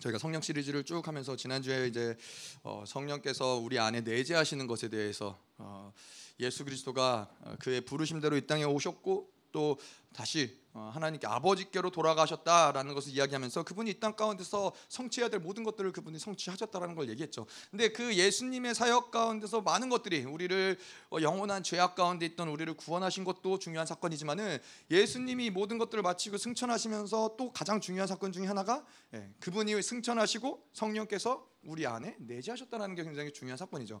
저희가 성령 시리즈를 쭉 하면서 지난주에 이제 어, 성령께서 우리 안에 내재하시는 것에 대해서 어, 예수 그리스도가 어, 그의 부르심대로 이 땅에 오셨고 또 다시 어, 하나님께 아버지께로 돌아가셨다라는 것을 이야기하면서 그분이 이 땅 가운데서 성취해야 될 모든 것들을 그분이 성취하셨다라는 걸 얘기했죠. 근데 그 예수님의 사역 가운데서 많은 것들이 우리를 어, 영원한 죄악 가운데 있던 우리를 구원하신 것도 중요한 사건이지만은 예수님이 모든 것들을 마치고 승천하시면서 또 가장 중요한 사건 중에 하나가 예, 그분이 승천하시고 성령께서 우리 안에 내재하셨다는 게 굉장히 중요한 사건이죠.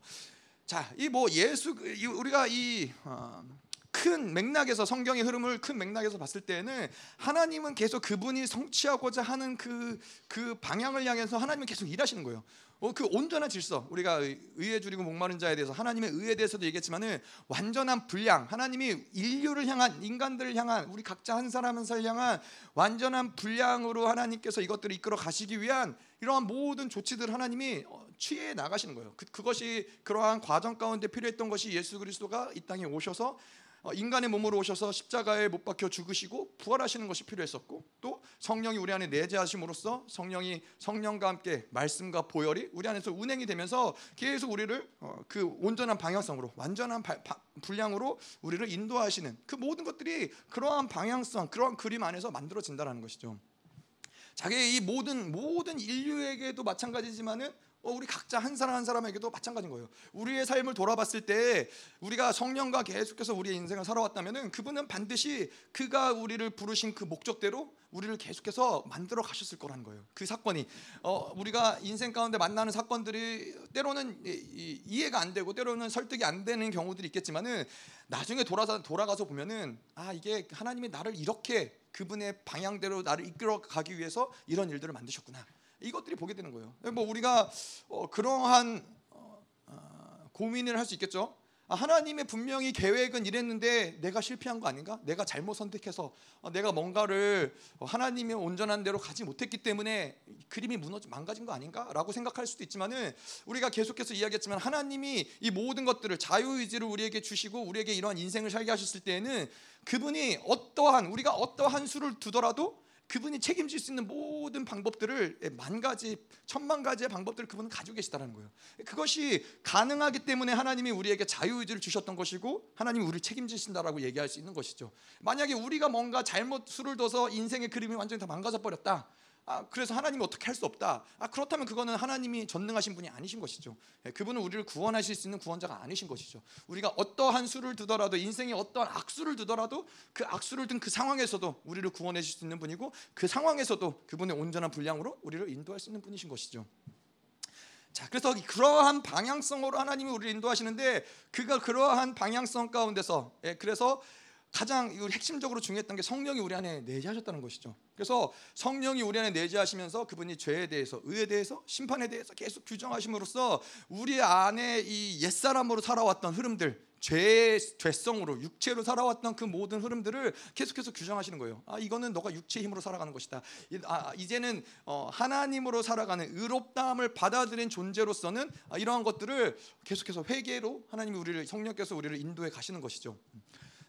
자, 이 뭐 예수 우리가 이 어, 큰 맥락에서 성경의 흐름을 큰 맥락에서 봤을 때는 하나님은 계속 그분이 성취하고자 하는 그, 그 방향을 향해서 하나님은 계속 일하시는 거예요. 어, 그 온전한 질서 우리가 의에 줄이고 목마른 자에 대해서 하나님의 의에 대해서도 얘기했지만은 완전한 분량 하나님이 인류를 향한 인간들을 향한 우리 각자 한 사람 한 사람 향한 완전한 분량으로 하나님께서 이것들을 이끌어 가시기 위한 이러한 모든 조치들 하나님이 어, 취해 나가시는 거예요. 그, 그것이 그러한 과정 가운데 필요했던 것이 예수 그리스도가 이 땅에 오셔서 어, 인간의 몸으로 오셔서 십자가에 못 박혀 죽으시고 부활하시는 것이 필요했었고 또 성령이 우리 안에 내재하심으로써 성령이 성령과 함께 말씀과 보혈이 우리 안에서 운행이 되면서 계속 우리를 어, 그 온전한 방향성으로 완전한 분량으로 우리를 인도하시는 그 모든 것들이 그러한 방향성 그러한 그림 안에서 만들어진다는 것이죠. 자기의 이 모든 모든 인류에게도 마찬가지지만은 어, 우리 각자 한 사람 한 사람에게도 마찬가지인 거예요. 우리의 삶을 돌아봤을 때 우리가 성령과 계속해서 우리의 인생을 살아왔다면은 그분은 반드시 그가 우리를 부르신 그 목적대로 우리를 계속해서 만들어 가셨을 거라는 거예요. 그 사건이 어, 우리가 인생 가운데 만나는 사건들이 때로는 이, 이 해가 안 되고 때로는 설득이 안 되는 경우들이 있겠지만은 나중에 돌아서 돌아가서 보면은 아 이게 하나님이 나를 이렇게 그분의 방향대로 나를 이끌어 가기 위해서 이런 일들을 만드셨구나. 이것들이 보게 되는 거예요. 뭐 우리가 어, 그러한 어, 어, 고민을 할 수 있겠죠. 아, 하나님의 분명히 계획은 이랬는데 내가 실패한 거 아닌가? 내가 잘못 선택해서 어, 내가 뭔가를 어, 하나님의 온전한 대로 가지 못했기 때문에 그림이 무너져 망가진 거 아닌가?라고 생각할 수도 있지만은 우리가 계속해서 이야기했지만 하나님이 이 모든 것들을 자유의지를 우리에게 주시고 우리에게 이러한 인생을 살게 하셨을 때에는 그분이 어떠한 우리가 어떠한 수를 두더라도 그분이 책임질 수 있는 모든 방법들을 만 가지, 천만 가지의 방법들을 그분은 가지고 계시다는 거예요. 그것이 가능하기 때문에 하나님이 우리에게 자유의지를 주셨던 것이고 하나님이 우리를 책임지신다라고 얘기할 수 있는 것이죠. 만약에 우리가 뭔가 잘못 수를 둬서 인생의 그림이 완전히 다 망가져 버렸다. 아, 그래서 하나님이 어떻게 할 수 없다. 아, 그렇다면 그거는 하나님이 전능하신 분이 아니신 것이죠. 예, 그분은 우리를 구원하실 수 있는 구원자가 아니신 것이죠. 우리가 어떠한 수를 두더라도 인생에 어떠한 악수를 두더라도 그 악수를 든 그 상황에서도 우리를 구원해 주실 수 있는 분이고 그 상황에서도 그분의 온전한 분량으로 우리를 인도할 수 있는 분이신 것이죠. 자, 그래서 그러한 방향성으로 하나님이 우리를 인도하시는데 그가 그러한 방향성 가운데서 예, 그래서 가장 핵심적으로 중요했던 게 성령이 우리 안에 내재하셨다는 것이죠. 그래서 성령이 우리 안에 내재하시면서 그분이 죄에 대해서, 의에 대해서, 심판에 대해서 계속 규정하심으로써 우리 안에 이 옛사람으로 살아왔던 흐름들, 죄의 죄성으로 육체로 살아왔던 그 모든 흐름들을 계속해서 규정하시는 거예요. 아 이거는 너가 육체 힘으로 살아가는 것이다. 아 이제는 어, 하나님으로 살아가는 의롭다함을 받아들인 존재로서는 아, 이러한 것들을 계속해서 회개로 하나님이 우리를 성령께서 우리를 인도해 가시는 것이죠.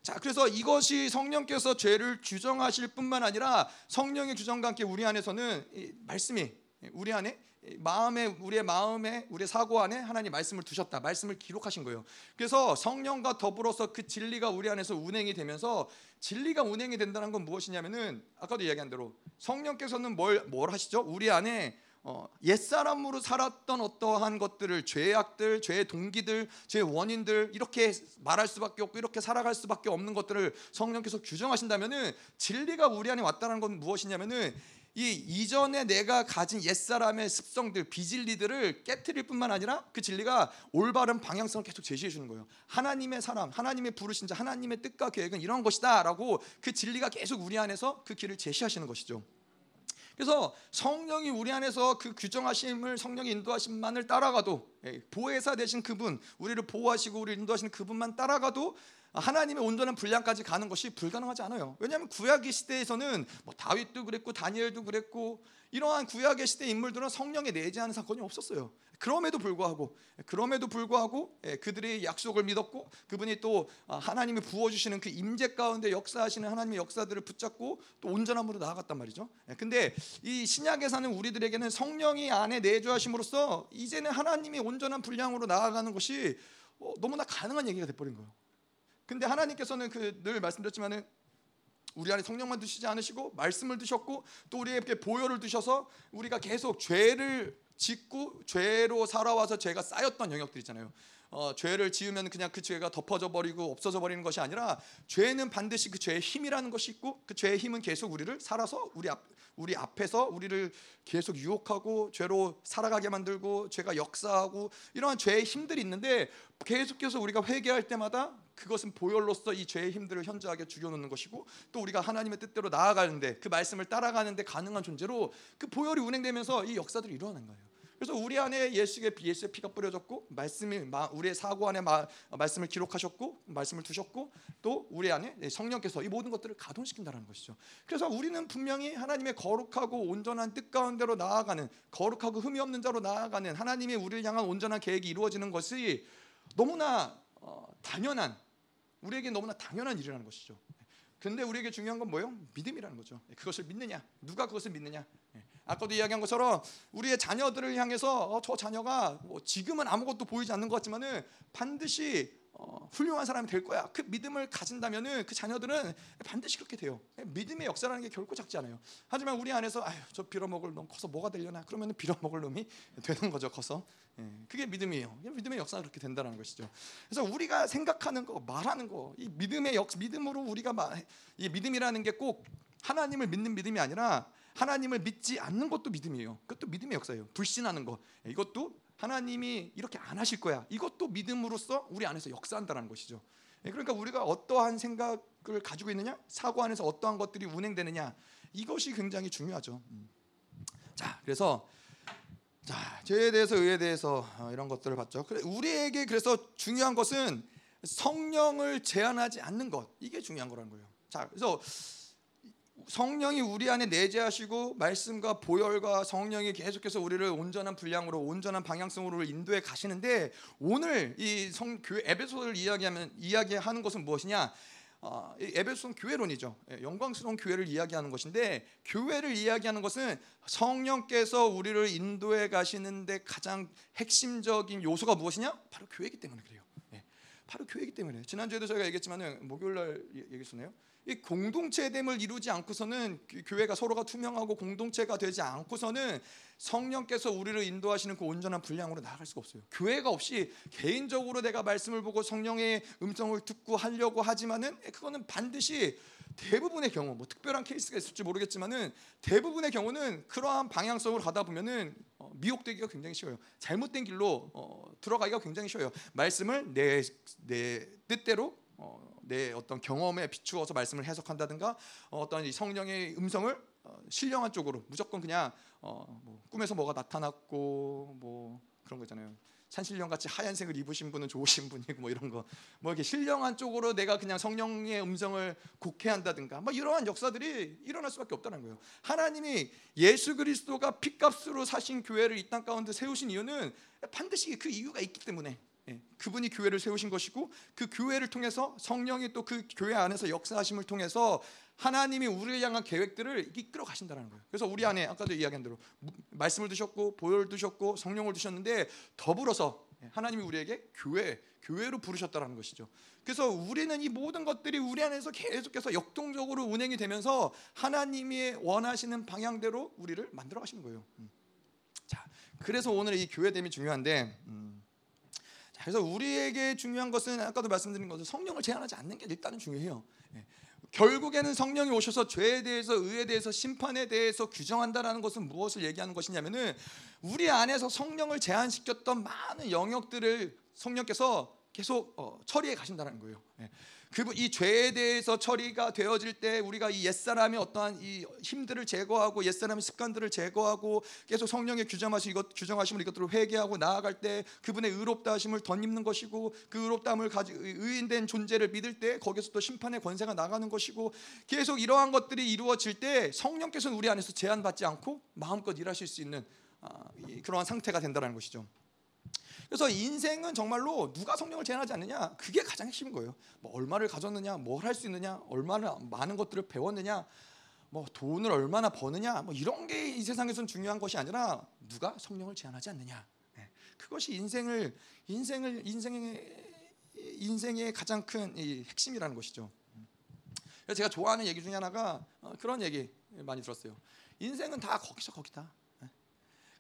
자, 그래서 이것이 성령께서 죄를 규정하실 뿐만 아니라 성령의 규정과 함께 우리 안에서는 말씀이 우리 안에 마음에 우리의 마음에 우리의 사고 안에 하나님 말씀을 두셨다. 말씀을 기록하신 거예요. 그래서 성령과 더불어서 그 진리가 우리 안에서 운행이 되면서 진리가 운행이 된다는 건 무엇이냐면은 아까도 이야기한 대로 성령께서는 뭘 뭘 하시죠? 우리 안에 어, 옛사람으로 살았던 어떠한 것들을 죄악들, 죄의 동기들, 죄의 원인들 이렇게 말할 수밖에 없고 이렇게 살아갈 수밖에 없는 것들을 성령께서 규정하신다면은 진리가 우리 안에 왔다는 건 무엇이냐면은 이 이전에 내가 가진 옛사람의 습성들, 비진리들을 깨뜨릴 뿐만 아니라 그 진리가 올바른 방향성을 계속 제시해 주는 거예요. 하나님의 사람, 하나님의 부르신 자, 하나님의 뜻과 계획은 이런 것이다라고 그 진리가 계속 우리 안에서 그 길을 제시하시는 것이죠. 그래서 성령이 우리 안에서 그 규정하심을 성령의 인도하심만을 따라가도 예, 보혜사 되신 그분, 우리를 보호하시고 우리를 인도하시는 그분만 따라가도 하나님의 온전한 분량까지 가는 것이 불가능하지 않아요. 왜냐하면 구약의 시대에서는 뭐 다윗도 그랬고 다니엘도 그랬고 이러한 구약의 시대 인물들은 성령에 내재하는 사건이 없었어요. 그럼에도 불구하고 그럼에도 불구하고 예, 그들의 약속을 믿었고 그분이 또 아, 하나님이 부어 주시는 그 임재 가운데 역사하시는 하나님의 역사들을 붙잡고 또 온전함으로 나아갔단 말이죠. 예, 근데 이 신약에 사는 우리들에게는 성령이 안에 내주하심으로써 이제는 하나님이 온전한 분량으로 나아가는 것이 어, 너무나 가능한 얘기가 돼 버린 거예요. 근데 하나님께서는 그 늘 말씀드렸지만은 우리 안에 성령만 두시지 않으시고 말씀을 두셨고 또 우리에게 보혈을 두셔서 우리가 계속 죄를 짓고 죄로 살아와서 죄가 쌓였던 영역들 있잖아요. 어, 죄를 지으면 그냥 그 죄가 덮어져 버리고 없어져 버리는 것이 아니라 죄는 반드시 그 죄의 힘이라는 것이 있고 그 죄의 힘은 계속 우리를 살아서 우리 앞 우리 앞에서 우리를 계속 유혹하고 죄로 살아가게 만들고 죄가 역사하고 이러한 죄의 힘들이 있는데 계속해서 우리가 회개할 때마다 그것은 보혈로서 이 죄의 힘들을 현저하게 죽여놓는 것이고 또 우리가 하나님의 뜻대로 나아가는데 그 말씀을 따라가는데 가능한 존재로 그 보혈이 운행되면서 이 역사들이 일어나는 거예요. 그래서 우리 안에 예수의 피, 예수의 피가 뿌려졌고 말씀이 우리의 사고 안에 마, 말씀을 기록하셨고 말씀을 두셨고 또 우리 안에 성령께서 이 모든 것들을 가동시킨다는 것이죠. 그래서 우리는 분명히 하나님의 거룩하고 온전한 뜻 가운데로 나아가는 거룩하고 흠이 없는 자로 나아가는 하나님의 우리를 향한 온전한 계획이 이루어지는 것이 너무나 어, 당연한 우리에게 너무나 당연한 일이라는 것이죠. 근데 우리에게 중요한 건 뭐예요? 믿음이라는 거죠. 그것을 믿느냐? 누가 그것을 믿느냐? 아까도 이야기한 것처럼 우리의 자녀들을 향해서 어, 저 자녀가 뭐 지금은 아무것도 보이지 않는 것 같지만은 반드시 어, 훌륭한 사람이 될 거야. 그 믿음을 가진다면은 그 자녀들은 반드시 그렇게 돼요. 믿음의 역사라는 게 결코 작지 않아요. 하지만 우리 안에서 아유 저 빌어먹을 놈 커서 뭐가 되려나? 그러면 빌어먹을 놈이 되는 거죠. 커서. 예, 그게 믿음이에요. 믿음의 역사가 그렇게 된다는 것이죠. 그래서 우리가 생각하는 거, 말하는 거, 이 믿음의 역, 믿음으로 우리가 말, 이 믿음이라는 게 꼭 하나님을 믿는 믿음이 아니라 하나님을 믿지 않는 것도 믿음이에요. 그것도 믿음의 역사예요. 불신하는 거. 이것도 하나님이 이렇게 안 하실 거야. 이것도 믿음으로써 우리 안에서 역사한다는 것이죠. 예, 그러니까 우리가 어떠한 생각을 가지고 있느냐, 사고 안에서 어떠한 것들이 운행되느냐, 이것이 굉장히 중요하죠. 음. 자, 그래서 자 죄에 대해서 의에 대해서 어, 이런 것들을 봤죠. 우리에게 그래서 중요한 것은 성령을 제한하지 않는 것 이게 중요한 거라는 거예요. 자, 그래서 성령이 우리 안에 내재하시고 말씀과 보혈과 성령이 계속해서 우리를 온전한 분량으로 온전한 방향성으로 인도해 가시는데 오늘 이 성 교회 에베소를 이야기하면 이야기하는 것은 무엇이냐? 어, 에베소는 교회론이죠. 예, 영광스러운 교회를 이야기하는 것인데 교회를 이야기하는 것은 성령께서 우리를 인도해 가시는데 가장 핵심적인 요소가 무엇이냐? 바로 교회이기 때문에 그래요. 예, 바로 교회이기 때문에 지난주에도 저희가 얘기했지만은 목요일 날 얘기했었네요. 이 공동체됨을 이루지 않고서는 교회가 서로가 투명하고 공동체가 되지 않고서는 성령께서 우리를 인도하시는 그 온전한 분량으로 나아갈 수가 없어요. 교회가 없이 개인적으로 내가 말씀을 보고 성령의 음성을 듣고 하려고 하지만은 그거는 반드시 대부분의 경우 뭐 특별한 케이스가 있을지 모르겠지만은 대부분의 경우는 그러한 방향성으로 가다 보면은 어, 미혹되기가 굉장히 쉬워요. 잘못된 길로 어, 들어가기가 굉장히 쉬워요. 말씀을 내 내 뜻대로 어, 내 어떤 경험에 비추어서 말씀을 해석한다든가 어, 어떤 성령의 음성을 어, 신령한 쪽으로 무조건 그냥 어, 뭐 꿈에서 뭐가 나타났고 뭐 그런 거잖아요. 산신령 같이 하얀색을 입으신 분은 좋으신 분이고 뭐 이런 거 뭐 이렇게 신령한 쪽으로 내가 그냥 성령의 음성을 곡해한다든가 뭐 이러한 역사들이 일어날 수밖에 없다는 거예요. 하나님이 예수 그리스도가 피값으로 사신 교회를 이 땅 가운데 세우신 이유는 반드시 그 이유가 있기 때문에 예, 그분이 교회를 세우신 것이고 그 교회를 통해서 성령이 또 그 교회 안에서 역사하심을 통해서 하나님이 우리를 향한 계획들을 이끌어 가신다는 거예요. 그래서 우리 안에 아까도 이야기한 대로 말씀을 두셨고 보혈을 두셨고 성령을 두셨는데 더불어서 하나님이 우리에게 교회 교회로 부르셨다는 것이죠. 그래서 우리는 이 모든 것들이 우리 안에서 계속해서 역동적으로 운행이 되면서 하나님이 원하시는 방향대로 우리를 만들어 가시는 거예요. 음. 자, 그래서 오늘 이 교회 됨이 중요한데. 음. 그래서 우리에게 중요한 것은 아까도 말씀드린 것처럼 성령을 제한하지 않는 게 일단은 중요해요. 예. 결국에는 성령이 오셔서 죄에 대해서 의에 대해서 심판에 대해서 규정한다라는 것은 무엇을 얘기하는 것이냐면은 우리 안에서 성령을 제한시켰던 많은 영역들을 성령께서 계속 어, 처리해 가신다는 거예요. 예. 그분 이 죄에 대해서 처리가 되어질 때 우리가 이 옛사람의 어떠한 이 힘들을 제거하고 옛사람의 습관들을 제거하고 계속 성령의 규정하시 이것 규정하심을 이것들을 회개하고 나아갈 때 그분의 의롭다 하심을 덧입는 것이고 그 의롭다함을 가지 의인된 존재를 믿을 때 거기서 또 심판의 권세가 나가는 것이고 계속 이러한 것들이 이루어질 때 성령께서는 우리 안에서 제한받지 않고 마음껏 일하실 수 있는 아, 그러한 상태가 된다는 것이죠. 그래서 인생은 정말로 누가 성령을 제한하지 않느냐 그게 가장 핵심인 거예요. 뭐 얼마를 가졌느냐, 뭘 할 수 있느냐, 얼마나 많은 것들을 배웠느냐, 뭐 돈을 얼마나 버느냐, 뭐 이런 게 이 세상에선 중요한 것이 아니라 누가 성령을 제한하지 않느냐. 네. 그것이 인생을 인생을 인생의 인생의 가장 큰 핵심이라는 것이죠. 제가 좋아하는 얘기 중에 하나가 어, 그런 얘기 많이 들었어요. 인생은 다 거기서 거기다.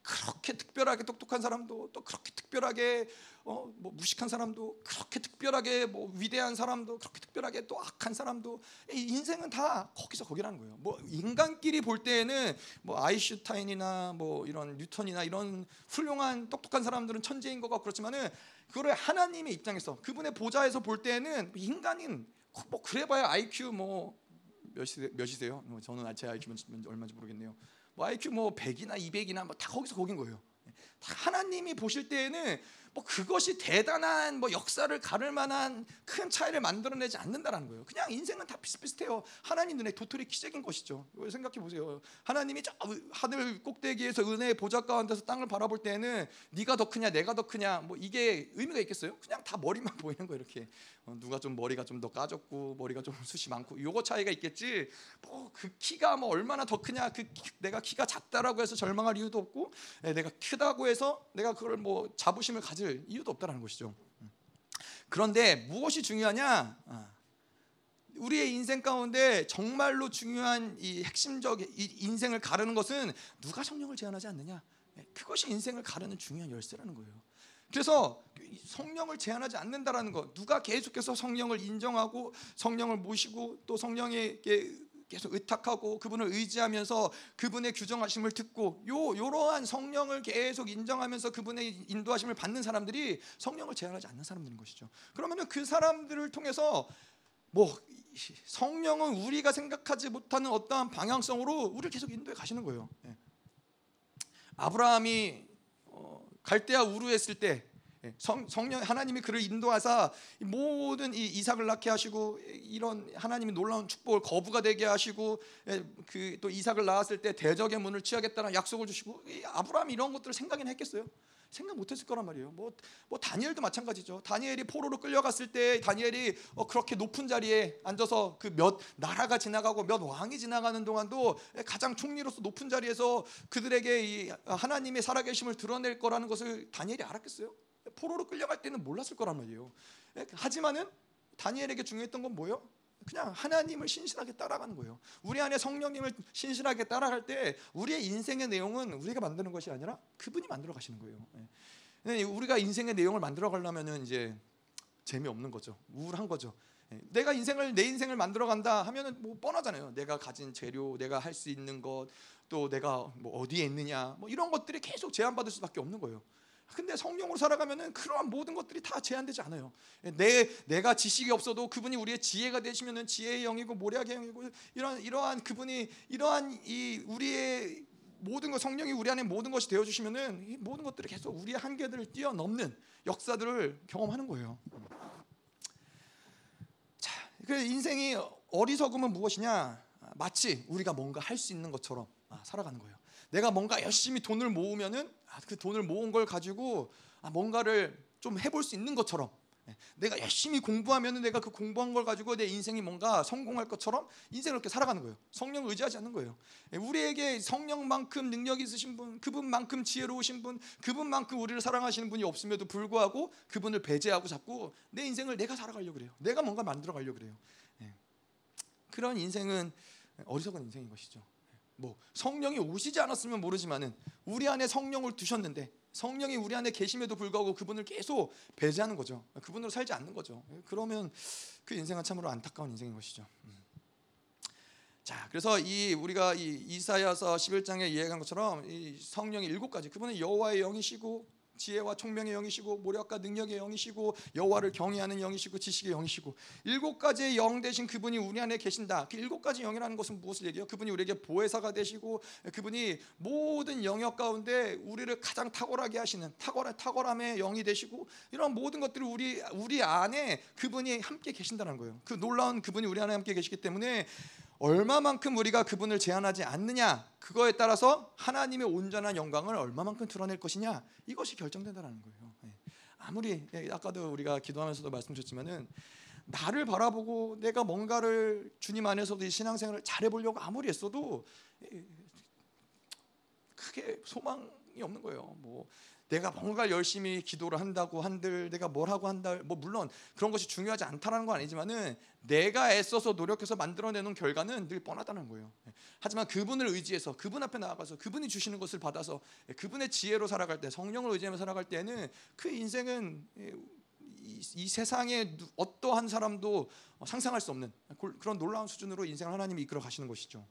그렇게 특별하게 똑똑한 사람도 또 그렇게 특별하게 어, 뭐 무식한 사람도 그렇게 특별하게 뭐 위대한 사람도 그렇게 특별하게 또 악한 사람도 인생은 다 거기서 거기라는 거예요. 뭐 인간끼리 볼 때에는 뭐 아이슈타인이나 뭐 이런 뉴턴이나 이런 훌륭한 똑똑한 사람들은 천재인 것 같고 그렇지만은 그거를 하나님의 입장에서 그분의 보좌에서 볼 때는 인간인 뭐 그래봐야 IQ 뭐 몇이, 몇이세요? 뭐 저는 제 IQ는 얼마인지 모르겠네요. 뭐 IQ 뭐 100이나 200이나 뭐 다 거기서 거긴 거예요. 하나님이 보실 때에는 뭐 그것이 대단한 뭐 역사를 가를 만한 큰 차이를 만들어내지 않는다라는 거예요. 그냥 인생은 다 비슷비슷해요. 하나님 눈에 도토리 키재인 것이죠. 생각해 보세요. 하나님이 저 하늘 꼭대기에서 은혜의 보좌 가운데서 땅을 바라볼 때는 네가 더 크냐 내가 더 크냐 뭐 이게 의미가 있겠어요? 그냥 다 머리만 보이는 거예요. 이렇게 어, 누가 좀 머리가 좀 더 까졌고 머리가 좀 숱이 많고 요거 차이가 있겠지. 뭐 그 키가 뭐 얼마나 더 크냐 그 내가 키가 작다라고 해서 절망할 이유도 없고 예, 내가 크다고 해서 내가 그걸 뭐 자부심을 가질 가질 이유도 없다는 것이죠. 그런데 무엇이 중요하냐? 아, 우리의 인생 가운데 정말로 중요한 이 핵심적 이 인생을 가르는 것은 누가 성령을 제한하지 않느냐? 예, 그것이 인생을 가르는 중요한 열쇠라는 거예요. 그래서 성령을 제한하지 않는다라는 것, 누가 계속해서 성령을 인정하고 성령을 모시고 또 성령에게 계속 의탁하고 그분을 의지하면서 그분의 규정하심을 듣고 요 요러한 성령을 계속 인정하면서 그분의 인도하심을 받는 사람들이 성령을 제한하지 않는 사람들인 것이죠. 그러면은 그 사람들을 통해서 뭐 성령은 우리가 생각하지 못하는 어떠한 방향성으로 우리를 계속 인도해 가시는 거예요. 예. 아브라함이 어, 갈대아 우르했을 때 예, 성, 령 하나님이 그를 인도하사 모든 이 이삭을 낳게 하시고 이런 하나님이 놀라운 축복을 거부가 되게 하시고 예, 그또 이삭을 낳았을 때 대적의 문을 취하겠다는 약속을 주시고 아브라함이 이런 것들을 생각이나 했겠어요? 생각 못했을 거란 말이에요. 뭐, 뭐 다니엘도 마찬가지죠. 다니엘이 포로로 끌려갔을 때 다니엘이 어, 그렇게 높은 자리에 앉아서 그 몇 나라가 지나가고 몇 왕이 지나가는 동안도 가장 총리로서 높은 자리에서 그들에게 이 하나님의 살아계심을 드러낼 거라는 것을 다니엘이 알았겠어요? 포로로 끌려갈 때는 몰랐을 거란 말이에요. 예, 하지만은 다니엘에게 중요했던 건 뭐예요? 그냥 하나님을 신실하게 따라가는 거예요. 우리 안에 성령님을 신실하게 따라갈 때 우리의 인생의 내용은 우리가 만드는 것이 아니라 그분이 만들어 가시는 거예요. 예. 우리가 인생의 내용을 만들어 가려면은 이제 재미없는 거죠. 우울한 거죠. 예. 내가 인생을 내 인생을 만들어 간다 하면은 뭐 뻔하잖아요. 내가 가진 재료, 내가 할 수 있는 것, 또 내가 뭐 어디에 있느냐, 뭐 이런 것들이 계속 제한받을 수밖에 없는 거예요. 근데 성령으로 살아가면은 그러한 모든 것들이 다 제한되지 않아요. 내 내가 지식이 없어도 그분이 우리의 지혜가 되시면은 지혜의 영이고 모략의 영이고 이런 이러한 그분이 이러한 이 우리의 모든 것 성령이 우리 안에 모든 것이 되어 주시면은 이 모든 것들을 계속 우리의 한계들을 뛰어넘는 역사들을 경험하는 거예요. 자, 그 인생이 어리석음은 무엇이냐? 마치 우리가 뭔가 할 수 있는 것처럼 아, 살아가는 거예요. 내가 뭔가 열심히 돈을 모으면은 아, 그 돈을 모은 걸 가지고 아, 뭔가를 좀 해볼 수 있는 것처럼 예, 내가 열심히 공부하면 내가 그 공부한 걸 가지고 내 인생이 뭔가 성공할 것처럼 인생을 이렇게 살아가는 거예요. 성령을 의지하지 않는 거예요. 예, 우리에게 성령만큼 능력 있으신 분, 그분만큼 지혜로우신 분, 그분만큼 우리를 사랑하시는 분이 없음에도 불구하고 그분을 배제하고 자꾸 내 인생을 내가 살아가려고 그래요. 내가 뭔가 만들어 가려고 그래요. 예. 그런 인생은 어리석은 인생인 것이죠. 뭐 성령이 오시지 않았으면 모르지만은 우리 안에 성령을 두셨는데 성령이 우리 안에 계심에도 불구하고 그분을 계속 배제하는 거죠. 그분으로 살지 않는 거죠. 그러면 그 인생은 참으로 안타까운 인생인 것이죠. 음. 자, 그래서 이 우리가 이 이사야서 11장에 이해한 것처럼 이 성령이 일곱 가지 그분은 여호와의 영이시고 지혜와 총명의 영이시고 모략과 능력의 영이시고 여호와를 경외하는 영이시고 지식의 영이시고 일곱 가지의 영 대신 그분이 우리 안에 계신다. 그 일곱 가지 영이라는 것은 무엇을 얘기해요? 그분이 우리에게 보혜사가 되시고 그분이 모든 영역 가운데 우리를 가장 탁월하게 하시는 탁월한 탁월함의 영이 되시고 이런 모든 것들을 우리 우리 안에 그분이 함께 계신다는 거예요. 그 놀라운 그분이 우리 안에 함께 계시기 때문에 얼마만큼 우리가 그분을 제한하지 않느냐 그거에 따라서 하나님의 온전한 영광을 얼마만큼 드러낼 것이냐 이것이 결정된다는 거예요. 예. 아무리 예, 아까도 우리가 기도하면서도 말씀드렸지만은 나를 바라보고 내가 뭔가를 주님 안에서도 이 신앙생활을 잘해보려고 아무리 했어도 예, 크게 소망이 없는 거예요. 뭐 내가 뭔가 열심히 기도를 한다고 한들 내가 뭘 하고 한다 뭐 물론 그런 것이 중요하지 않다라는 건 아니지만은 내가 애써서 노력해서 만들어내는 결과는 늘 뻔하다는 거예요. 하지만 그분을 의지해서 그분 앞에 나아가서 그분이 주시는 것을 받아서 그분의 지혜로 살아갈 때 성령을 의지하며 살아갈 때에는 그 인생은 이, 이 세상에 어떠한 사람도 상상할 수 없는 그런 놀라운 수준으로 인생을 하나님이 이끌어 가시는 것이죠.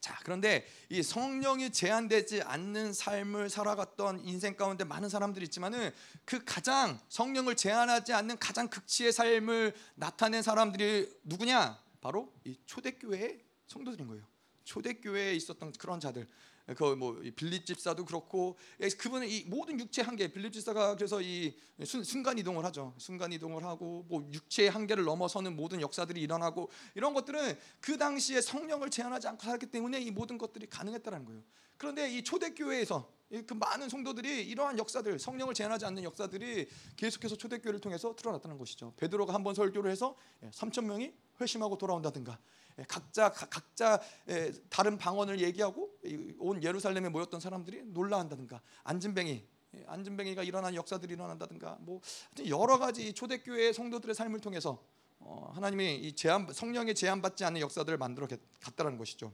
자, 그런데 이 성령이 제한되지 않는 삶을 살아갔던 인생 가운데 많은 사람들이 있지만은 그 가장 성령을 제한하지 않는 가장 극치의 삶을 나타낸 사람들이 누구냐? 바로 이 초대교회의 성도들인 거예요. 초대교회에 있었던 그런 자들. 그뭐 빌립 집사도 그렇고 예, 그분은 이 모든 육체 한계 빌립 집사가 그래서 이 순간 이동을 하죠. 순간 이동을 하고 뭐 육체의 한계를 넘어서는 모든 역사들이 일어나고 이런 것들은 그 당시에 성령을 제한하지 않고 살았기 때문에 이 모든 것들이 가능했다는 거예요. 그런데 이 초대교회에서 그 많은 성도들이 이러한 역사들 성령을 제한하지 않는 역사들이 계속해서 초대교회를 통해서 드러났다는 것이죠. 베드로가 한 번 설교를 해서 3천 예, 명이 회심하고 돌아온다든가 예, 각자 각자 예, 다른 방언을 얘기하고 온 예루살렘에 모였던 사람들이 놀라한다든가 안진뱅이 예, 안진뱅이가 일어난 역사들이 일어난다든가 뭐 여러 가지 초대교회 성도들의 삶을 통해서 어, 하나님이 이 제한 성령의 제한받지 않는 역사들을 만들어 갔다는 것이죠.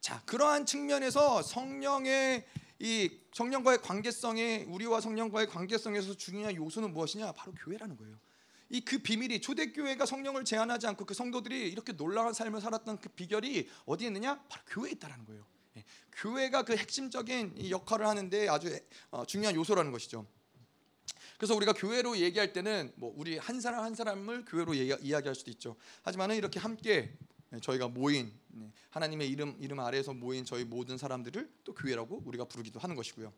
자 그러한 측면에서 성령의 이 성령과의 관계성에 우리와 성령과의 관계성에서 중요한 요소는 무엇이냐? 바로 교회라는 거예요. 이 그 비밀이 초대교회가 성령을 제한하지 않고 그 성도들이 이렇게 놀라운 삶을 살았던 그 비결이 어디에 있느냐? 바로 교회에 있다라는 거예요. 예. 교회가 그 핵심적인 역할을 하는데 아주 어, 중요한 요소라는 것이죠. 그래서 우리가 교회로 얘기할 때는 뭐 우리 한 사람 한 사람을 교회로 이야기할 수도 있죠. 하지만은 이렇게 함께 저희가 모인 네, 하나님의 이름 이름 아래에서 모인 저희 모든 사람들을 또 교회라고 우리가 부르기도 하는 것이고요.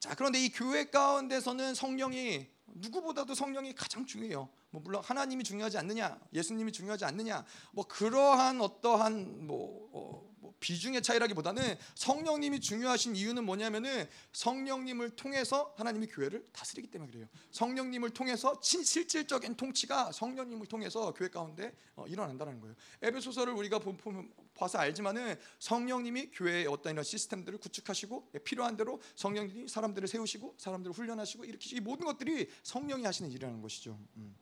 자, 그런데 이 교회 가운데서는 성령이 누구보다도 성령이 가장 중요해요. 뭐 물론 하나님이 중요하지 않느냐, 예수님이 중요하지 않느냐, 뭐 그러한 어떠한 뭐, 어, 뭐 비중의 차이라기보다는 성령님이 중요하신 이유는 뭐냐면은 성령님을 통해서 하나님이 교회를 다스리기 때문에 그래요. 성령님을 통해서 실질적인 통치가 성령님을 통해서 교회 가운데 어, 일어난다는 거예요. 에베소서를 우리가 보면 봐서 알지만은 성령님이 교회의 어떤 이런 시스템들을 구축하시고 필요한 대로 성령님이 사람들을 세우시고 사람들을 훈련하시고 이렇게 이 모든 것들이 성령이 하시는 일이라는 것이죠. 음.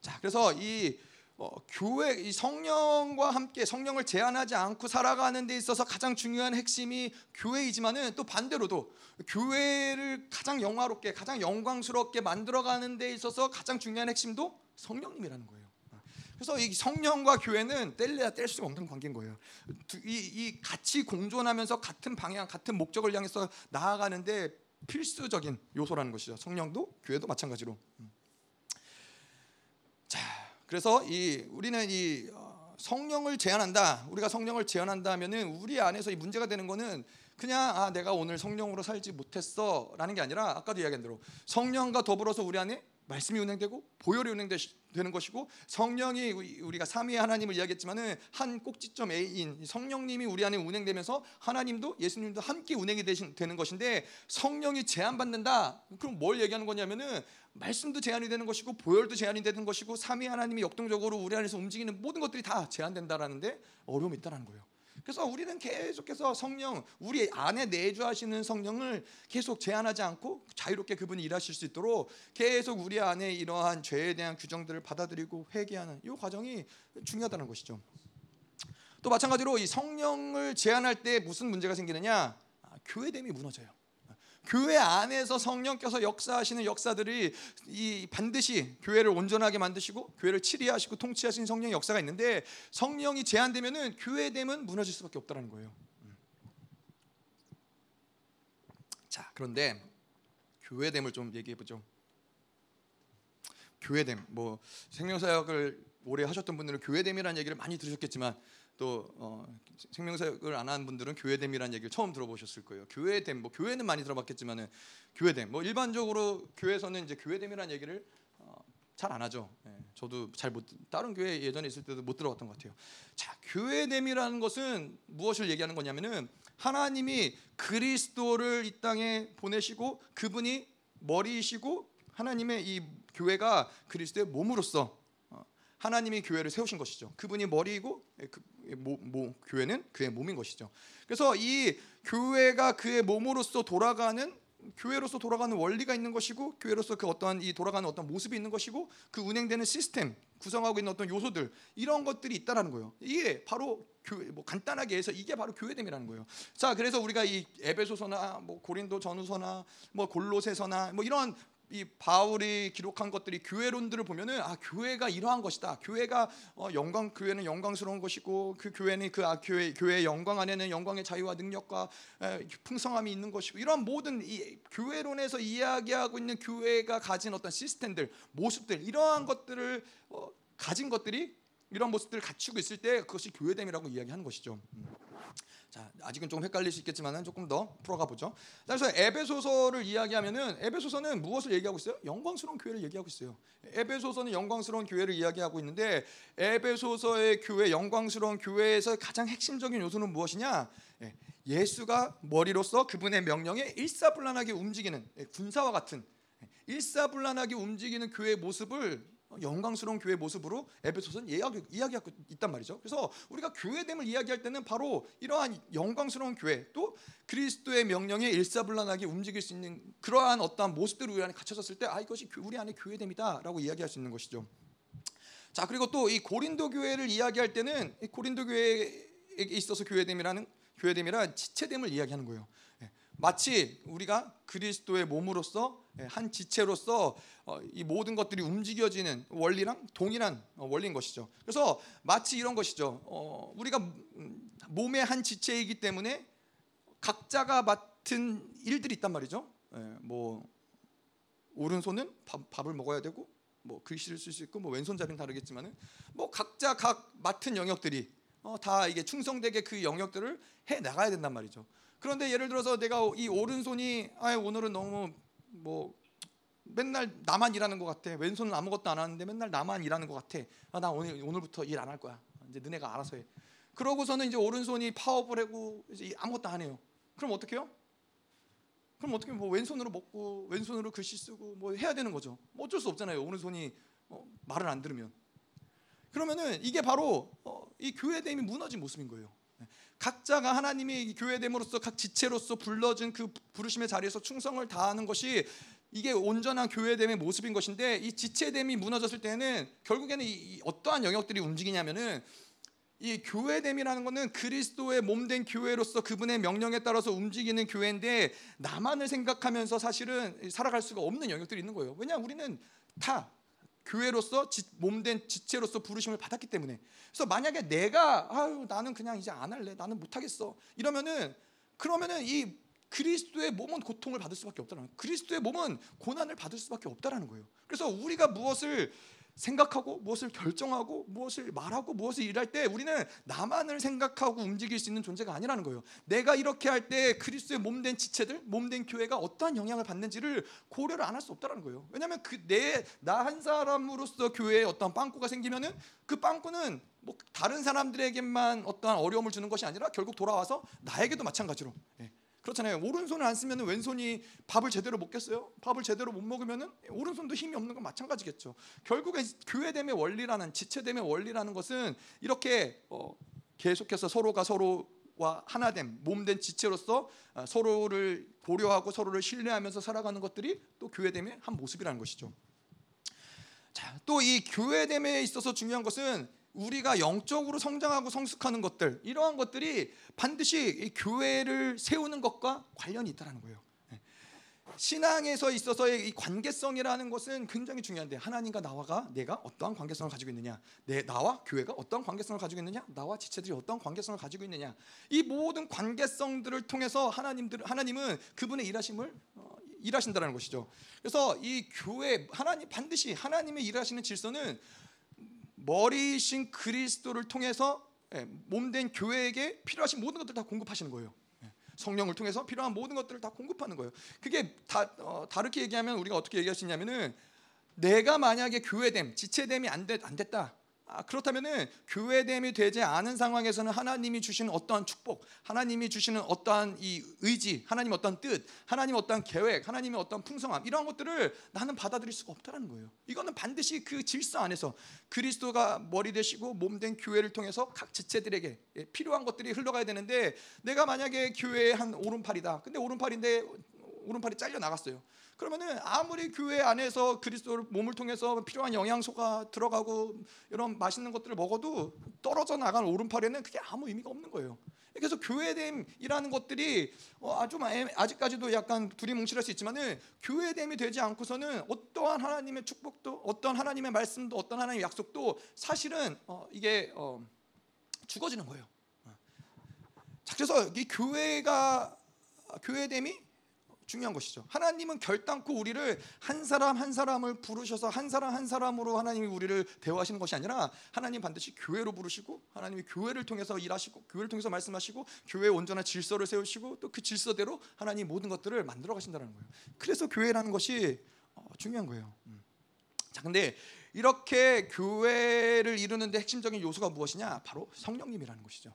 자, 그래서 이 어, 교회 이 성령과 함께 성령을 제한하지 않고 살아가는 데 있어서 가장 중요한 핵심이 교회이지만은 또 반대로도 교회를 가장 영화롭게 가장 영광스럽게 만들어가는 데 있어서 가장 중요한 핵심도 성령님이라는 거예요. 그래서 이 성령과 교회는 뗄래야 뗄 수가 없는 관계인 거예요. 이, 이 같이 공존하면서 같은 방향, 같은 목적을 향해서 나아가는데 필수적인 요소라는 것이죠. 성령도 교회도 마찬가지로. 음. 자, 그래서 이 우리는 이 어, 성령을 제한한다. 우리가 성령을 제한한다면은 우리 안에서 이 문제가 되는 거는 그냥 아 내가 오늘 성령으로 살지 못했어라는 게 아니라 아까도 이야기한 대로 성령과 더불어서 우리 안에 말씀이 운행되고 보혈이 운행되는 것이고 성령이 우리가 삼위의 하나님을 이야기했지만은 한 꼭지점 A인 성령님이 우리 안에 운행되면서 하나님도 예수님도 함께 운행이 되는 것인데 성령이 제한받는다. 그럼 뭘 얘기하는 거냐면은 말씀도 제한이 되는 것이고 보혈도 제한이 되는 것이고 삼위 하나님이 역동적으로 우리 안에서 움직이는 모든 것들이 다 제한된다라는데 어려움이 있다는 거예요. 그래서 우리는 계속해서 성령, 우리 안에 내주하시는 성령을 계속 제한하지 않고 자유롭게 그분이 일하실 수 있도록 계속 우리 안에 이러한 죄에 대한 규정들을 받아들이고 회개하는 이 과정이 중요하다는 것이죠. 또 마찬가지로 이 성령을 제한할 때 무슨 문제가 생기느냐? 아, 교회됨이 무너져요. 교회 안에서 성령께서 역사하시는 역사들이 이 반드시 교회를 온전하게 만드시고 교회를 치리하시고 통치하시는 성령의 역사가 있는데 성령이 제한되면은 교회됨은 무너질 수밖에 없다는 거예요. 자, 그런데 교회됨을 좀 얘기해 보죠. 교회됨. 뭐 생명사역을 오래 하셨던 분들은 교회됨이라는 얘기를 많이 들으셨겠지만 또 어, 생명사역을 안 하는 분들은 교회됨이라는 얘기를 처음 들어보셨을 거예요. 교회됨, 뭐 교회는 많이 들어봤겠지만은 교회됨. 뭐 일반적으로 교회에서는 이제 교회됨이라는 얘기를 어, 잘안 하죠. 예, 저도 잘 못 다른 교회 예전에 있을 때도 못 들어봤던 것 같아요. 자, 교회됨이라는 것은 무엇을 얘기하는 거냐면은 하나님이 그리스도를 이 땅에 보내시고 그분이 머리이시고 하나님의 이 교회가 그리스도의 몸으로서 어, 하나님이 교회를 세우신 것이죠. 그분이 머리이고 예, 그, 모, 모, 교회는 그의 몸인 것이죠. 그래서 이 교회가 그의 몸으로서 돌아가는 교회로서 돌아가는 원리가 있는 것이고 교회로서 그 어떠한 이 돌아가는 어떤 모습이 있는 것이고 그 운행되는 시스템 구성하고 있는 어떤 요소들 이런 것들이 있다라는 거예요. 이게 바로 교회 뭐 간단하게 해서 이게 바로 교회됨이라는 거예요. 자, 그래서 우리가 이 에베소서나 뭐 고린도 전후서나 뭐 골로새서나 뭐 이런 이 바울이 기록한 것들이 교회론들을 보면은 아 교회가 이러한 것이다. 교회가 어, 영광 교회는 영광스러운 것이고 그 교회는 그 아, 교회 교회의 영광 안에는 영광의 자유와 능력과 에, 풍성함이 있는 것이고 이런 모든 이 교회론에서 이야기하고 있는 교회가 가진 어떤 시스템들, 모습들 이러한 것들을 어, 가진 것들이 이런 모습들을 갖추고 있을 때 그것이 교회됨이라고 이야기하는 것이죠. 음. 자, 아직은 조금 헷갈릴 수 있겠지만은 조금 더 풀어가 보죠. 그래서 에베소서를 이야기하면은 에베소서는 무엇을 얘기하고 있어요? 영광스러운 교회를 얘기하고 있어요. 에베소서는 영광스러운 교회를 이야기하고 있는데 에베소서의 교회 영광스러운 교회에서 가장 핵심적인 요소는 무엇이냐? 예, 예수가 머리로서 그분의 명령에 일사불란하게 움직이는 예, 군사와 같은 예, 일사불란하게 움직이는 교회의 모습을 영광스러운 교회 모습으로 에베소서는 이야기, 이야기하고 있단 말이죠. 그래서 우리가 교회됨을 이야기할 때는 바로 이러한 영광스러운 교회 또 그리스도의 명령에 일사불란하게 움직일 수 있는 그러한 어떠한 모습들이 우리 안에 갖춰졌을 때 아 이것이 우리 안에 교회됨이다라고 이야기할 수 있는 것이죠. 자 그리고 또 이 고린도 교회를 이야기할 때는 고린도 교회에 있어서 교회됨이라는 교회됨이라 지체됨을 이야기하는 거예요. 마치 우리가 그리스도의 몸으로서 예, 한 지체로서 어, 이 모든 것들이 움직여지는 원리랑 동일한 어, 원리인 것이죠. 그래서 마치 이런 것이죠. 어, 우리가 몸의 한 지체이기 때문에 각자가 맡은 일들이 있단 말이죠. 예, 뭐 오른손은 밥, 을 먹어야 되고 뭐 글씨를 쓸 수 있고 뭐 왼손잡이는 다르겠지만은 뭐 각자 각 맡은 영역들이 다 이게 충성되게 그 영역들을 해 나가야 된단 말이죠. 그런데 예를 들어서 내가 이 오른손이 아 오늘은 너무 뭐 맨날 나만 일하는 것 같아. 왼손은 아무것도 안 하는데 맨날 나만 일하는 것 같아. 아, 나 오늘 오늘부터 일 안 할 거야. 이제 너네가 알아서 해. 그러고서는 이제 오른손이 파업을 하고 이제 아무것도 안 해요. 그럼 어떻게 해요? 그럼 어떻게 뭐 왼손으로 먹고 왼손으로 글씨 쓰고 뭐 해야 되는 거죠. 뭐 어쩔 수 없잖아요. 오른손이 어, 말을 안 들으면. 그러면은 이게 바로 어, 이 교회됨이 무너진 모습인 거예요. 각자가 하나님이 교회됨으로써 각 지체로서 불러진 그 부르심의 자리에서 충성을 다하는 것이 이게 온전한 교회됨의 모습인 것인데 이 지체됨이 무너졌을 때는 결국에는 이 어떠한 영역들이 움직이냐면은 이 교회됨이라는 것은 그리스도의 몸된 교회로서 그분의 명령에 따라서 움직이는 교회인데 나만을 생각하면서 사실은 살아갈 수가 없는 영역들이 있는 거예요. 왜냐 우리는 다 교회로서 몸된 지체로서 부르심을 받았기 때문에 그래서 만약에 내가 아유 나는 그냥 이제 안 할래 나는 못 하겠어 이러면은 그러면은 이 그리스도의 몸은 고통을 받을 수밖에 없다는 거예요. 그리스도의 몸은 고난을 받을 수밖에 없다라는 거예요. 그래서 우리가 무엇을 생각하고 무엇을 결정하고 무엇을 말하고 무엇을 일할 때 우리는 나만을 생각하고 움직일 수 있는 존재가 아니라는 거예요. 내가 이렇게 할 때 그리스도의 몸된 지체들, 몸된 교회가 어떠한 영향을 받는지를 고려를 안 할 수 없다라는 거예요. 왜냐하면 그 내 나 한 사람으로서 교회에 어떤 빵꾸가 생기면은 그 빵꾸는 뭐 다른 사람들에게만 어떠한 어려움을 주는 것이 아니라 결국 돌아와서 나에게도 마찬가지로 예. 그렇잖아요. 오른손을 안 쓰면 왼손이 밥을 제대로 먹겠어요? 밥을 제대로 못 먹으면 오른손도 힘이 없는 건 마찬가지겠죠. 결국에 교회됨의 원리라는 지체됨의 원리라는 것은 이렇게 어, 계속해서 서로가 서로와 하나됨, 몸된 지체로서 어, 서로를 고려하고 서로를 신뢰하면서 살아가는 것들이 또 교회됨의 한 모습이라는 것이죠. 자, 또 이 교회됨에 있어서 중요한 것은 우리가 영적으로 성장하고 성숙하는 것들 이러한 것들이 반드시 교회를 세우는 것과 관련이 있다는 거예요. 예. 신앙에서 있어서의 이 관계성이라는 것은 굉장히 중요한데 하나님과 나와가 내가 어떠한 관계성을 가지고 있느냐, 내 나와 교회가 어떠한 관계성을 가지고 있느냐, 나와 지체들이 어떠한 관계성을 가지고 있느냐, 이 모든 관계성들을 통해서 하나님들 하나님은 그분의 일하심을 어, 일하신다는 것이죠. 그래서 이 교회 하나님 반드시 하나님의 일하시는 질서는 머리이신 그리스도를 통해서 예, 몸된 교회에게 필요하신 모든 것들 다 공급하시는 거예요. 예, 성령을 통해서 필요한 모든 것들을 다 공급하는 거예요. 그게 다 어, 다르게 얘기하면 우리가 어떻게 얘기할 수 있냐면은 내가 만약에 교회됨, 지체됨이 안, 됐, 안 됐다. 아, 그렇다면은 교회됨이 되지 않은 상황에서는 하나님이 주시는 어떠한 축복, 하나님이 주시는 어떠한 이 의지, 하나님 어떠한 뜻, 하나님 어떠한 계획, 하나님의 어떠한 풍성함 이런 것들을 나는 받아들일 수가 없다는 거예요. 이거는 반드시 그 질서 안에서 그리스도가 머리 되시고 몸된 교회를 통해서 각 지체들에게 예, 필요한 것들이 흘러가야 되는데 내가 만약에 교회의 한 오른팔이다. 근데 오른팔인데 오른팔이 잘려 나갔어요. 그러면은 아무리 교회 안에서 그리스도를 몸을 통해서 필요한 영양소가 들어가고 이런 맛있는 것들을 먹어도 떨어져 나간 오른팔에는 그게 아무 의미가 없는 거예요. 그래서 교회됨이라는 것들이 어, 아주 아직까지도 약간 두리뭉실할 수 있지만은 교회됨이 되지 않고서는 어떠한 하나님의 축복도 어떤 하나님의 말씀도 어떤 하나님의 약속도 사실은 어, 이게 어, 죽어지는 거예요. 자, 그래서 이 교회가 교회됨이 중요한 것이죠. 하나님은 결단코 우리를 한 사람 한 사람을 부르셔서 한 사람 한 사람으로 하나님이 우리를 대화하시는 것이 아니라 하나님 반드시 교회로 부르시고 하나님이 교회를 통해서 일하시고 교회를 통해서 말씀하시고 교회의 온전한 질서를 세우시고 또 그 질서대로 하나님 모든 것들을 만들어 가신다는 거예요. 그래서 교회라는 것이 어, 중요한 거예요. 음. 자, 근데 이렇게 교회를 이루는데 핵심적인 요소가 무엇이냐? 바로 성령님이라는 것이죠.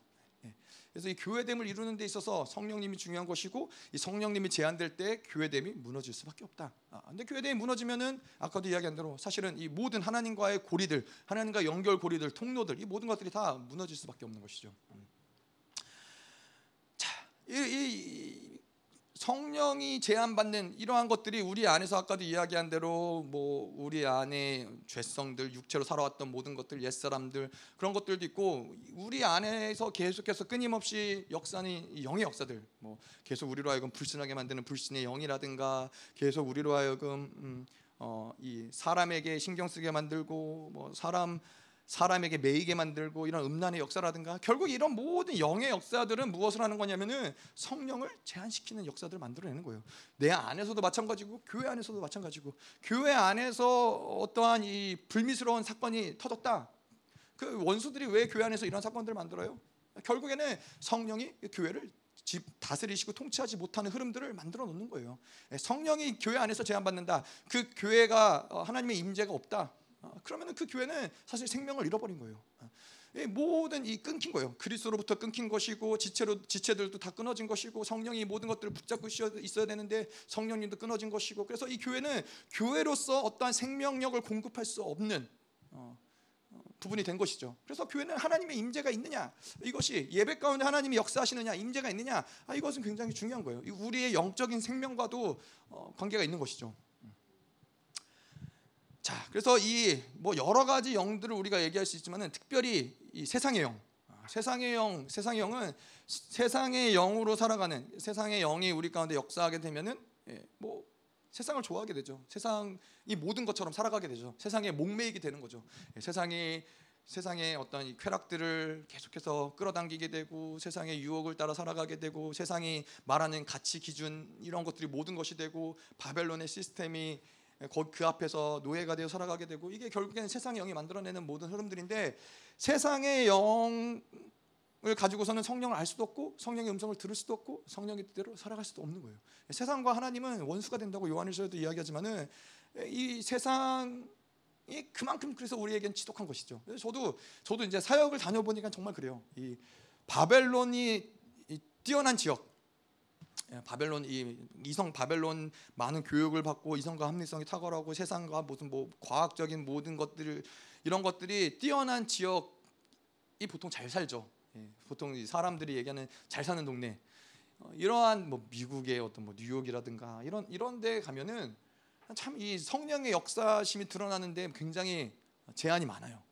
그래서 이 교회됨을 이루는 데 있어서 성령님이 중요한 것이고 이 성령님이 제한될 때 교회됨이 무너질 수밖에 없다. 아, 근데 교회됨이 무너지면은 아까도 이야기한 대로 사실은 이 모든 하나님과의 고리들, 하나님과 연결 고리들, 통로들 이 모든 것들이 다 무너질 수밖에 없는 것이죠. 음. 자, 이, 이, 성령이 제한받는 이러한 것들이 우리 안에서 아까도 이야기한 대로 뭐 우리 안에 죄성들 육체로 살아왔던 모든 것들 옛사람들 그런 것들도 있고 우리 안에서 계속해서 끊임없이 역사는 영의 역사들 뭐 계속 우리로 하여금 불신하게 만드는 불신의 영이라든가 계속 우리로 하여금 음, 어, 이 사람에게 신경 쓰게 만들고 뭐 사람 사람에게 매이게 만들고 이런 음란의 역사라든가 결국 이런 모든 영의 역사들은 무엇을 하는 거냐면은 성령을 제한시키는 역사들을 만들어내는 거예요. 내 안에서도 마찬가지고 교회 안에서도 마찬가지고 교회 안에서 어떠한 이 불미스러운 사건이 터졌다. 그 원수들이 왜 교회 안에서 이런 사건들을 만들어요? 결국에는 성령이 교회를 집 다스리시고 통치하지 못하는 흐름들을 만들어 놓는 거예요. 성령이 교회 안에서 제한받는다. 그 교회가 어, 하나님의 임재가 없다. 어, 그러면 그 교회는 사실 생명을 잃어버린 거예요. 어, 모든 이 끊긴 거예요. 그리스도로부터 끊긴 것이고 지체로 지체들도 다 끊어진 것이고 성령이 모든 것들을 붙잡고 있어야 되는데 성령님도 끊어진 것이고 그래서 이 교회는 교회로서 어떠한 생명력을 공급할 수 없는 어, 부분이 된 것이죠. 그래서 교회는 하나님의 임재가 있느냐 이것이 예배 가운데 하나님이 역사하시느냐 임재가 있느냐 아, 이것은 굉장히 중요한 거예요. 우리의 영적인 생명과도 관계가 있는 것이죠. 자, 그래서 이 뭐 여러 가지 영들을 우리가 얘기할 수 있지만은 특별히 이 세상의 영, 아, 세상의 영, 세상의 영은 세상의 영으로 살아가는 세상의 영이 우리 가운데 역사하게 되면은 예, 뭐 세상을 좋아하게 되죠. 세상이 모든 것처럼 살아가게 되죠. 세상에 목매이게 되는 거죠. 예, 세상이 세상의 어떤 이 쾌락들을 계속해서 끌어당기게 되고 세상의 유혹을 따라 살아가게 되고 세상이 말하는 가치 기준 이런 것들이 모든 것이 되고 바벨론의 시스템이 그 앞에서 노예가 되어 살아가게 되고 이게 결국에는 세상의 영이 만들어내는 모든 흐름들인데 세상의 영을 가지고서는 성령을 알 수도 없고 성령의 음성을 들을 수도 없고 성령의 뜻대로 살아갈 수도 없는 거예요. 세상과 하나님은 원수가 된다고 요한일서에도 이야기하지만은 이 세상 이 그만큼 그래서 우리에겐 지독한 것이죠. 저도 저도 이제 사역을 다녀보니까 정말 그래요. 이 바벨론이 뛰어난 지역 예, 바벨론 이 이성 바벨론 많은 교육을 받고 이성과 합리성이 탁월하고 세상과 무슨 뭐 과학적인 모든 것들 이런 것들이 뛰어난 지역이 보통 잘 살죠. 예, 보통 사람들이 얘기하는 잘 사는 동네. 어, 이러한 뭐 미국의 어떤 뭐 뉴욕이라든가 이런 이런 데 가면은 참 이 성령의 역사심이 드러나는데 굉장히 제한이 많아요.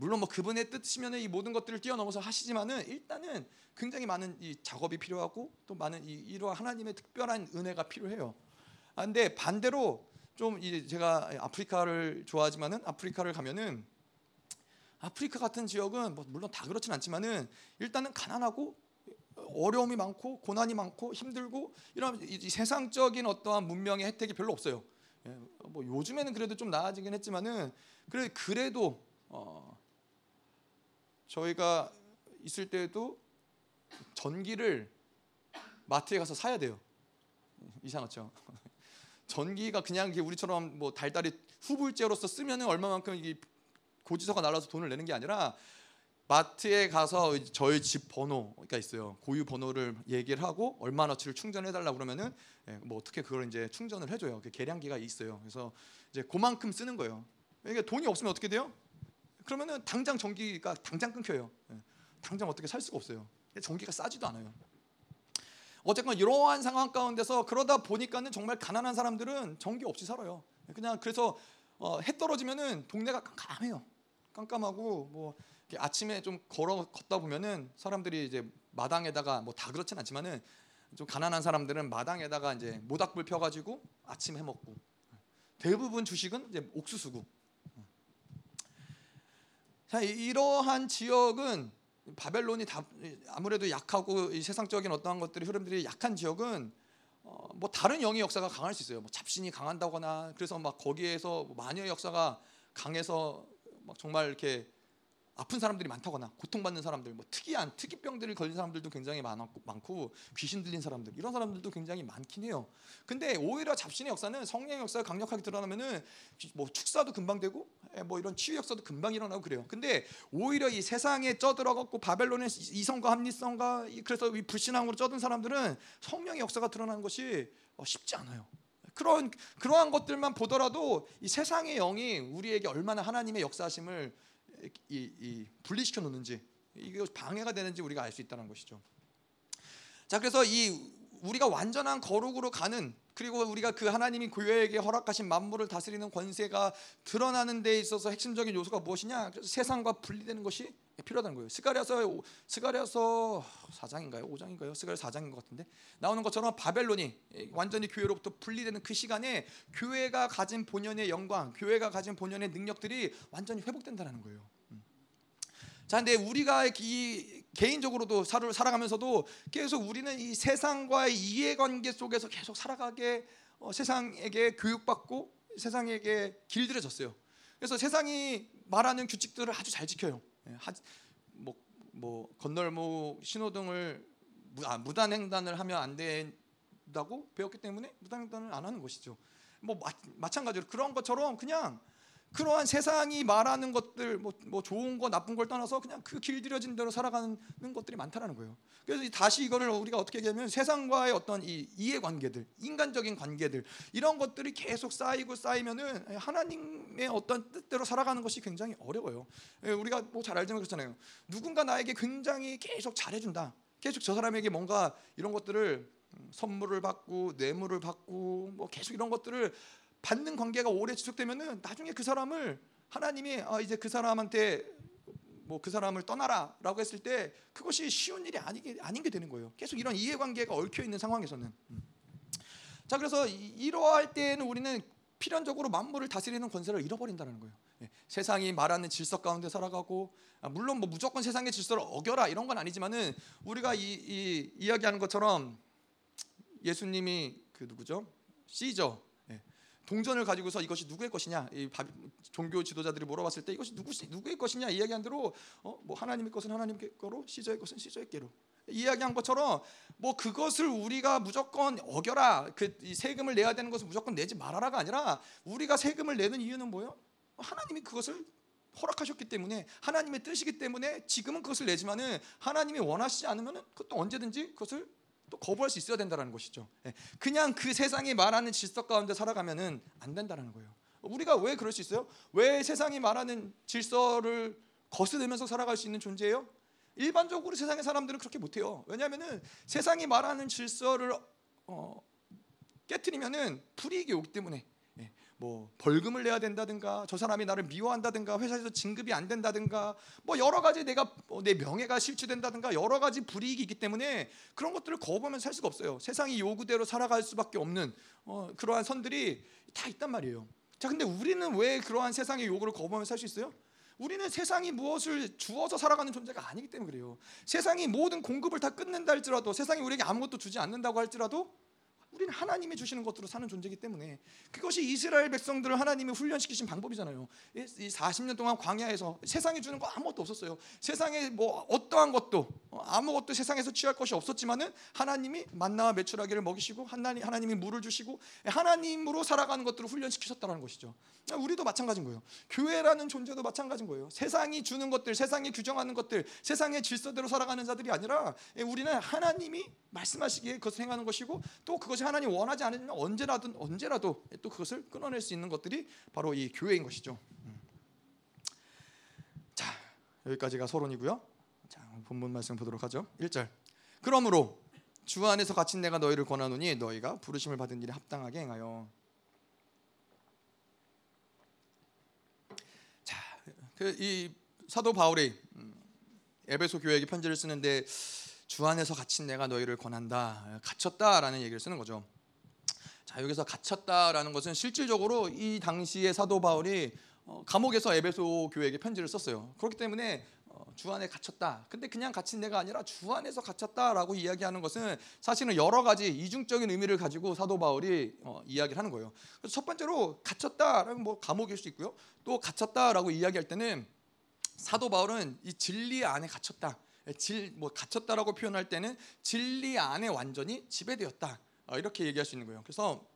물론 뭐 그분의 뜻이면 이 모든 것들을 뛰어넘어서 하시지만은 일단은 굉장히 많은 이 작업이 필요하고 또 많은 이 이러한 하나님의 특별한 은혜가 필요해요. 아, 근데 반대로 좀 이제 제가 아프리카를 좋아하지만은 아프리카를 가면은 아프리카 같은 지역은 뭐 물론 다 그렇진 않지만은 일단은 가난하고 어려움이 많고 고난이 많고 힘들고 이런 이 세상적인 어떠한 문명의 혜택이 별로 없어요. 예, 뭐 요즘에는 그래도 좀 나아지긴 했지만은 그래 그래도 어 저희가 있을 때도 전기를 마트에 가서 사야 돼요. 이상하죠. 전기가 그냥 우리처럼 뭐 달달이 후불제로서 쓰면은 얼마만큼 이 고지서가 날라서 돈을 내는 게 아니라 마트에 가서 저희 집 번호가 있어요. 고유 번호를 얘기를 하고 얼마나치를 충전해 달라 그러면은 예, 뭐 어떻게 그걸 이제 충전을 해줘요. 그 계량기가 있어요. 그래서 이제 그만큼 쓰는 거예요. 이게 돈이 없으면 어떻게 돼요? 그러면은 당장 전기가 당장 끊겨요. 예, 당장 어떻게 살 수가 없어요. 전기가 싸지도 않아요. 어쨌건 이러한 상황 가운데서 그러다 보니까는 정말 가난한 사람들은 전기 없이 살아요. 그냥 그래서 어, 해 떨어지면은 동네가 깜깜해요. 깜깜하고 뭐 아침에 좀 걸어 걷다 보면은 사람들이 이제 마당에다가 뭐 다 그렇진 않지만은 좀 가난한 사람들은 마당에다가 이제 모닥불 펴가지고 아침 해 먹고 대부분 주식은 이제 옥수수고. 자 이러한 지역은 바벨론이 다 아무래도 약하고 세상적인 어떠한 것들이 흐름들이 약한 지역은 어, 뭐 다른 영의 역사가 강할 수 있어요. 뭐 잡신이 강한다거나 그래서 막 거기에서 뭐 마녀의 역사가 강해서 막 정말 이렇게 아픈 사람들이 많다거나 고통받는 사람들, 뭐 특이한 특이병들을 걸린 사람들도 굉장히 많았고, 많고 귀신 들린 사람들 이런 사람들도 굉장히 많긴 해요. 근데 오히려 잡신의 역사는 성령의 역사가 강력하게 드러나면은 뭐 축사도 금방 되고 예, 뭐 이런 치유 역사도 금방 일어나고 그래요. 근데 오히려 이 세상에 쪄들어갖고 바벨론의 이성과 합리성과 그래서 이 불신앙으로 쪄든 사람들은 성령의 역사가 드러나는 것이 어, 쉽지 않아요. 그런 그러한 것들만 보더라도 이 세상의 영이 우리에게 얼마나 하나님의 역사심을 이, 이 분리시켜 놓는지 이게 방해가 되는지 우리가 알 수 있다는 것이죠. 자, 그래서 이 우리가 완전한 거룩으로 가는 그리고 우리가 그 하나님이 교회에게 허락하신 만물을 다스리는 권세가 드러나는 데 있어서 핵심적인 요소가 무엇이냐? 세상과 분리되는 것이 필요하다는 거예요. 스가랴서 스가랴서 4장인가요? 5장인가요? 스가랴 4장인 것 같은데 나오는 것처럼 바벨론이 완전히 교회로부터 분리되는 그 시간에 교회가 가진 본연의 영광, 교회가 가진 본연의 능력들이 완전히 회복된다는 거예요. 음. 자, 근데 우리가 이 개인적으로도 살아가면서도 계속 우리는 이 세상과의 이해관계 속에서 계속 살아가게 어, 세상에게 교육받고 세상에게 길들여졌어요. 그래서 세상이 말하는 규칙들을 아주 잘 지켜요. 예, 뭐, 뭐 건널목 신호등을 아, 무단횡단을 하면 안 된다고 배웠기 때문에 무단횡단을 안 하는 것이죠. 뭐 마, 마찬가지로 그런 것처럼 그냥 그러한 세상이 말하는 것들 뭐, 뭐 좋은 거 나쁜 걸 떠나서 그냥 그 길들여진 대로 살아가는 것들이 많다라는 거예요. 그래서 다시 이거를 우리가 어떻게 얘기하면 세상과의 어떤 이 이해관계들, 인간적인 관계들 이런 것들이 계속 쌓이고 쌓이면은 하나님의 어떤 뜻대로 살아가는 것이 굉장히 어려워요. 예, 우리가 뭐 잘 알지만 그렇잖아요. 누군가 나에게 굉장히 계속 잘해준다. 계속 저 사람에게 뭔가 이런 것들을 음, 선물을 받고 뇌물을 받고 뭐 계속 이런 것들을 받는 관계가 오래 지속되면은 나중에 그 사람을 하나님이 아 이제 그 사람한테 뭐 그 사람을 떠나라라고 했을 때 그것이 쉬운 일이 아니게 아닌 게 되는 거예요. 계속 이런 이해관계가 얽혀 있는 상황에서는. 음. 자 그래서 이러할 때에는 우리는 필연적으로 만물을 다스리는 권세를 잃어버린다는 거예요. 예, 세상이 말하는 질서 가운데 살아가고 아, 물론 뭐 무조건 세상의 질서를 어겨라 이런 건 아니지만은 우리가 이, 이 이야기하는 것처럼 예수님이 그 누구죠? 시저 동전을 가지고서 이것이 누구의 것이냐? 이 종교 지도자들이 물어봤을 때 이것이 누구 누구의 것이냐? 이야기한 대로 어, 뭐 하나님의 것은 하나님의 거로 시저의 것은 시저의 께로. 이야기한 것처럼 뭐 그것을 우리가 무조건 어겨라. 그 세금을 내야 되는 것을 무조건 내지 말아라가 아니라 우리가 세금을 내는 이유는 뭐요? 하나님이 그것을 허락하셨기 때문에 하나님의 뜻이기 때문에 지금은 그것을 내지만은 하나님이 원하시지 않으면은 그것도 언제든지 그것을 또 거부할 수 있어야 된다는 것이죠. 예. 그냥 그 세상이 말하는 질서 가운데 살아가면은 안 된다는 거예요. 우리가 왜 그럴 수 있어요? 왜 세상이 말하는 질서를 거스르면서 살아갈 수 있는 존재예요? 일반적으로 세상의 사람들은 그렇게 못해요. 왜냐하면은 세상이 말하는 질서를 어, 깨뜨리면은 불이익이 오기 때문에 예. 뭐 벌금을 내야 된다든가 저 사람이 나를 미워한다든가 회사에서 진급이 안 된다든가 뭐 여러 가지 내가 뭐내 명예가 실추된다든가 여러 가지 불이익이 있기 때문에 그런 것들을 거부하면 살 수가 없어요. 세상이 요구대로 살아갈 수밖에 없는 어, 그러한 선들이 다 있단 말이에요. 자, 근데 우리는 왜 그러한 세상의 요구를 거부하면 살 수 있어요? 우리는 세상이 무엇을 주어서 살아가는 존재가 아니기 때문에 그래요. 세상이 모든 공급을 다 끝낸다 할지라도 세상이 우리에게 아무것도 주지 않는다고 할지라도 우리는 하나님이 주시는 것으로 사는 존재이기 때문에 그것이 이스라엘 백성들을 하나님이 훈련시키신 방법이잖아요. 이 40년 동안 광야에서 세상이 주는 거 아무것도 없었어요. 세상에 뭐 어떠한 것도 어, 아무것도 세상에서 취할 것이 없었지만은 하나님이 만나와 메추라기를 먹이시고 하나님 하나님이 물을 주시고 하나님으로 살아가는 것들을 훈련시키셨다는 것이죠. 우리도 마찬가지인 거예요. 교회라는 존재도 마찬가지인 거예요. 세상이 주는 것들, 세상이 규정하는 것들, 세상의 질서대로 살아가는 자들이 아니라 우리는 하나님이 말씀하시기에 그것을 행하는 것이고 또 그것이 하나님 원하지 않으면 언제라든 언제라도 또 그것을 끊어낼 수 있는 것들이 바로 이 교회인 것이죠. 음. 자 여기까지가 서론이고요. 자 본문 말씀 보도록 하죠. 1절. 그러므로 주 안에서 갇힌 내가 너희를 권하노니 너희가 부르심을 받은 일에 합당하게 행하여. 자이 사도 바울이 음, 에베소 교회에게 편지를 쓰는데 주 안에서 갇힌 내가 너희를 권한다. 갇혔다라는 얘기를 쓰는 거죠. 자, 여기서 갇혔다라는 것은 실질적으로 이 당시에 사도 바울이 어, 감옥에서 에베소 교회에게 편지를 썼어요. 그렇기 때문에 어, 주 안에 갇혔다. 근데 그냥 갇힌 내가 아니라 주 안에서 갇혔다라고 이야기하는 것은 사실은 여러 가지 이중적인 의미를 가지고 사도 바울이 어, 이야기를 하는 거예요. 그래서 첫 번째로 갇혔다라는 뭐 감옥일 수 있고요. 또 갇혔다라고 이야기할 때는 사도 바울은 이 진리 안에 갇혔다. 질, 뭐 갇혔다라고 표현할 때는 진리 안에 완전히 지배되었다 어, 이렇게 얘기할 수 있는 거예요. 그래서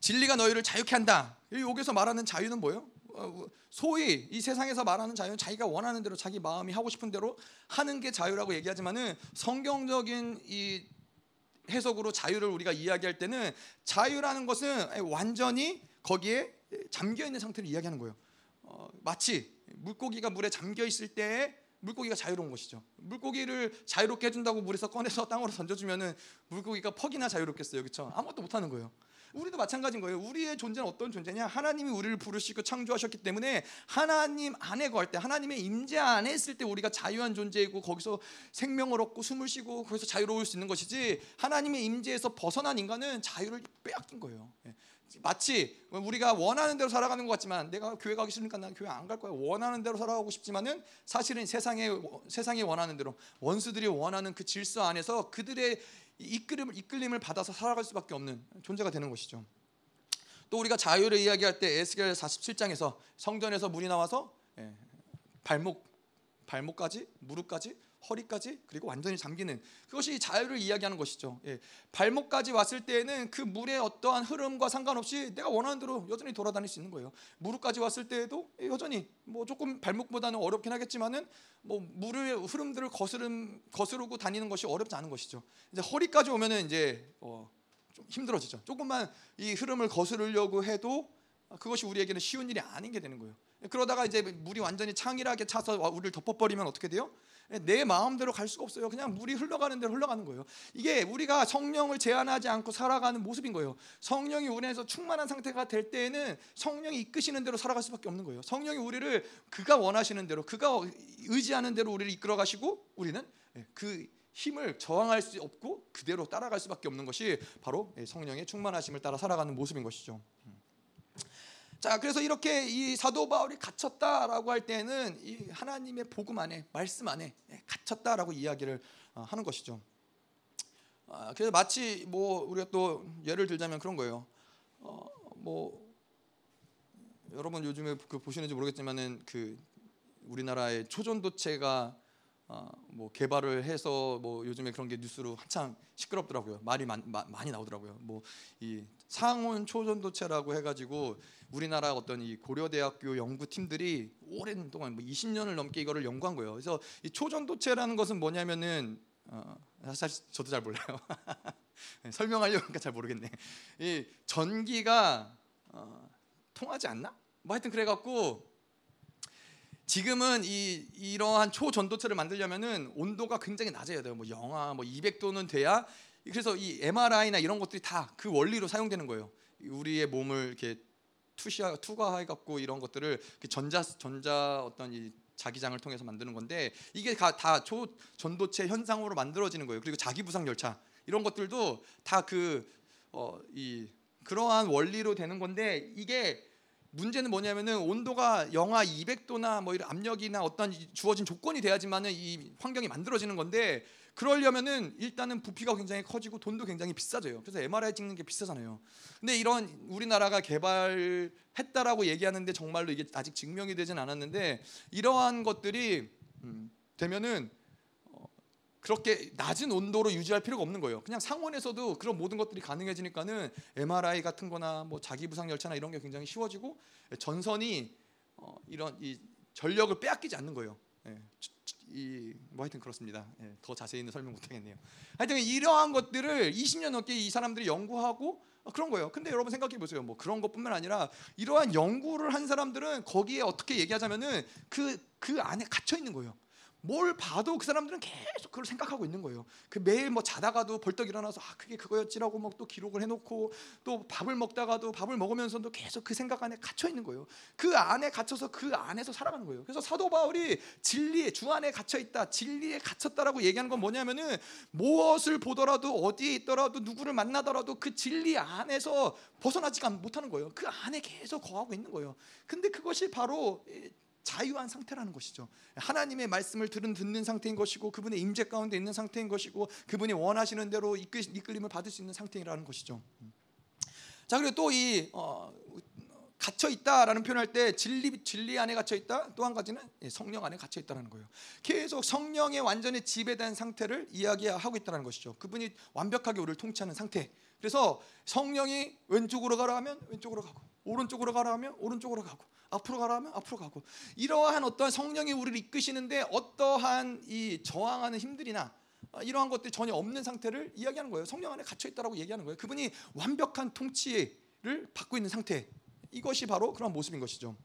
진리가 너희를 자유케 한다. 여기서 말하는 자유는 뭐예요? 어, 소위 이 세상에서 말하는 자유는 자기가 원하는 대로 자기 마음이 하고 싶은 대로 하는 게 자유라고 얘기하지만은 성경적인 이 해석으로 자유를 우리가 이야기할 때는 자유라는 것은 완전히 거기에 잠겨 있는 상태를 이야기하는 거예요. 어, 마치 물고기가 물에 잠겨 있을 때 물고기가 자유로운 것이죠. 물고기를 자유롭게 해준다고 물에서 꺼내서 땅으로 던져주면은 물고기가 퍽이나 자유롭겠어요, 그렇죠? 아무것도 못하는 거예요. 우리도 마찬가지인 거예요. 우리의 존재는 어떤 존재냐? 하나님이 우리를 부르시고 창조하셨기 때문에 하나님 안에 거할 때, 하나님의 임재 안에 있을 때 우리가 자유한 존재이고 거기서 생명을 얻고 숨을 쉬고 거기서 자유로울 수 있는 것이지 하나님의 임재에서 벗어난 인간은 자유를 빼앗긴 거예요. 예. 마치 우리가 원하는 대로 살아가는 것 같지만 내가 교회 가기 싫으니까 난 교회 안 갈 거야. 원하는 대로 살아가고 싶지만은 사실은 세상에 세상이 원하는 대로 원수들이 원하는 그 질서 안에서 그들의 이끌림을 이끌림을 받아서 살아갈 수밖에 없는 존재가 되는 것이죠. 또 우리가 자유를 이야기할 때 에스겔 47장에서 성전에서 물이 나와서 예, 발목 발목까지 무릎까지 허리까지 그리고 완전히 잠기는 그것이 자유를 이야기하는 것이죠. 예. 발목까지 왔을 때에는 그 물의 어떠한 흐름과 상관없이 내가 원하는 대로 여전히 돌아다닐 수 있는 거예요. 무릎까지 왔을 때에도 여전히 뭐 조금 발목보다는 어렵긴 하겠지만은 뭐 물의 흐름들을 거스름 거스르고 다니는 것이 어렵지 않은 것이죠. 이제 허리까지 오면은 이제 어, 좀 힘들어지죠. 조금만 이 흐름을 거스르려고 해도 그것이 우리에게는 쉬운 일이 아닌 게 되는 거예요. 그러다가 이제 물이 완전히 창이하게 차서 우리를 덮어버리면 어떻게 돼요? 내 마음대로 갈 수가 없어요. 그냥 물이 흘러가는 대로 흘러가는 거예요. 이게 우리가 성령을 제한하지 않고 살아가는 모습인 거예요. 성령이 우리 안에서 충만한 상태가 될 때에는 성령이 이끄시는 대로 살아갈 수밖에 없는 거예요. 성령이 우리를 그가 원하시는 대로, 그가 의지하는 대로 우리를 이끌어 가시고 우리는 예, 그 힘을 저항할 수 없고 그대로 따라갈 수밖에 없는 것이 바로 예, 성령의 충만하심을 따라 살아가는 모습인 것이죠. 음. 자, 그래서 이렇게 이 사도 바울이 갇혔다라고 할 때는 이 하나님의 복음 안에 말씀 안에 예, 갇혔다라고 이야기를 어, 하는 것이죠. 아, 그래서 마치 뭐 우리가 또 예를 들자면 그런 거예요. 어, 뭐 여러분 요즘에 그 보시는지 모르겠지만은 그 우리나라의 초전도체가 어, 뭐 개발을 해서 뭐 요즘에 그런 게 뉴스로 한창 시끄럽더라고요. 말이 많, 많이 나오더라고요. 뭐 이 상온 초전도체라고 해가지고 우리나라 어떤 이 고려대학교 연구팀들이 오랜 동안 뭐 20년을 넘게 이거를 연구한 거예요. 그래서 이 초전도체라는 것은 뭐냐면은 어, 사실 저도 잘 몰라요. 설명하려고 하니까 잘 모르겠네. 이 전기가 어, 통하지 않나? 뭐 하여튼 그래갖고 지금은 이 이러한 초전도체를 만들려면은 온도가 굉장히 낮아야 돼요. 뭐 영하 뭐 200도는 돼야 그래서 이 MRI나 이런 것들이 다 그 원리로 사용되는 거예요. 우리의 몸을 이렇게 투시하 투과해 갖고 이런 것들을 그 전자 전자 어떤 이 자기장을 통해서 만드는 건데 이게 다 초 전도체 현상으로 만들어지는 거예요. 그리고 자기 부상 열차 이런 것들도 다 그 어 이 그러한 원리로 되는 건데 이게 문제는 뭐냐면은 온도가 영하 200도나 뭐 이런 압력이나 어떤 주어진 조건이 돼야지만은 이 환경이 만들어지는 건데 그러려면은 일단은 부피가 굉장히 커지고 돈도 굉장히 비싸져요. 그래서 MRI 찍는 게 비싸잖아요. 근데 이런 우리나라가 개발했다라고 얘기하는데 정말로 이게 아직 증명이 되진 않았는데 이러한 것들이 음, 되면은 어, 그렇게 낮은 온도로 유지할 필요가 없는 거예요. 그냥 상온에서도 그런 모든 것들이 가능해지니까는 MRI 같은 거나 뭐 자기 부상 열차나 이런 게 굉장히 쉬워지고 전선이 어, 이런 이 전력을 빼앗기지 않는 거예요. 예. 이 뭐 하여튼 그렇습니다. 예, 더 자세히는 설명 못하겠네요. 하여튼 이러한 것들을 20년 넘게 이 사람들이 연구하고 어, 그런 거예요. 근데 여러분 생각해 보세요. 뭐 그런 것뿐만 아니라 이러한 연구를 한 사람들은 거기에 어떻게 얘기하자면은 그그 그 안에 갇혀 있는 거예요. 뭘 봐도 그 사람들은 계속 그걸 생각하고 있는 거예요. 그 매일 뭐 자다가도 벌떡 일어나서 아 그게 그거였지라고 막 또 기록을 해놓고 또 밥을 먹다가도 밥을 먹으면서도 계속 그 생각 안에 갇혀 있는 거예요. 그 안에 갇혀서 그 안에서 살아가는 거예요. 그래서 사도 바울이 진리의 주 안에 갇혀 있다, 진리에 갇혔다라고 얘기하는 건 뭐냐면은 무엇을 보더라도 어디에 있더라도 누구를 만나더라도 그 진리 안에서 벗어나지가 못하는 거예요. 그 안에 계속 거하고 있는 거예요. 근데 그것이 바로 자유한 상태라는 것이죠. 하나님의 말씀을 들은 듣는 상태인 것이고 그분의 임재 가운데 있는 상태인 것이고 그분이 원하시는 대로 이끌, 이끌림을 받을 수 있는 상태라는 것이죠. 자 그리고 또이 어, 갇혀 있다라는 표현할 때 진리 진리 안에 갇혀 있다. 또 한 가지는 성령 안에 갇혀 있다라는 거예요. 계속 성령의 완전히 지배된 상태를 이야기하고 있다는 것이죠. 그분이 완벽하게 우리를 통치하는 상태. 그래서 성령이 왼쪽으로 가라 하면 왼쪽으로 가고 오른쪽으로 가라 하면 오른쪽으로 가고 앞으로 가라 하면 앞으로 가고 이러한 어떠한 성령이 우리를 이끄시는데 어떠한 이 저항하는 힘들이나 이러한 것들이 전혀 없는 상태를 이야기하는 거예요. 성령 안에 갇혀 있다라고 얘기하는 거예요. 그분이 완벽한 통치를 받고 있는 상태. 이것이 바로 그런 모습인 것이죠.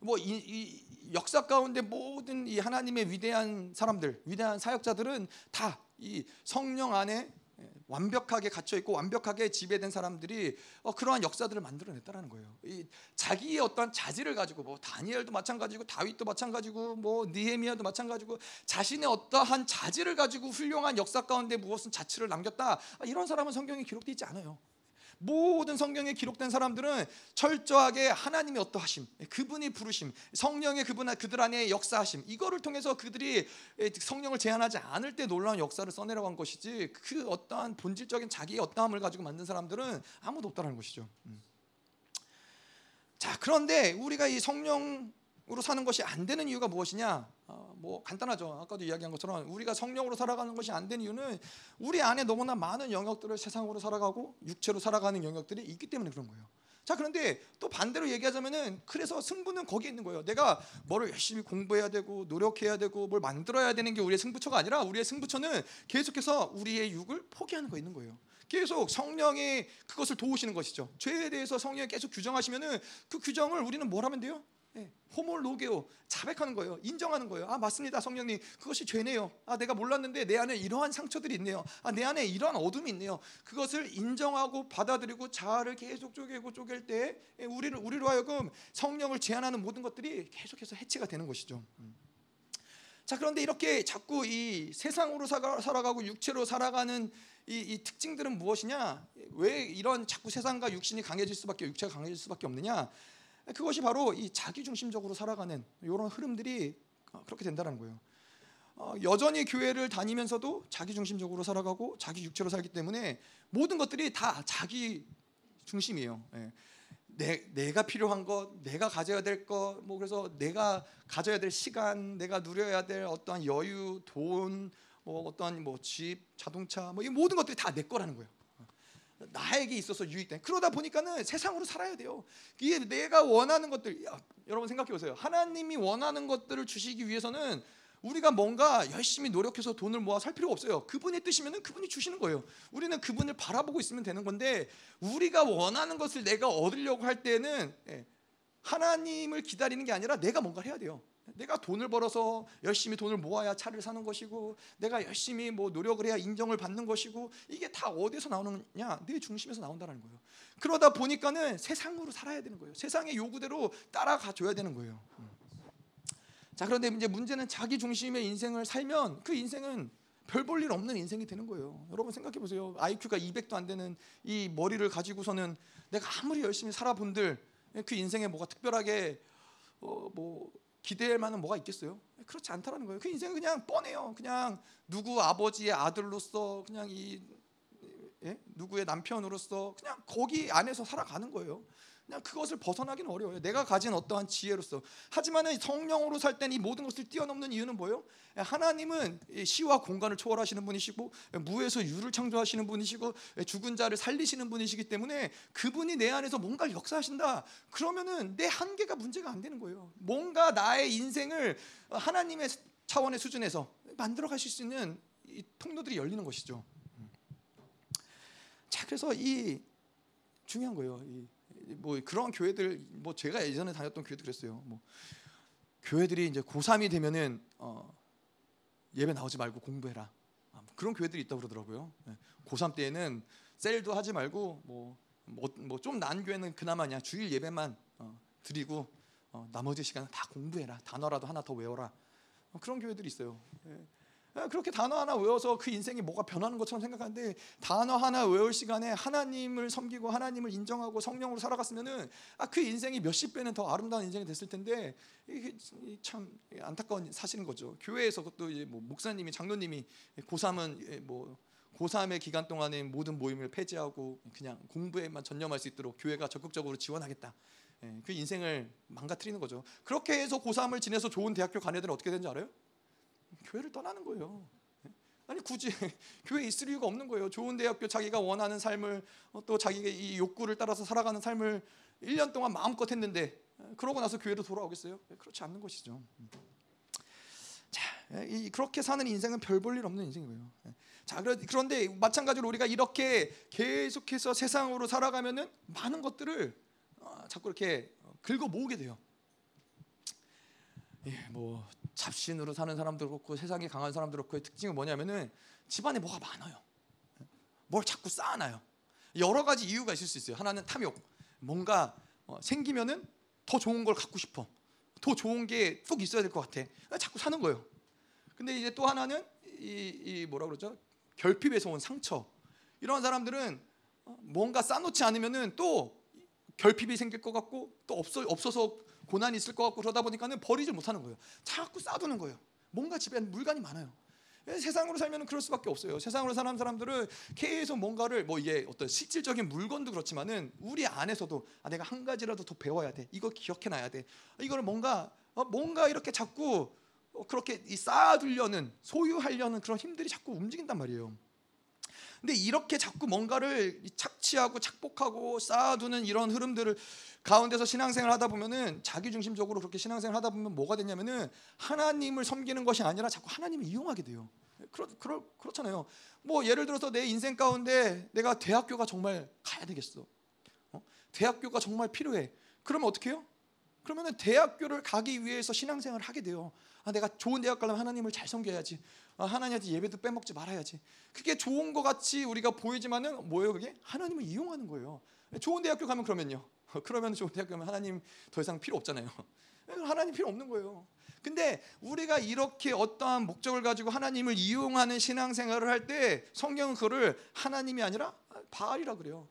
뭐 이 이 역사 가운데 모든 이 하나님의 위대한 사람들, 위대한 사역자들은 다 이 성령 안에 완벽하게 갇혀 있고 완벽하게 지배된 사람들이 어, 그러한 역사들을 만들어냈다라는 거예요. 이 자기의 어떤 자질을 가지고 뭐 다니엘도 마찬가지고 다윗도 마찬가지고 뭐 니헤미야도 마찬가지고 자신의 어떠한 자질을 가지고 훌륭한 역사 가운데 무엇은 자취를 남겼다 아, 이런 사람은 성경에 기록되어 있지 않아요. 모든 성경에 기록된 사람들은 철저하게 하나님의 어떠하심, 그분이 부르심, 성령의 그분 그들 안에 역사하심 이거를 통해서 그들이 성령을 제한하지 않을 때 놀라운 역사를 써내려간 것이지 그 어떠한 본질적인 자기의 어떠함을 가지고 만든 사람들은 아무도 없다는 것이죠. 음. 자 그런데 우리가 이 성령 으로 사는 것이 안 되는 이유가 무엇이냐? 어, 뭐 간단하죠. 아까도 이야기한 것처럼 우리가 성령으로 살아가는 것이 안 되는 이유는 우리 안에 너무나 많은 영역들을 세상으로 살아가고 육체로 살아가는 영역들이 있기 때문에 그런 거예요. 자 그런데 또 반대로 얘기하자면은 그래서 승부는 거기에 있는 거예요. 내가 뭐를 열심히 공부해야 되고 노력해야 되고 뭘 만들어야 되는 게 우리의 승부처가 아니라 우리의 승부처는 계속해서 우리의 육을 포기하는 거 있는 거예요. 계속 성령이 그것을 도우시는 것이죠. 죄에 대해서 성령이 계속 규정하시면은 그 규정을 우리는 뭘 하면 돼요? 네, 호몰 로게오 자백하는 거예요. 인정하는 거예요. 아 맞습니다, 성령님. 그것이 죄네요. 아 내가 몰랐는데 내 안에 이러한 상처들이 있네요. 아 내 안에 이러한 어둠이 있네요. 그것을 인정하고 받아들이고 자아를 계속 쪼개고 쪼갤 때 예, 우리를 우리로 하여금 성령을 제한하는 모든 것들이 계속해서 해체가 되는 것이죠. 음. 자 그런데 이렇게 자꾸 이 세상으로 살아가고 육체로 살아가는 이, 이, 특징들은 무엇이냐? 왜 이런 자꾸 세상과 육신이 강해질 수밖에 육체가 강해질 수밖에 없느냐? 그것이 바로 이 자기 중심적으로 살아가는 이런 흐름들이 그렇게 된다는 거예요. 어, 여전히 교회를 다니면서도 자기 중심적으로 살아가고 자기 육체로 살기 때문에 모든 것들이 다 자기 중심이에요. 예. 내, 내가 필요한 것, 내가 가져야 될 것, 뭐 그래서 내가 가져야 될 시간, 내가 누려야 될 어떠한 여유, 돈, 뭐 어떠한 뭐 집, 자동차, 뭐 이 모든 것들이 다 내 거라는 거예요. 나에게 있어서 유익된 그러다 보니까는 세상으로 살아야 돼요. 이게 내가 원하는 것들 야, 여러분 생각해 보세요. 하나님이 원하는 것들을 주시기 위해서는 우리가 뭔가 열심히 노력해서 돈을 모아 살 필요가 없어요. 그분의 뜻이면은 그분이 주시는 거예요. 우리는 그분을 바라보고 있으면 되는 건데 우리가 원하는 것을 내가 얻으려고 할 때는 예, 하나님을 기다리는 게 아니라 내가 뭔가를 해야 돼요. 내가 돈을 벌어서 열심히 돈을 모아야 차를 사는 것이고 내가 열심히 뭐 노력을 해야 인정을 받는 것이고 이게 다 어디서 나오느냐 내 중심에서 나온다는 거예요. 그러다 보니까는 세상으로 살아야 되는 거예요. 세상의 요구대로 따라가 줘야 되는 거예요. 자 그런데 이제 문제는 자기 중심의 인생을 살면 그 인생은 별 볼 일 없는 인생이 되는 거예요. 여러분 생각해 보세요. IQ가 200도 안 되는 이 머리를 가지고서는 내가 아무리 열심히 살아본들 그 인생에 뭐가 특별하게 어 뭐 기대할 만한 뭐가 있겠어요? 그렇지 않다라는 거예요. 그 인생은 그냥 뻔해요. 그냥 누구 아버지의 아들로서 그냥 이 예? 누구의 남편으로서 그냥 거기 안에서 살아가는 거예요. 그냥 그것을 벗어나기는 어려워요. 내가 가진 어떠한 지혜로서. 하지만은 성령으로 살 때는 이 모든 것을 뛰어넘는 이유는 뭐예요? 하나님은 시와 공간을 초월하시는 분이시고 무에서 유를 창조하시는 분이시고 죽은 자를 살리시는 분이시기 때문에 그분이 내 안에서 뭔가를 역사하신다. 그러면은 내 한계가 문제가 안 되는 거예요. 뭔가 나의 인생을 하나님의 차원의 수준에서 만들어 가실 수 있는 통로들이 열리는 것이죠. 자, 그래서 이 중요한 거예요. 이, 뭐 그런 교회들 뭐 제가 예전에 다녔던 교회도 그랬어요. 뭐 교회들이 이제 고3이 되면은 어, 예배 나오지 말고 공부해라. 아, 뭐 그런 교회들이 있다고 그러더라고요. 네. 고3 때에는 셀도 하지 말고 뭐 뭐좀 난 교회는 그나마냐 주일 예배만 어, 드리고 어, 나머지 시간은 다 공부해라. 단어라도 하나 더 외워라. 어, 그런 교회들이 있어요. 네. 아, 그렇게 단어 하나 외워서 그 인생이 뭐가 변하는 것처럼 생각하는데 단어 하나 외울 시간에 하나님을 섬기고 하나님을 인정하고 성령으로 살아갔으면은 아, 그 인생이 몇십 배는 더 아름다운 인생이 됐을 텐데 이게 참 안타까운 사실인 거죠. 교회에서 또 이제 뭐 목사님이 장로님이 고3은 예, 뭐 고3의 기간 동안에 모든 모임을 폐지하고 그냥 공부에만 전념할 수 있도록 교회가 적극적으로 지원하겠다. 예, 그 인생을 망가뜨리는 거죠. 그렇게 해서 고3을 지내서 좋은 대학교 간 애들은 어떻게 되는지 알아요? 교회를 떠나는 거예요. 아니 굳이 교회에 있을 이유가 없는 거예요. 좋은 대학교 자기가 원하는 삶을 어, 또 자기의 이 욕구를 따라서 살아가는 삶을 1년 동안 마음껏 했는데 그러고 나서 교회로 돌아오겠어요? 그렇지 않는 것이죠. 자, 이 그렇게 사는 인생은 별 볼 일 없는 인생이에요. 자, 그런데 마찬가지로 우리가 이렇게 계속해서 세상으로 살아가면은 많은 것들을 어, 자꾸 이렇게 긁어 모으게 돼요. 예, 뭐 잡신으로 사는 사람도 그렇고 세상에 강한 사람도 그렇고의 특징은 뭐냐면은 집안에 뭐가 많아요. 뭘 자꾸 쌓아놔요. 여러 가지 이유가 있을 수 있어요. 하나는 탐욕. 뭔가 어, 생기면은 더 좋은 걸 갖고 싶어. 더 좋은 게쭉 있어야 될 것 같아. 자꾸 사는 거예요. 근데 이제 또 하나는 이, 이 뭐라 그러죠? 결핍에서 온 상처. 이런 사람들은 어, 뭔가 쌓놓지 않으면은 또 결핍이 생길 것 같고 또 없어 없어서 고난이 있을 것 같고 그러다 보니까는 버리지 못하는 거예요. 자꾸 쌓두는 거예요. 뭔가 집에 물건이 많아요. 예, 세상으로 살면 그럴 수밖에 없어요. 세상으로 사는 사람들은 계속 뭔가를 뭐 이게 어떤 실질적인 물건도 그렇지만은 우리 안에서도 아, 내가 한 가지라도 더 배워야 돼. 이거 기억해 놔야 돼. 이거를 뭔가 어, 뭔가 이렇게 자꾸 어, 그렇게 쌓아두려는 소유하려는 그런 힘들이 자꾸 움직인단 말이에요. 근데 이렇게 자꾸 뭔가를 착취하고 착복하고 쌓아두는 이런 흐름들을 가운데서 신앙생활 하다 보면은 자기 중심적으로 그렇게 신앙생활 하다 보면 뭐가 되냐면은 하나님을 섬기는 것이 아니라 자꾸 하나님을 이용하게 돼요. 그렇, 그렇, 그렇잖아요. 뭐 예를 들어서 내 인생 가운데 내가 대학교가 정말 가야 되겠어. 어? 대학교가 정말 필요해. 그러면 어떻게 해요? 그러면은 대학교를 가기 위해서 신앙생활을 하게 돼요. 아, 내가 좋은 대학 가려면 하나님을 잘 섬겨야지. 아, 하나님한테 예배도 빼먹지 말아야지. 그게 좋은 것 같이 우리가 보이지만은 뭐예요? 그게 하나님을 이용하는 거예요. 좋은 대학교 가면 그러면요. 그러면 좋은 대학교 가면 하나님 더 이상 필요 없잖아요. 하나님 필요 없는 거예요. 근데 우리가 이렇게 어떠한 목적을 가지고 하나님을 이용하는 신앙생활을 할 때 성경은 그를 하나님이 아니라 바알이라 그래요.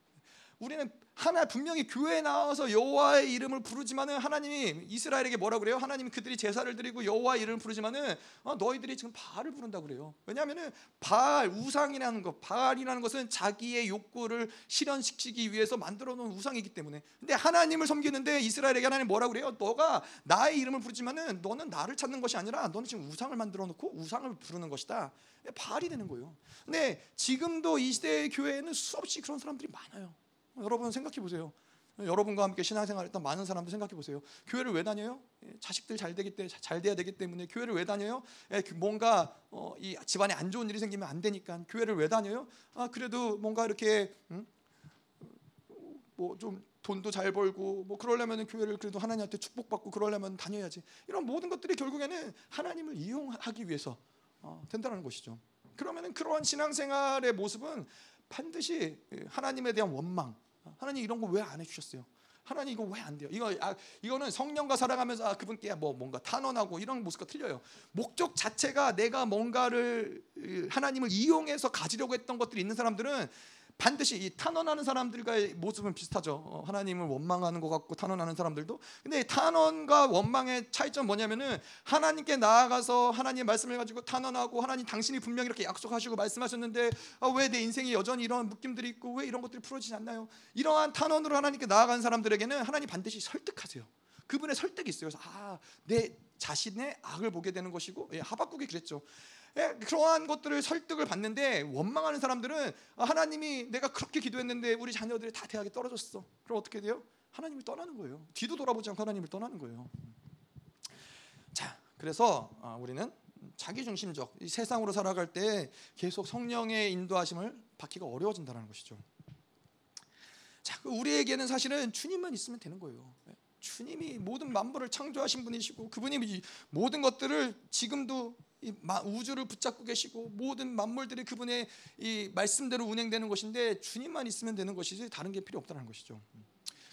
우리는 하나 분명히 교회에 나와서 여호와의 이름을 부르지만은 하나님이 이스라엘에게 뭐라 그래요? 하나님이 그들이 제사를 드리고 여호와의 이름을 부르지만은 어, 너희들이 지금 바알을 부른다 그래요. 왜냐하면은 바알 우상이라는 것, 바알이라는 것은 자기의 욕구를 실현시키기 위해서 만들어 놓은 우상이기 때문에. 근데 하나님을 섬기는데 이스라엘에게 하나님 뭐라 그래요? 너가 나의 이름을 부르지만은 너는 나를 찾는 것이 아니라 너는 지금 우상을 만들어 놓고 우상을 부르는 것이다. 바알이 되는 거예요. 근데 지금도 이 시대의 교회에는 수없이 그런 사람들이 많아요. 여러분 생각해 보세요. 여러분과 함께 신앙생활했던 많은 사람들 생각해 보세요. 교회를 왜 다녀요? 예, 자식들 잘 되기 때잘 돼야 되기 때문에 교회를 왜 다녀요? 예, 그 뭔가 어, 이 집안에 안 좋은 일이 생기면 안 되니까 교회를 왜 다녀요? 아 그래도 뭔가 이렇게 음? 뭐좀 돈도 잘 벌고 뭐 그러려면 교회를 그래도 하나님한테 축복받고 그러려면 다녀야지. 이런 모든 것들이 결국에는 하나님을 이용하기 위해서 어, 된다는 것이죠. 그러면은 그러한 신앙생활의 모습은 반드시 하나님에 대한 원망. 하나님 이런 거 왜 안 해주셨어요? 하나님 이거 왜 안 돼요? 이거 아, 이거는 성령과 살아가면서 아, 그분께 뭐 뭔가 탄원하고 이런 모습과 틀려요. 목적 자체가 내가 뭔가를 하나님을 이용해서 가지려고 했던 것들이 있는 사람들은 반드시 이 탄원하는 사람들과의 모습은 비슷하죠. 어, 하나님을 원망하는 것 같고 탄원하는 사람들도. 근데 탄원과 원망의 차이점 뭐냐면은 하나님께 나아가서 하나님의 말씀을 가지고 탄원하고 하나님 당신이 분명히 이렇게 약속하시고 말씀하셨는데 아, 왜내 인생에 여전히 이런 묶임들이 있고 왜 이런 것들이 풀어지지 않나요? 이러한 탄원으로 하나님께 나아간 사람들에게는 하나님 반드시 설득하세요. 그분의 설득이 있어요. 그래서 아, 내 자신의 악을 보게 되는 것이고 예, 하박국이 그랬죠. 예, 그러한 것들을 설득을 받는데 원망하는 사람들은 아, 하나님이 내가 그렇게 기도했는데 우리 자녀들이 다 대학에 떨어졌어. 그럼 어떻게 돼요? 하나님을 떠나는 거예요. 뒤도 돌아보지 않고 하나님을 떠나는 거예요. 자, 그래서 아, 우리는 자기 중심적 이 세상으로 살아갈 때 계속 성령의 인도하심을 받기가 어려워진다는 것이죠. 자, 그 우리에게는 사실은 주님만 있으면 되는 거예요. 예, 주님이 모든 만물을 창조하신 분이시고 그분이 모든 것들을 지금도 이 우주를 붙잡고 계시고 모든 만물들이 그분의 이 말씀대로 운행되는 것인데 주님만 있으면 되는 것이지 다른 게 필요 없다는 것이죠.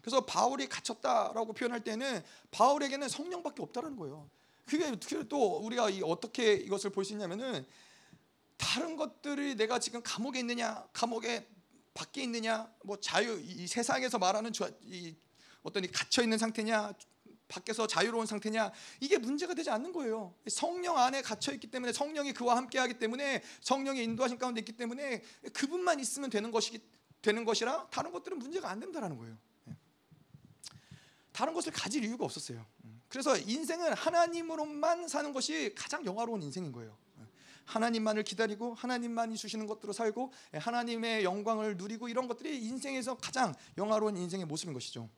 그래서 바울이 갇혔다라고 표현할 때는 바울에게는 성령밖에 없다는 거예요. 그게 또 우리가 어떻게 이것을 볼 수 있냐면은 다른 것들이 내가 지금 감옥에 있느냐, 감옥에 밖에 있느냐, 뭐 자유 이 세상에서 말하는 이 어떤 이 갇혀 있는 상태냐, 밖에서 자유로운 상태냐 이게 문제가 되지 않는 거예요. 성령 안에 갇혀 있기 때문에 성령이 그와 함께 하기 때문에 성령의 인도하신 가운데 있기 때문에 그분만 있으면 되는 것이 되는 것이라 다른 것들은 문제가 안 된다라는 거예요. 예. 다른 것을 가질 이유가 없었어요. 음. 그래서 인생은 하나님으로만 사는 것이 가장 영화로운 인생인 거예요. 예. 하나님만을 기다리고 하나님만이 주시는 것들로 살고 예, 하나님의 영광을 누리고 이런 것들이 인생에서 가장 영화로운 인생의 모습인 것이죠.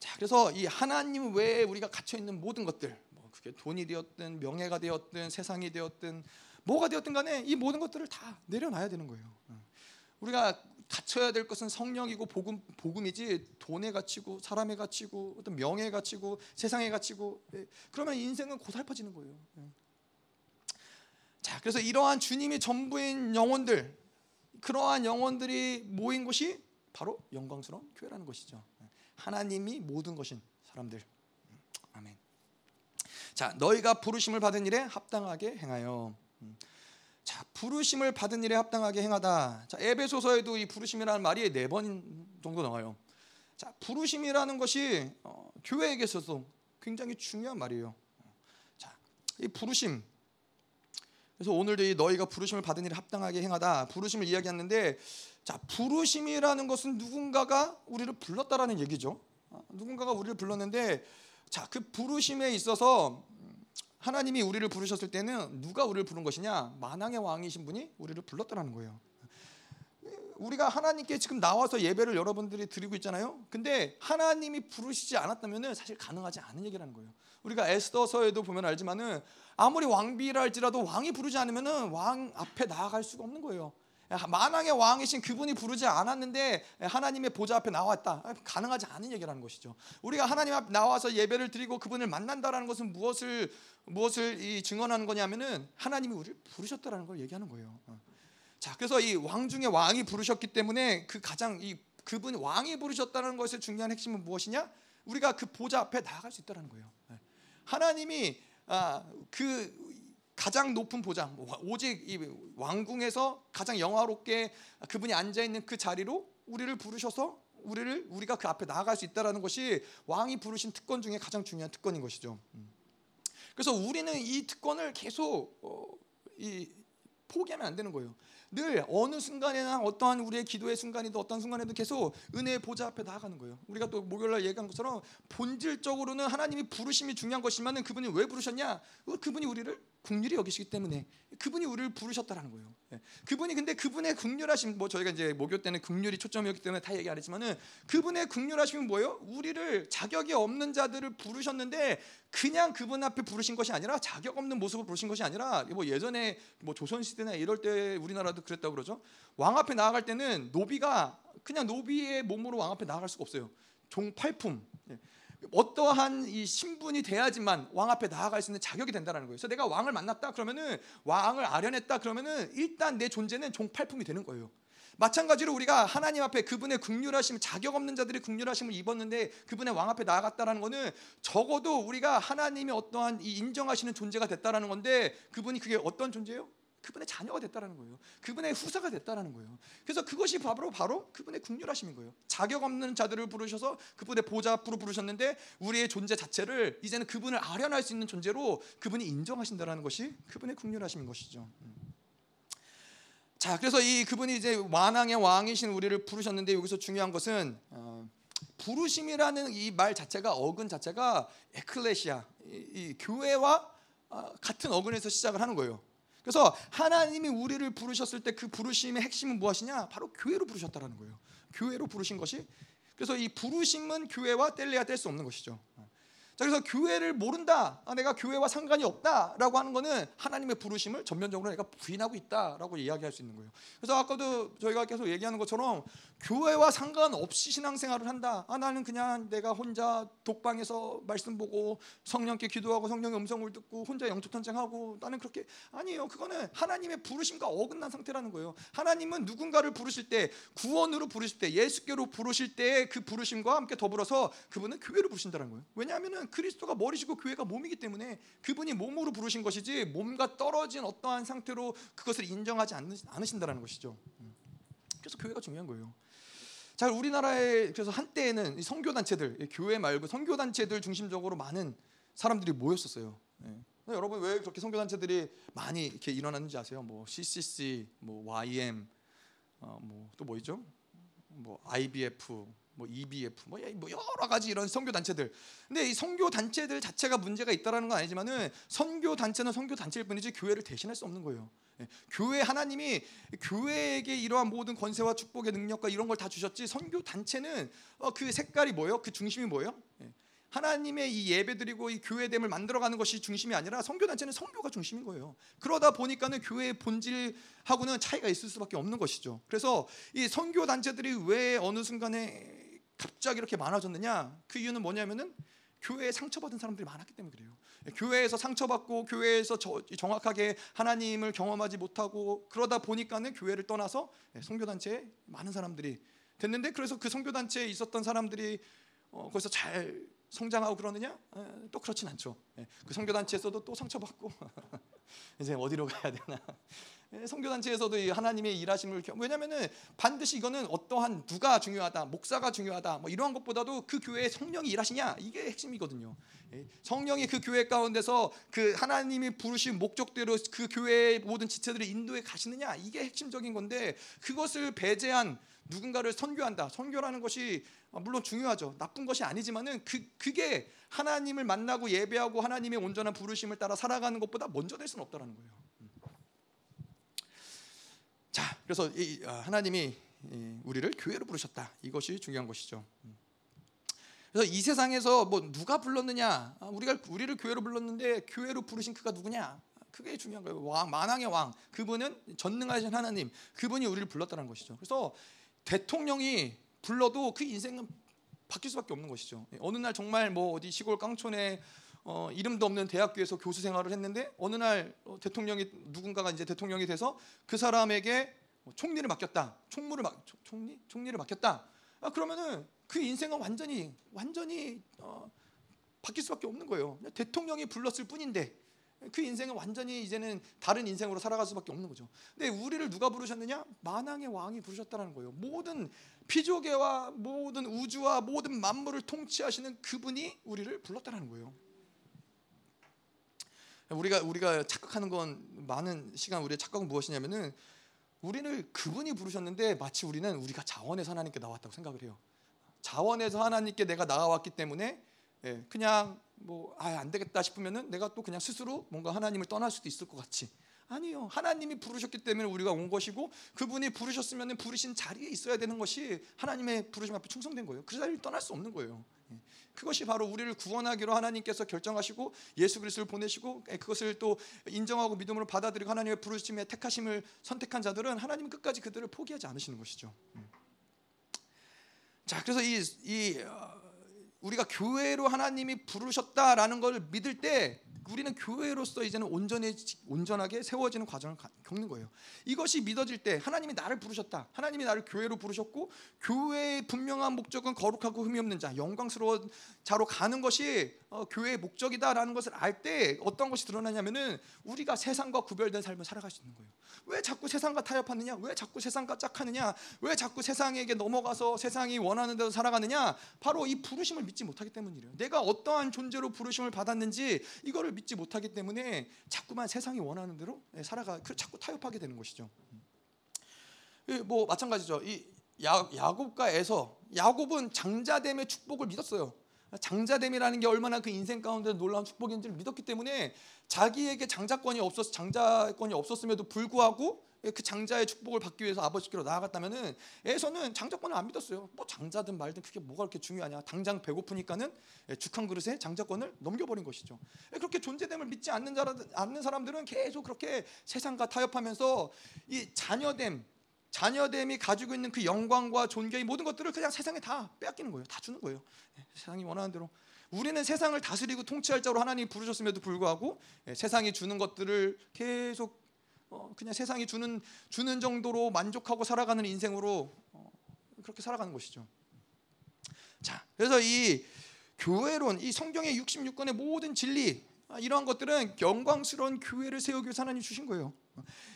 음. 자, 그래서 이 하나님 외에 우리가 갇혀 있는 모든 것들, 뭐 그게 돈이 되었든 명예가 되었든 세상이 되었든 뭐가 되었든 간에 이 모든 것들을 다 내려놔야 되는 거예요. 우리가 갇혀야 될 것은 성령이고 복음 복음이지 돈에 갇히고 사람에 갇히고 어떤 명예에 갇히고 세상에 갇히고 예, 그러면 인생은 고살퍼지는 거예요. 예. 자, 그래서 이러한 주님이 전부인 영혼들, 그러한 영혼들이 모인 곳이 바로 영광스러운 교회라는 것이죠. 하나님이 모든 것인 사람들. 아멘. 자, 너희가 부르심을 받은 일에 합당하게 행하여. 자, 부르심을 받은 일에 합당하게 행하다. 자, 에베소서에도 이 부르심이라는 말이 네 번 정도 나와요. 자, 부르심이라는 것이 어, 교회에게 있어서 굉장히 중요한 말이에요. 자, 이 부르심. 그래서 오늘도 이 너희가 부르심을 받은 일에 합당하게 행하다. 부르심을 이야기하는데 자, 부르심이라는 것은 누군가가 우리를 불렀다라는 얘기죠. 어, 누군가가 우리를 불렀는데 자, 그 부르심에 있어서 하나님이 우리를 부르셨을 때는 누가 우리를 부른 것이냐? 만왕의 왕이신 분이 우리를 불렀다라는 거예요. 우리가 하나님께 지금 나와서 예배를 여러분들이 드리고 있잖아요. 근데 하나님이 부르시지 않았다면 사실 가능하지 않은 얘기라는 거예요. 우리가 에스더서에도 보면 알지만은 아무리 왕비라 할지라도 왕이 부르지 않으면은 왕 앞에 나아갈 수가 없는 거예요. 만왕의 왕이신 그분이 부르지 않았는데 하나님의 보좌 앞에 나왔다. 가능하지 않은 얘기라는 것이죠. 우리가 하나님 앞 나와서 예배를 드리고 그분을 만난다라는 것은 무엇을 무엇을 증언하는 거냐면은 하나님이 우리를 부르셨다라는 걸 얘기하는 거예요. 어. 자, 그래서 이 왕 중에 왕이 부르셨기 때문에 그 가장 이 그분 왕이 부르셨다는 것의 중요한 핵심은 무엇이냐? 우리가 그 보좌 앞에 나아갈 수 있다라는 거예요. 예. 하나님이 아, 그 가장 높은 보장, 오직 이 왕궁에서 가장 영화롭게 그분이 앉아 있는 그 자리로 우리를 부르셔서 우리를 우리가 그 앞에 나아갈 수 있다라는 것이 왕이 부르신 특권 중에 가장 중요한 특권인 것이죠. 음. 그래서 우리는 이 특권을 계속 어, 이 포기하면 안 되는 거예요. 늘 어느 순간에나 어떠한 우리의 기도의 순간이든 어떤 순간에도 계속 은혜의 보좌 앞에 나아가는 거예요. 우리가 또 목요일날 얘기한 것처럼 본질적으로는 하나님이 부르심이 중요한 것이지만 그분이 왜 부르셨냐? 그분이 우리를 국률이 여기시기 때문에 그분이 우리를 부르셨다라는 거예요. 예. 그분이 근데 그분의 국률하심 뭐 저희가 이제 목요 때는 국률이 초점이었기 때문에 다 얘기 안 했지만은 그분의 국률하심은 뭐예요? 우리를 자격이 없는 자들을 부르셨는데 그냥 그분 앞에 부르신 것이 아니라 자격 없는 모습을 부르신 것이 아니라 뭐 예전에 뭐 조선 시대나 이럴 때 우리나라도 그랬다고 그러죠. 왕 앞에 나아갈 때는 노비가 그냥 노비의 몸으로 왕 앞에 나아갈 수가 없어요. 종 팔품. 예. 어떠한 이 신분이 돼야지만 왕 앞에 나아갈 수 있는 자격이 된다는 거예요. 그래서 내가 왕을 만났다 그러면은 왕을 아련했다 그러면은 일단 내 존재는 종팔품이 되는 거예요. 마찬가지로 우리가 하나님 앞에 그분의 국률하심 자격 없는 자들의 국률하심을 입었는데 그분의 왕 앞에 나아갔다라는 거는 적어도 우리가 하나님이 어떠한 이 인정하시는 존재가 됐다라는 건데 그분이 그게 어떤 존재예요? 그분의 자녀가 됐다라는 거예요. 그분의 후사가 됐다라는 거예요. 그래서 그것이 바로 바로 그분의 국률하심인 거예요. 자격 없는 자들을 부르셔서 그분의 보좌 앞으로 부르셨는데 우리의 존재 자체를 이제는 그분을 아련할 수 있는 존재로 그분이 인정하신다라는 것이 그분의 국률하심인 것이죠. 음. 자, 그래서 이 그분이 이제 왕왕의 왕이신 우리를 부르셨는데 여기서 중요한 것은 어, 부르심이라는 이 말 자체가 어근 자체가 에클레시아 이, 이 교회와 어, 같은 어근에서 시작을 하는 거예요. 그래서 하나님이 우리를 부르셨을 때 그 부르심의 핵심은 무엇이냐? 바로 교회로 부르셨다라는 거예요. 교회로 부르신 것이 그래서 이 부르심은 교회와 뗄래야 뗄 수 없는 것이죠. 자, 그래서 교회를 모른다. 아, 내가 교회와 상관이 없다라고 하는 거는 하나님의 부르심을 전면적으로 내가 부인하고 있다라고 이야기할 수 있는 거예요. 그래서 아까도 저희가 계속 얘기하는 것처럼 교회와 상관없이 신앙생활을 한다. 아, 나는 그냥 내가 혼자 독방에서 말씀 보고 성령께 기도하고 성령의 음성을 듣고 혼자 영적 전쟁하고 나는 그렇게 아니에요. 그거는 하나님의 부르심과 어긋난 상태라는 거예요. 하나님은 누군가를 부르실 때 구원으로 부르실 때 예수께로 부르실 때 그 부르심과 함께 더불어서 그분은 교회로 부르신다는 거예요. 왜냐하면은 그리스도가 머리시고 교회가 몸이기 때문에 그분이 몸으로 부르신 것이지 몸과 떨어진 어떠한 상태로 그것을 인정하지 않으신다는 것이죠. 음. 그래서 교회가 중요한 거예요. 자, 우리나라에 그래서 한때에는 성교 단체들, 교회 말고 성교 단체들 중심적으로 많은 사람들이 모였었어요. 네. 여러분 왜 그렇게 성교 단체들이 많이 이렇게 일어났는지 아세요? 뭐 CCC, 뭐 YM, 어, 뭐또 뭐 있죠? 뭐 IBF, 뭐 EBF 뭐, 뭐 여러 가지 이런 선교 단체들. 근데 이 선교 단체들 자체가 문제가 있다라는 건 아니지만은 선교 단체는 선교 단체일 뿐이지 교회를 대신할 수 없는 거예요. 예. 교회 하나님이 교회에게 이러한 모든 권세와 축복의 능력과 이런 걸 다 주셨지 선교 단체는 어, 그 색깔이 뭐예요? 그 중심이 뭐예요? 예. 하나님의 이 예배드리고 이 교회됨을 만들어가는 것이 중심이 아니라 선교 단체는 선교가 중심인 거예요. 그러다 보니까는 교회의 본질하고는 차이가 있을 수밖에 없는 것이죠. 그래서 이 선교 단체들이 왜 어느 순간에 갑자기 이렇게 많아졌느냐? 그 이유는 뭐냐면은 교회에 상처받은 사람들이 많았기 때문에 그래요. 교회에서 상처받고 교회에서 저, 정확하게 하나님을 경험하지 못하고 그러다 보니까는 교회를 떠나서 선교 단체에 많은 사람들이 됐는데 그래서 그 선교 단체에 있었던 사람들이 어, 거기서 잘 성장하고 그러느냐? 에, 또 그렇진 않죠. 예, 그 선교 단체에서도 또 상처받고 이제 어디로 가야 되나? 예, 성교단체에서도 하나님의 일하심을 왜냐하면은 반드시 이거는 어떠한 누가 중요하다, 목사가 중요하다, 뭐 이러한 것보다도 그 교회에 성령이 일하시냐 이게 핵심이거든요. 예, 성령이 그 교회 가운데서 그 하나님이 부르신 목적대로 그 교회의 모든 지체들을 인도해 가시느냐 이게 핵심적인 건데 그것을 배제한 누군가를 선교한다. 선교라는 것이 물론 중요하죠. 나쁜 것이 아니지만은 그 그게 하나님을 만나고 예배하고 하나님의 온전한 부르심을 따라 살아가는 것보다 먼저 될 수는 없다라는 거예요. 자, 그래서 이, 아, 하나님이 우리를 교회로 부르셨다. 이것이 중요한 것이죠. 음. 그래서 이 세상에서 뭐 누가 불렀느냐? 아, 우리가 우리를 교회로 불렀는데 교회로 부르신 그가 누구냐? 그게 중요한 거예요. 왕 만왕의 왕 그분은 전능하신 하나님 그분이 우리를 불렀다는 것이죠. 그래서 대통령이 불러도 그 인생은 바뀔 수밖에 없는 것이죠. 어느 날 정말 뭐 어디 시골 깡촌에 어, 이름도 없는 대학교에서 교수 생활을 했는데 어느 날 어, 대통령이 누군가가 이제 대통령이 돼서 그 사람에게 뭐 총리를 맡겼다. 총무를 막 총리 총리를 맡겼다. 아, 그러면은 그 인생은 완전히 완전히 어, 바뀔 수밖에 없는 거예요. 대통령이 불렀을 뿐인데 그 인생은 완전히 이제는 다른 인생으로 살아갈 수밖에 없는 거죠. 근데 우리를 누가 부르셨느냐? 만왕의 왕이 부르셨다는 거예요. 모든 피조계와 모든 우주와 모든 만물을 통치하시는 그분이 우리를 불렀다는 거예요. 우리가 우리가 착각하는 건 많은 시간 우리의 착각은 무엇이냐면은 우리를 그분이 부르셨는데 마치 우리는 우리가 자원에서 하나님께 나왔다고 생각을 해요. 자원에서 하나님께 내가 나와왔기 때문에 예, 그냥 뭐 아 안 되겠다 싶으면은 내가 또 그냥 스스로 뭔가 하나님을 떠날 수도 있을 것 같이 아니요. 하나님이 부르셨기 때문에 우리가 온 것이고 그분이 부르셨으면 부르신 자리에 있어야 되는 것이 하나님의 부르심 앞에 충성된 거예요. 그 자리를 떠날 수 없는 거예요. 예. 그것이 바로 우리를 구원하기로 하나님께서 결정하시고 예수 그리스도를 보내시고 예, 그것을 또 인정하고 믿음으로 받아들이고 하나님의 부르심에 택하심을 선택한 자들은 하나님은 끝까지 그들을 포기하지 않으시는 것이죠. 음. 자, 그래서 이, 이 어, 우리가 교회로 하나님이 부르셨다라는 걸 믿을 때 우리는 교회로서 이제는 온전히 온전하게 세워지는 과정을 겪는 거예요. 이것이 믿어질 때 하나님이 나를 부르셨다. 하나님이 나를 교회로 부르셨고 교회의 분명한 목적은 거룩하고 흠이 없는 자, 영광스러운 자로 가는 것이 어, 교회의 목적이다라는 것을 알 때 어떤 것이 드러나냐면은 우리가 세상과 구별된 삶을 살아갈 수 있는 거예요. 왜 자꾸 세상과 타협하느냐? 왜 자꾸 세상과 짝하느냐? 왜 자꾸 세상에게 넘어가서 세상이 원하는 대로 살아가느냐? 바로 이 부르심을 믿지 못하기 때문이래요. 내가 어떠한 존재로 부르심을 받았는지 이거를 믿지 못하기 때문에 자꾸만 세상이 원하는 대로 예, 살아가 그 자꾸 타협하게 되는 것이죠. 뭐 마찬가지죠. 이 야, 야곱과 에서 야곱은 장자됨의 축복을 믿었어요. 장자됨이라는 게 얼마나 그 인생 가운데 놀라운 축복인지를 믿었기 때문에 자기에게 장자권이 없었 장자권이 없었음에도 불구하고 그 장자의 축복을 받기 위해서 아버지께로 나아갔다면은 에서는 장자권을 안 믿었어요. 뭐 장자든 말든 그게 뭐가 그렇게 중요하냐. 당장 배고프니까는 죽 한 그릇에 장자권을 넘겨버린 것이죠. 그렇게 존재됨을 믿지 않는 자 않는 사람들은 계속 그렇게 세상과 타협하면서 이 자녀됨 자녀됨이 가지고 있는 그 영광과 존귀의 모든 것들을 그냥 세상에 다 빼앗기는 거예요. 다 주는 거예요. 예, 세상이 원하는 대로. 우리는 세상을 다스리고 통치할 자로 하나님이 부르셨음에도 불구하고 예, 세상이 주는 것들을 계속 어, 그냥 세상이 주는 주는 정도로 만족하고 살아가는 인생으로 어, 그렇게 살아가는 것이죠. 자, 그래서 이 교회론, 이 성경의 66권의 모든 진리 아, 이러한 것들은 영광스러운 교회를 세우기 위해서 하나님 주신 거예요.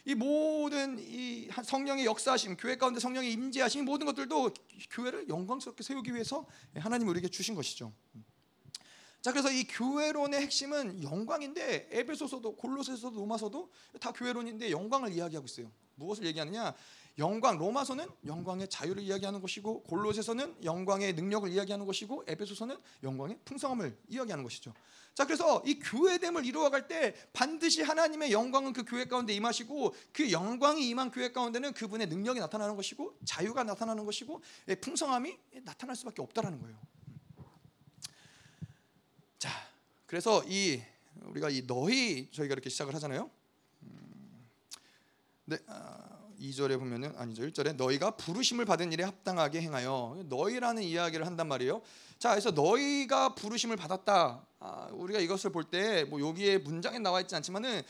이 모든 이 성령의 역사하심, 교회 가운데 성령의 임재하심 모든 것들도 교회를 영광스럽게 세우기 위해서 하나님 우리에게 주신 것이죠. 자 그래서 이 교회론의 핵심은 영광인데 에베소서도 골로새서도 로마서도 다 교회론인데 영광을 이야기하고 있어요. 무엇을 얘기하느냐? 영광 로마서는 영광의 자유를 이야기하는 것이고 골로새서는 영광의 능력을 이야기하는 것이고 에베소서는 영광의 풍성함을 이야기하는 것이죠. 자, 그래서 이 교회됨을 이루어갈 때 반드시 하나님의 영광은 그 교회 가운데 임하시고 그 영광이 임한 교회 가운데는 그분의 능력이 나타나는 것이고 자유가 나타나는 것이고 예, 풍성함이 나타날 수밖에 없다라는 거예요. 자, 그래서 이 우리가 이 너희 저희가 이렇게 시작을 하잖아요. 음, 네, 아, 2절에 보면은 아니죠. 1절에 너희가 부르심을 받은 일에 합당하게 행하여 너희라는 이야기를 한단 말이에요. 자, 그래서 너희가 부르심을 받았다. 아, 우리가 이것을 볼 때 뭐 여기에 문장에 나와 있지 않지만은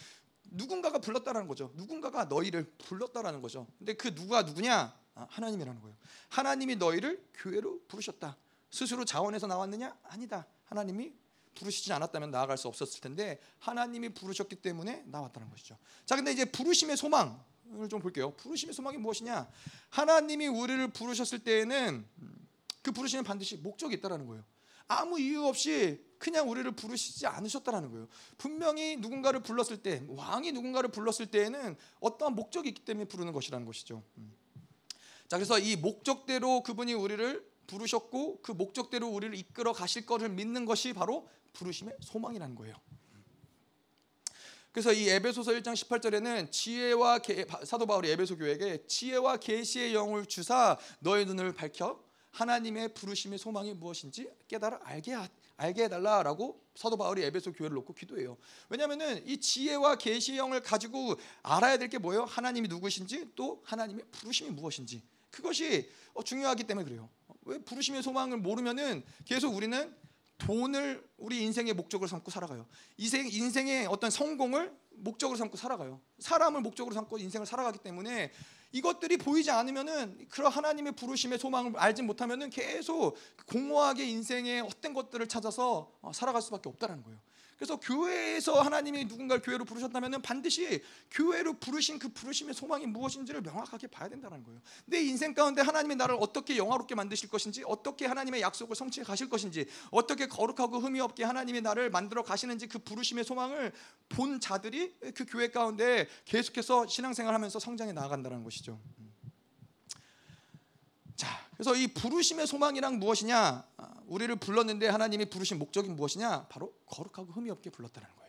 누군가가 불렀다라는 거죠. 누군가가 너희를 불렀다라는 거죠. 근데 그 누가 누구냐? 아, 하나님이라는 거예요. 하나님이 너희를 교회로 부르셨다. 스스로 자원해서 나왔느냐? 아니다. 하나님이 부르시지 않았다면 나아갈 수 없었을 텐데 하나님이 부르셨기 때문에 나왔다는 것이죠. 자, 근데 이제 부르심의 소망 좀 볼게요. 부르심의 소망이 무엇이냐? 하나님이 우리를 부르셨을 때에는 그 부르심은 반드시 목적이 있다라는 거예요. 아무 이유 없이 그냥 우리를 부르시지 않으셨다라는 거예요. 분명히 누군가를 불렀을 때 왕이 누군가를 불렀을 때에는 어떠한 목적이 있기 때문에 부르는 것이라는 것이죠. 음. 자, 그래서 이 목적대로 그분이 우리를 부르셨고 그 목적대로 우리를 이끌어 가실 것을 믿는 것이 바로 부르심의 소망이라는 거예요. 그래서 이 에베소서 1장 18절에는 지혜와 계, 사도 바울이 에베소 교회에게 지혜와 계시의 영을 주사 너의 눈을 밝혀 하나님의 부르심의 소망이 무엇인지 깨달아 알게 알게 해달라라고 사도 바울이 에베소 교회를 놓고 기도해요. 왜냐하면은 이 지혜와 계시의 영을 가지고 알아야 될 게 뭐예요? 하나님이 누구신지 또 하나님의 부르심이 무엇인지 그것이 어, 중요하기 때문에 그래요. 왜 부르심의 소망을 모르면은 계속 우리는 돈을 우리 인생의 목적으로 삼고 살아가요. 인생 인생의 어떤 성공을 목적으로 삼고 살아가요. 사람을 목적으로 삼고 인생을 살아가기 때문에 이것들이 보이지 않으면은 그런 하나님의 부르심의 소망을 알지 못하면은 계속 공허하게 인생의 헛된 것들을 찾아서 어, 살아갈 수밖에 없다라는 거예요. 그래서 교회에서 하나님이 누군가를 교회로 부르셨다면 반드시 교회로 부르신 그 부르심의 소망이 무엇인지를 명확하게 봐야 된다는 거예요. 내 인생 가운데 하나님이 나를 어떻게 영화롭게 만드실 것인지, 어떻게 하나님의 약속을 성취해 가실 것인지, 어떻게 거룩하고 흠이 없게 하나님이 나를 만들어 가시는지 그 부르심의 소망을 본 자들이 그 교회 가운데 계속해서 신앙생활하면서 성장해 나아간다는 것이죠. 자, 그래서 이 부르심의 소망이란 무엇이냐? 아, 우리를 불렀는데 하나님이 부르신 목적이 무엇이냐? 바로 거룩하고 흠이 없게 불렀다는 거예요.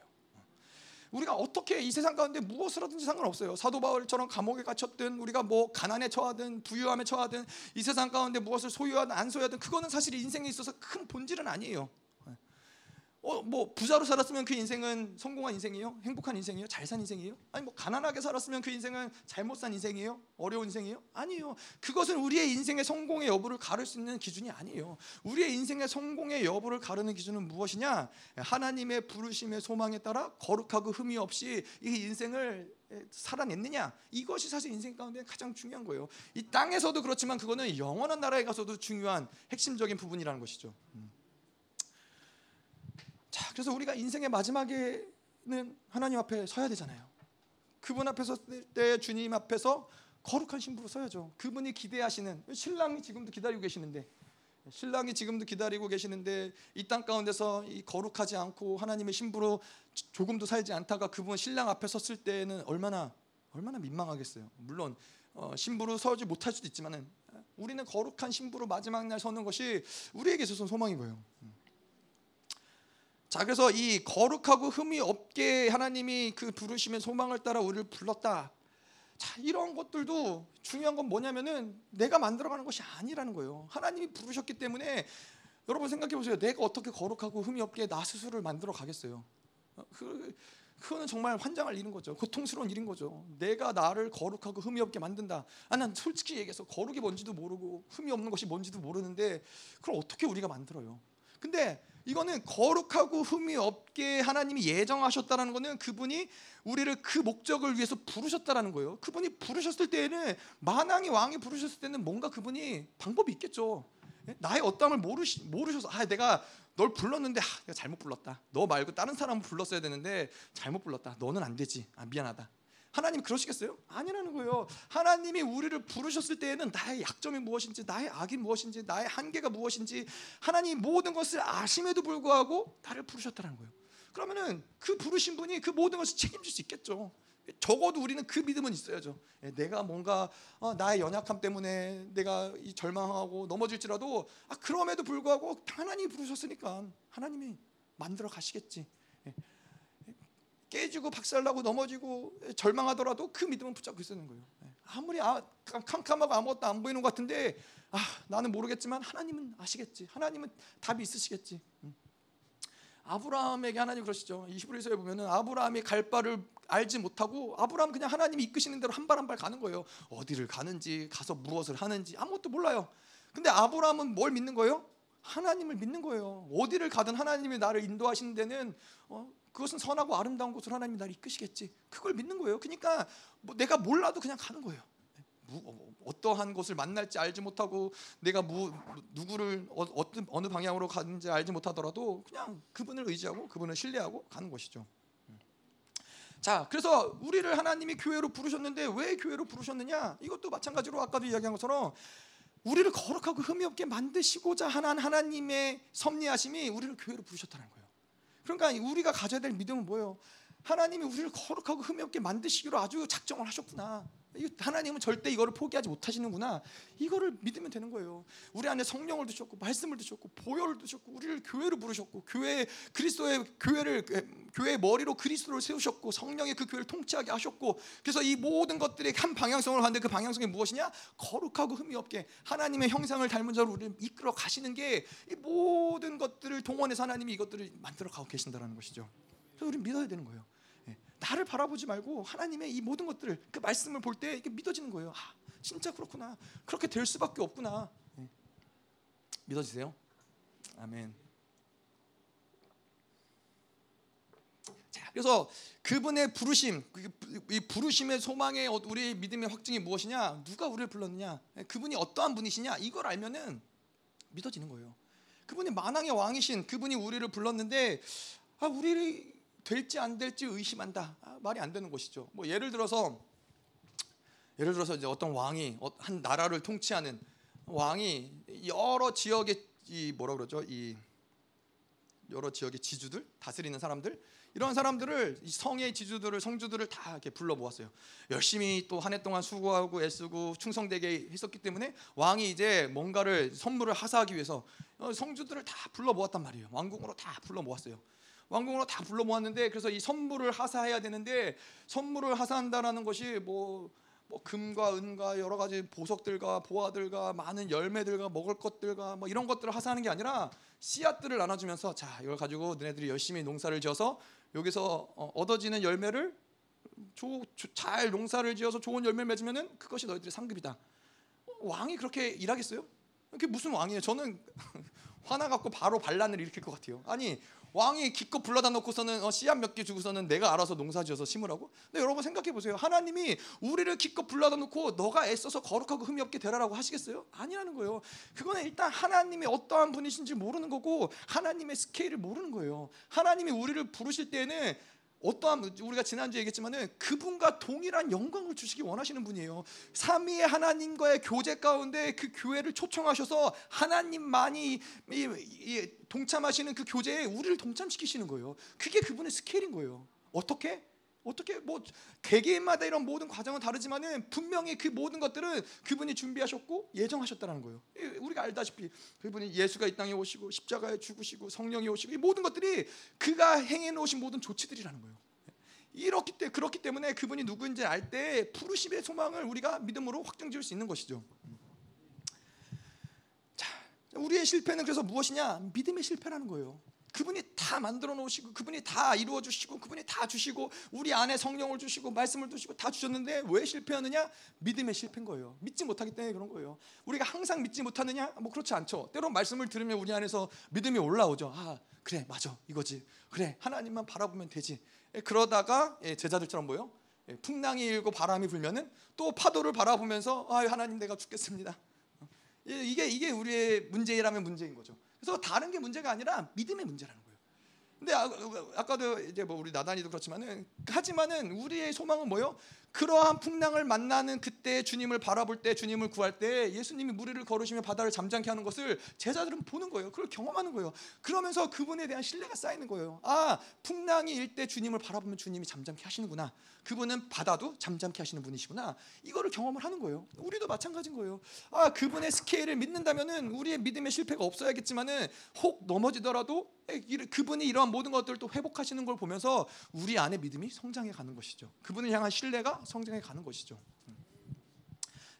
우리가 어떻게 이 세상 가운데 무엇을 하든지 상관없어요. 사도 바울처럼 감옥에 갇혔든 우리가 뭐 가난에 처하든 부유함에 처하든 이 세상 가운데 무엇을 소유하든 안 소유하든 그거는 사실 인생에 있어서 큰 본질은 아니에요. 어, 뭐 부자로 살았으면 그 인생은 성공한 인생이에요? 행복한 인생이에요? 잘 산 인생이에요? 아니 뭐 가난하게 살았으면 그 인생은 잘못 산 인생이에요? 어려운 인생이에요? 아니에요. 그것은 우리의 인생의 성공의 여부를 가를 수 있는 기준이 아니에요. 우리의 인생의 성공의 여부를 가르는 기준은 무엇이냐? 하나님의 부르심의 소망에 따라 거룩하고 흠이 없이 이 인생을 살아냈느냐 이것이 사실 인생 가운데 가장 중요한 거예요. 이 땅에서도 그렇지만 그거는 영원한 나라에 가서도 중요한 핵심적인 부분이라는 것이죠. 음. 자, 그래서 우리가 인생의 마지막에는 하나님 앞에 서야 되잖아요. 그분 앞에 섰을 때 주님 앞에서 거룩한 신부로 서야죠. 그분이 기대하시는 신랑이 지금도 기다리고 계시는데 신랑이 지금도 기다리고 계시는데 이 땅 가운데서 이 거룩하지 않고 하나님의 신부로 조금도 살지 않다가 그분 신랑 앞에 섰을 때는 얼마나 얼마나 민망하겠어요. 물론 어, 신부로 서지 못할 수도 있지만은 우리는 거룩한 신부로 마지막 날 서는 것이 우리에게 있어서 소망인 거예요. 자 그래서 이 거룩하고 흠이 없게 하나님이 그 부르심의 소망을 따라 우리를 불렀다. 자 이런 것들도 중요한 건 뭐냐면은 내가 만들어가는 것이 아니라는 거예요. 하나님이 부르셨기 때문에 여러분 생각해 보세요. 내가 어떻게 거룩하고 흠이 없게 나 스스로를 만들어 가겠어요. 어, 그 그거는 정말 환장할 일인 거죠. 고통스러운 일인 거죠. 내가 나를 거룩하고 흠이 없게 만든다. 아, 난 솔직히 얘기해서 거룩이 뭔지도 모르고 흠이 없는 것이 뭔지도 모르는데 그걸 어떻게 우리가 만들어요? 근데 이거는 거룩하고 흠이 없게 하나님이 예정하셨다는 것은 그분이 우리를 그 목적을 위해서 부르셨다라는 거예요. 그분이 부르셨을 때에는 만왕의 왕이 부르셨을 때는 뭔가 그분이 방법이 있겠죠. 예? 나의 어떠함을 모르시, 모르셔서 아 내가 널 불렀는데 아, 내가 잘못 불렀다. 너 말고 다른 사람을 불렀어야 되는데 잘못 불렀다. 너는 안 되지. 아 미안하다. 하나님 그러시겠어요? 아니라는 거예요. 하나님이 우리를 부르셨을 때에는 나의 약점이 무엇인지, 나의 악이 무엇인지, 나의 한계가 무엇인지 하나님 모든 것을 아심에도 불구하고 나를 부르셨다는 거예요. 그러면은 그 부르신 분이 그 모든 것을 책임질 수 있겠죠. 적어도 우리는 그 믿음은 있어야죠. 예, 내가 뭔가 어, 나의 연약함 때문에 내가 절망하고 넘어질지라도 아, 그럼에도 불구하고 하나님이 부르셨으니까 하나님이 만들어 가시겠지. 깨지고 박살나고 넘어지고 절망하더라도 그 믿음은 붙잡고 있었는 거예요. 네. 아무리 아, 캄캄하고 아무것도 안 보이는 것 같은데 아, 나는 모르겠지만 하나님은 아시겠지. 하나님은 답이 있으시겠지. 음. 아브라함에게 하나님 그러시죠. 히브리서에 보면은 아브라함이 갈 바를 알지 못하고 아브라함 그냥 하나님이 이끄시는 대로 한 발 한 발 가는 거예요. 어디를 가는지 가서 무엇을 하는지 아무것도 몰라요. 근데 아브라함은 뭘 믿는 거예요? 하나님을 믿는 거예요. 어디를 가든 하나님이 나를 인도하시는 데는 어, 그것은 선하고 아름다운 곳으로 하나님이 나를 이끄시겠지. 그걸 믿는 거예요. 그러니까 뭐 내가 몰라도 그냥 가는 거예요. 무, 어, 어떠한 곳을 만날지 알지 못하고 내가 무, 누구를 어, 어떤 어느 방향으로 가는지 알지 못하더라도 그냥 그분을 의지하고 그분을 신뢰하고 가는 것이죠. 자, 그래서 우리를 하나님이 교회로 부르셨는데 왜 교회로 부르셨느냐? 이것도 마찬가지로 아까도 이야기한 것처럼 우리를 거룩하고 흠이 없게 만드시고자 하는 하나님의 섭리하심이 우리를 교회로 부르셨다는 거예요. 그러니까 우리가 가져야 될 믿음은 뭐예요? 하나님이 우리를 거룩하고 흠이 없게 만드시기로 아주 작정을 하셨구나. 하나님은 절대 이거를 포기하지 못하시는구나. 이거를 믿으면 되는 거예요. 우리 안에 성령을 두셨고 말씀을 두셨고 보혈을 두셨고 우리를 교회로 부르셨고 교회 그리스도의 교회를 교회의 머리로 그리스도를 세우셨고 성령의 그 교회를 통치하게 하셨고 그래서 이 모든 것들이 한 방향성을 하는데 그 방향성이 무엇이냐? 거룩하고 흠이 없게 하나님의 형상을 닮은 자로 우리를 이끌어 가시는 게 이 모든 것들을 동원해서 하나님이 이것들을 만들어 가고 계신다라는 것이죠. 그래서 우리 믿어야 되는 거예요. 나를 바라보지 말고 하나님의 이 모든 것들을 그 말씀을 볼 때 이게 믿어지는 거예요. 아, 진짜 그렇구나. 그렇게 될 수밖에 없구나. 네. 믿어지세요? 아멘. 자, 그래서 그분의 부르심, 그, 이 부르심의 소망의 어, 우리 믿음의 확증이 무엇이냐? 누가 우리를 불렀느냐? 네, 그분이 어떠한 분이시냐? 이걸 알면은 믿어지는 거예요. 그분이 만왕의 왕이신 그분이 우리를 불렀는데 아, 우리를 될지 안 될지 의심한다. 아, 말이 안 되는 것이죠. 뭐 예를 들어서 예를 들어서 이제 어떤 왕이 어, 한 나라를 통치하는 왕이 여러 지역의 이 뭐라 그러죠? 이 여러 지역의 지주들 다스리는 사람들 이런 사람들을 이 성의 지주들을 성주들을 다 이렇게 불러 모았어요. 열심히 또 한 해 동안 수고하고 애쓰고 충성되게 했었기 때문에 왕이 이제 뭔가를 선물을 하사하기 위해서 어, 성주들을 다 불러 모았단 말이에요. 왕궁으로 다 불러 모았어요. 왕궁으로 다 불러 모았는데 그래서 이 선물을 하사해야 되는데 선물을 하사한다라는 것이 뭐, 뭐 금과 은과 여러 가지 보석들과 보화들과 많은 열매들과 먹을 것들과 뭐 이런 것들을 하사하는 게 아니라 씨앗들을 나눠주면서 자 이걸 가지고 너네들이 열심히 농사를 지어서 여기서 어, 얻어지는 열매를 조, 조, 잘 농사를 지어서 좋은 열매를 맺으면은 그것이 너희들의 상급이다. 왕이 그렇게 일하겠어요? 그게 무슨 왕이에요? 저는 화나 갖고 바로 반란을 일으킬 것 같아요. 아니 왕이 기껏 불러다 놓고서는 어, 씨앗 몇 개 주고서는 내가 알아서 농사지어서 심으라고? 근데 여러분 생각해 보세요. 하나님이 우리를 기껏 불러다 놓고 너가 애써서 거룩하고 흠이 없게 되라라고 하시겠어요? 아니라는 거예요. 그거는 일단 하나님이 어떠한 분이신지 모르는 거고 하나님의 스케일을 모르는 거예요. 하나님이 우리를 부르실 때는 어떠한 우리가 지난주에 얘기했지만은 그분과 동일한 영광을 주시기 원하시는 분이에요. 삼위의 하나님과의 교제 가운데 그 교회를 초청하셔서 하나님만이 동참하시는 그 교제에 우리를 동참시키시는 거예요. 그게 그분의 스케일인 거예요. 어떻게? 어떻게 뭐 개개인마다 이런 모든 과정은 다르지만은 분명히 그 모든 것들은 그분이 준비하셨고 예정하셨다는 거예요. 우리가 알다시피 그분이 예수가 이 땅에 오시고 십자가에 죽으시고 성령이 오시고 이 모든 것들이 그가 행해 놓으신 모든 조치들이라는 거예요. 이렇기 때 그렇기 때문에 그분이 누구인지 알 때 부르심의 소망을 우리가 믿음으로 확정지을 수 있는 것이죠. 자, 우리의 실패는 그래서 무엇이냐? 믿음의 실패라는 거예요. 그분이 다 만들어 놓으시고 그분이 다 이루어 주시고 그분이 다 주시고 우리 안에 성령을 주시고 말씀을 주시고 다 주셨는데 왜 실패하느냐? 믿음의 실패인 거예요. 믿지 못하기 때문에 그런 거예요. 우리가 항상 믿지 못하느냐? 뭐 그렇지 않죠. 때로 말씀을 들으면 우리 안에서 믿음이 올라오죠. 아, 그래. 맞아. 이거지. 그래. 하나님만 바라보면 되지. 예, 그러다가 예, 제자들처럼 뭐요? 예, 풍랑이 일고 바람이 불면은 또 파도를 바라보면서 아, 하나님 내가 죽겠습니다. 이게 이게 우리의 문제라면 문제인 거죠. 그래서 다른 게 문제가 아니라 믿음의 문제라는 거예요. 근데 아, 까도 이제 뭐 우리 나단이도 그렇지만은 하지만은 우리의 소망은 뭐요? 그러한 풍랑을 만나는 그때 주님을 바라볼 때 주님을 구할 때 예수님이 무리를 걸으시며 바다를 잠잠케 하는 것을 제자들은 보는 거예요. 그걸 경험하는 거예요. 그러면서 그분에 대한 신뢰가 쌓이는 거예요. 아, 풍랑이 일 때 주님을 바라보면 주님이 잠잠케 하시는구나. 그분은 바다도 잠잠케 하시는 분이시구나. 이거를 경험을 하는 거예요. 우리도 마찬가지인 거예요. 아, 그분의 스케일을 믿는다면은 우리의 믿음의 실패가 없어야겠지만은 혹 넘어지더라도 그분이 이러한 모든 것들을 또 회복하시는 걸 보면서 우리 안에 믿음이 성장해 가는 것이죠. 그분을 향한 신뢰가 성장해 가는 것이죠.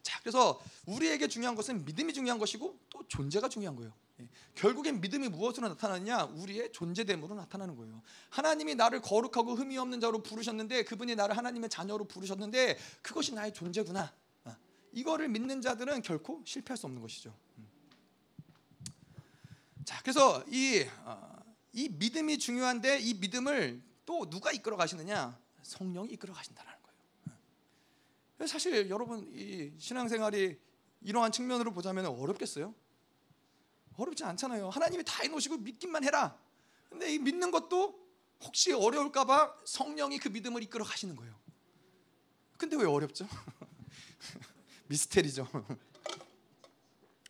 자, 그래서 우리에게 중요한 것은 믿음이 중요한 것이고 또 존재가 중요한 거예요. 예. 결국엔 믿음이 무엇으로 나타나느냐? 우리의 존재됨으로 나타나는 거예요. 하나님이 나를 거룩하고 흠이 없는 자로 부르셨는데 그분이 나를 하나님의 자녀로 부르셨는데 그것이 나의 존재구나. 아, 이거를 믿는 자들은 결코 실패할 수 없는 것이죠. 음. 자, 그래서 이, 어, 이 믿음이 중요한데 이 믿음을 또 누가 이끌어 가시느냐? 성령이 이끌어 가신다는 거예요. 사실 여러분 이 신앙생활이 이러한 측면으로 보자면 어렵겠어요? 어렵지 않잖아요. 하나님이 다 해놓으시고 믿기만 해라. 근데 이 믿는 것도 혹시 어려울까봐 성령이 그 믿음을 이끌어 가시는 거예요. 근데 왜 어렵죠? 미스테리죠.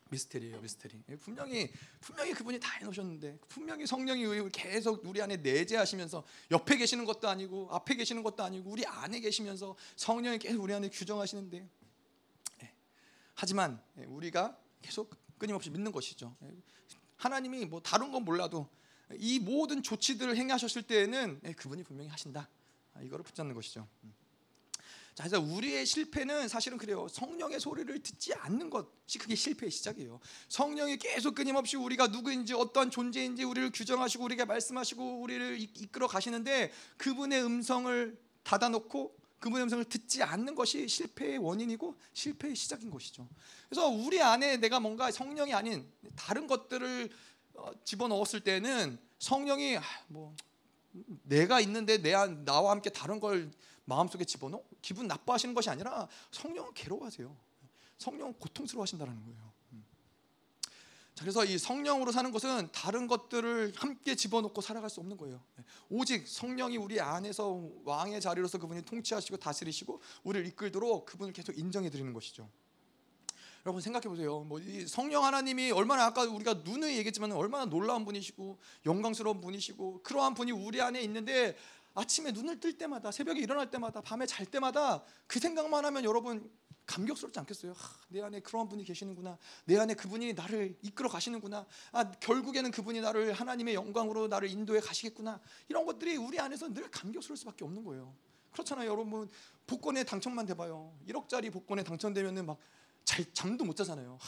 미스테리예요, 미스테리. 분명히 분명히 그분이 다 해놓으셨는데 분명히 성령이 계속 우리 안에 내재하시면서 옆에 계시는 것도 아니고 앞에 계시는 것도 아니고 우리 안에 계시면서 성령이 계속 우리 안에 규정하시는데 네. 하지만 우리가 계속 끊임없이 믿는 것이죠. 하나님이 뭐 다른 건 몰라도 이 모든 조치들을 행하셨을 때에는 그분이 분명히 하신다. 아, 이거를 붙잡는 것이죠. 음. 자, 그래서 우리의 실패는 사실은 그래요. 성령의 소리를 듣지 않는 것이 그게 실패의 시작이에요. 성령이 계속 끊임없이 우리가 누구인지 어떤 존재인지 우리를 규정하시고 우리가 말씀하시고 우리를 이끌어 가시는데 그분의 음성을 닫아놓고 그분의 음성을 듣지 않는 것이 실패의 원인이고 실패의 시작인 것이죠. 그래서 우리 안에 내가 뭔가 성령이 아닌 다른 것들을 어, 집어넣었을 때는 성령이 아, 뭐 내가 있는데 내 나와 함께 다른 걸 마음속에 집어넣어 기분 나빠하시는 것이 아니라 성령은 괴로워하세요. 성령은 고통스러워하신다는 거예요. 자, 그래서 이 성령으로 사는 것은 다른 것들을 함께 집어넣고 살아갈 수 없는 거예요. 오직 성령이 우리 안에서 왕의 자리로서 그분이 통치하시고 다스리시고 우리를 이끌도록 그분을 계속 인정해 드리는 것이죠. 여러분 생각해 보세요. 뭐 성령 하나님이 얼마나 아까 우리가 눈을 얘기했지만 얼마나 놀라운 분이시고 영광스러운 분이시고 그러한 분이 우리 안에 있는데 아침에 눈을 뜰 때마다 새벽에 일어날 때마다 밤에 잘 때마다 그 생각만 하면 여러분 감격스럽지 않겠어요? 하, 내 안에 그런 분이 계시는구나. 내 안에 그분이 나를 이끌어 가시는구나. 아, 결국에는 그분이 나를 하나님의 영광으로 나를 인도해 가시겠구나. 이런 것들이 우리 안에서 늘 감격스러울 수밖에 없는 거예요. 그렇잖아요, 여러분. 복권에 당첨만 돼봐요. 1억짜리 복권에 당첨되면은 막 잘 잠도 못 자잖아요.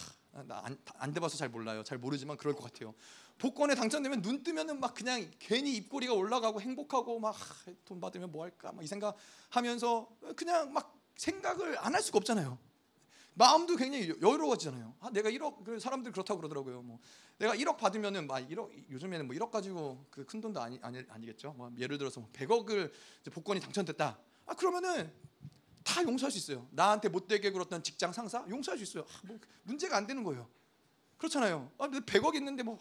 나안 안 돼봐서 잘 몰라요. 잘 모르지만 그럴 것 같아요. 복권에 당첨되면 눈 뜨면은 막 그냥 괜히 입꼬리가 올라가고 행복하고 막 돈 받으면 뭐 할까 막 이 생각하면서 그냥 막 생각을 안 할 수가 없잖아요. 마음도 굉장히 여유로워지잖아요. 아, 내가 1억 그 사람들 그렇다고 그러더라고요. 뭐 내가 1억 받으면은 막 1억 요즘에는 뭐 1억 가지고 그 큰 돈도 아니, 아니 아니겠죠. 뭐 예를 들어서 100억을 뭐 복권이 당첨됐다. 아 그러면은 다 용서할 수 있어요. 나한테 못되게 굴었던 직장 상사 용서할 수 있어요. 아, 뭐 문제가 안 되는 거예요. 그렇잖아요. 아, 100억 있는데 뭐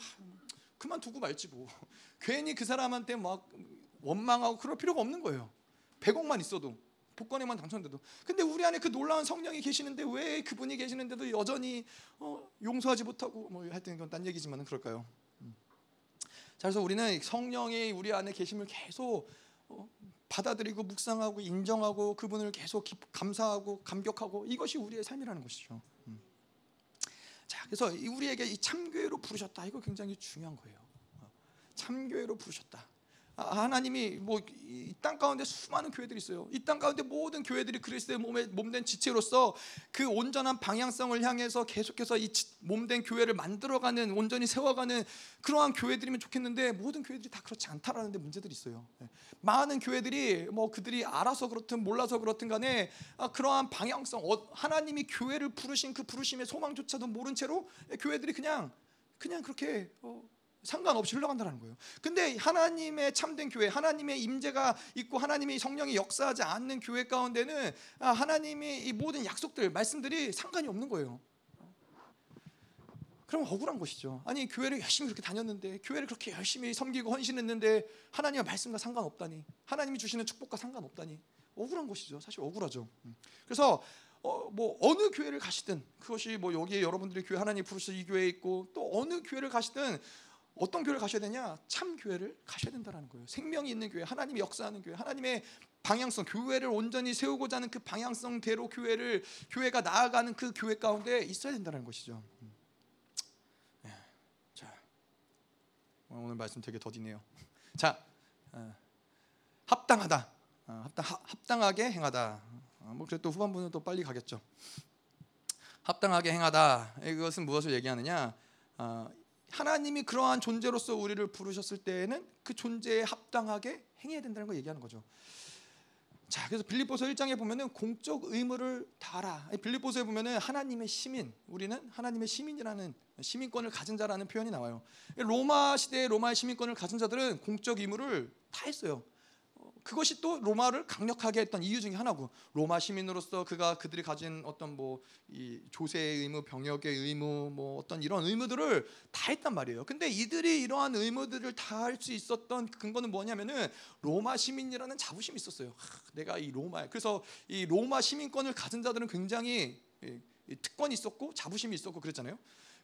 그만 두고 말지 뭐. 괜히 그 사람한테 막 원망하고 그럴 필요가 없는 거예요. 100억만 있어도 복권에만 당첨돼도. 근데 우리 안에 그 놀라운 성령이 계시는데 왜 그분이 계시는데도 여전히 어, 용서하지 못하고 뭐 하여튼 이건 딴 얘기지만은 그럴까요? 음. 자, 그래서 우리는 성령이 우리 안에 계심을 계속 어, 받아들이고 묵상하고 인정하고 그분을 계속 감사하고 감격하고 이것이 우리의 삶이라는 것이죠. 음. 자, 그래서 우리에게 이 참교회로 부르셨다. 이거 굉장히 중요한 거예요. 어, 참교회로 부르셨다. 아, 하나님이 뭐 이 땅 가운데 수많은 교회들이 있어요. 이 땅 가운데 모든 교회들이 그리스도의 몸에 몸된 지체로서 그 온전한 방향성을 향해서 계속해서 이 몸된 교회를 만들어가는 온전히 세워가는 그러한 교회들이면 좋겠는데 모든 교회들이 다 그렇지 않다라는 데 문제들이 있어요. 예. 많은 교회들이 뭐 그들이 알아서 그렇든 몰라서 그렇든 간에 아, 그러한 방향성 어, 하나님이 교회를 부르신 그 부르심의 소망조차도 모른 채로 교회들이 그냥 그냥 그렇게 어, 상관없이 흘러간다는 거예요. 근데 하나님의 참된 교회, 하나님의 임재가 있고 하나님의 성령이 역사하지 않는 교회 가운데는 아, 하나님의 이 모든 약속들, 말씀들이 상관이 없는 거예요. 그럼 억울한 것이죠. 아니 교회를 열심히 그렇게 다녔는데 교회를 그렇게 열심히 섬기고 헌신했는데 하나님의 말씀과 상관없다니 하나님이 주시는 축복과 상관없다니 억울한 것이죠. 사실 억울하죠. 음. 그래서 어, 뭐 어느 교회를 가시든 그것이 뭐 여기에 여러분들이 교회 하나님 부르셔 이 교회에 있고 또 어느 교회를 가시든 어떤 교회를 가셔야 되냐? 참 교회를 가셔야 된다는 거예요. 생명이 있는 교회, 하나님이 역사하는 교회, 하나님의 방향성, 교회를 온전히 세우고자 하는 그 방향성대로 교회를 교회가 나아가는 그 교회 가운데 있어야 된다는 것이죠. 네. 자, 오늘 말씀 되게 더디네요. 자, 어, 합당하다, 어, 합당 합당하게 행하다. 어, 뭐 그래도 후반부는 또 빨리 가겠죠. 합당하게 행하다. 이것은 무엇을 얘기하느냐? 하나님이 그러한 존재로서 우리를 부르셨을 때에는 그 존재에 합당하게 행해야 된다는 걸 얘기하는 거죠. 자, 그래서 빌립보서 1장에 보면은 공적 의무를 다하라. 빌립보서에 보면은 하나님의 시민, 우리는 하나님의 시민이라는 시민권을 가진 자라는 표현이 나와요. 로마 시대의 로마의 시민권을 가진 자들은 공적 의무를 다 했어요. 그것이 또 로마를 강력하게 했던 이유 중에 하나고 로마 시민으로서 그가 그들이 가진 어떤 뭐 이 조세의 의무, 병역의 의무, 뭐 어떤 이런 의무들을 다 했단 말이에요. 근데 이들이 이러한 의무들을 다 할 수 있었던 근거는 뭐냐면은 로마 시민이라는 자부심이 있었어요. 하, 내가 이 로마에 그래서 이 로마 시민권을 가진 자들은 굉장히 특권이 있었고 자부심이 있었고 그랬잖아요.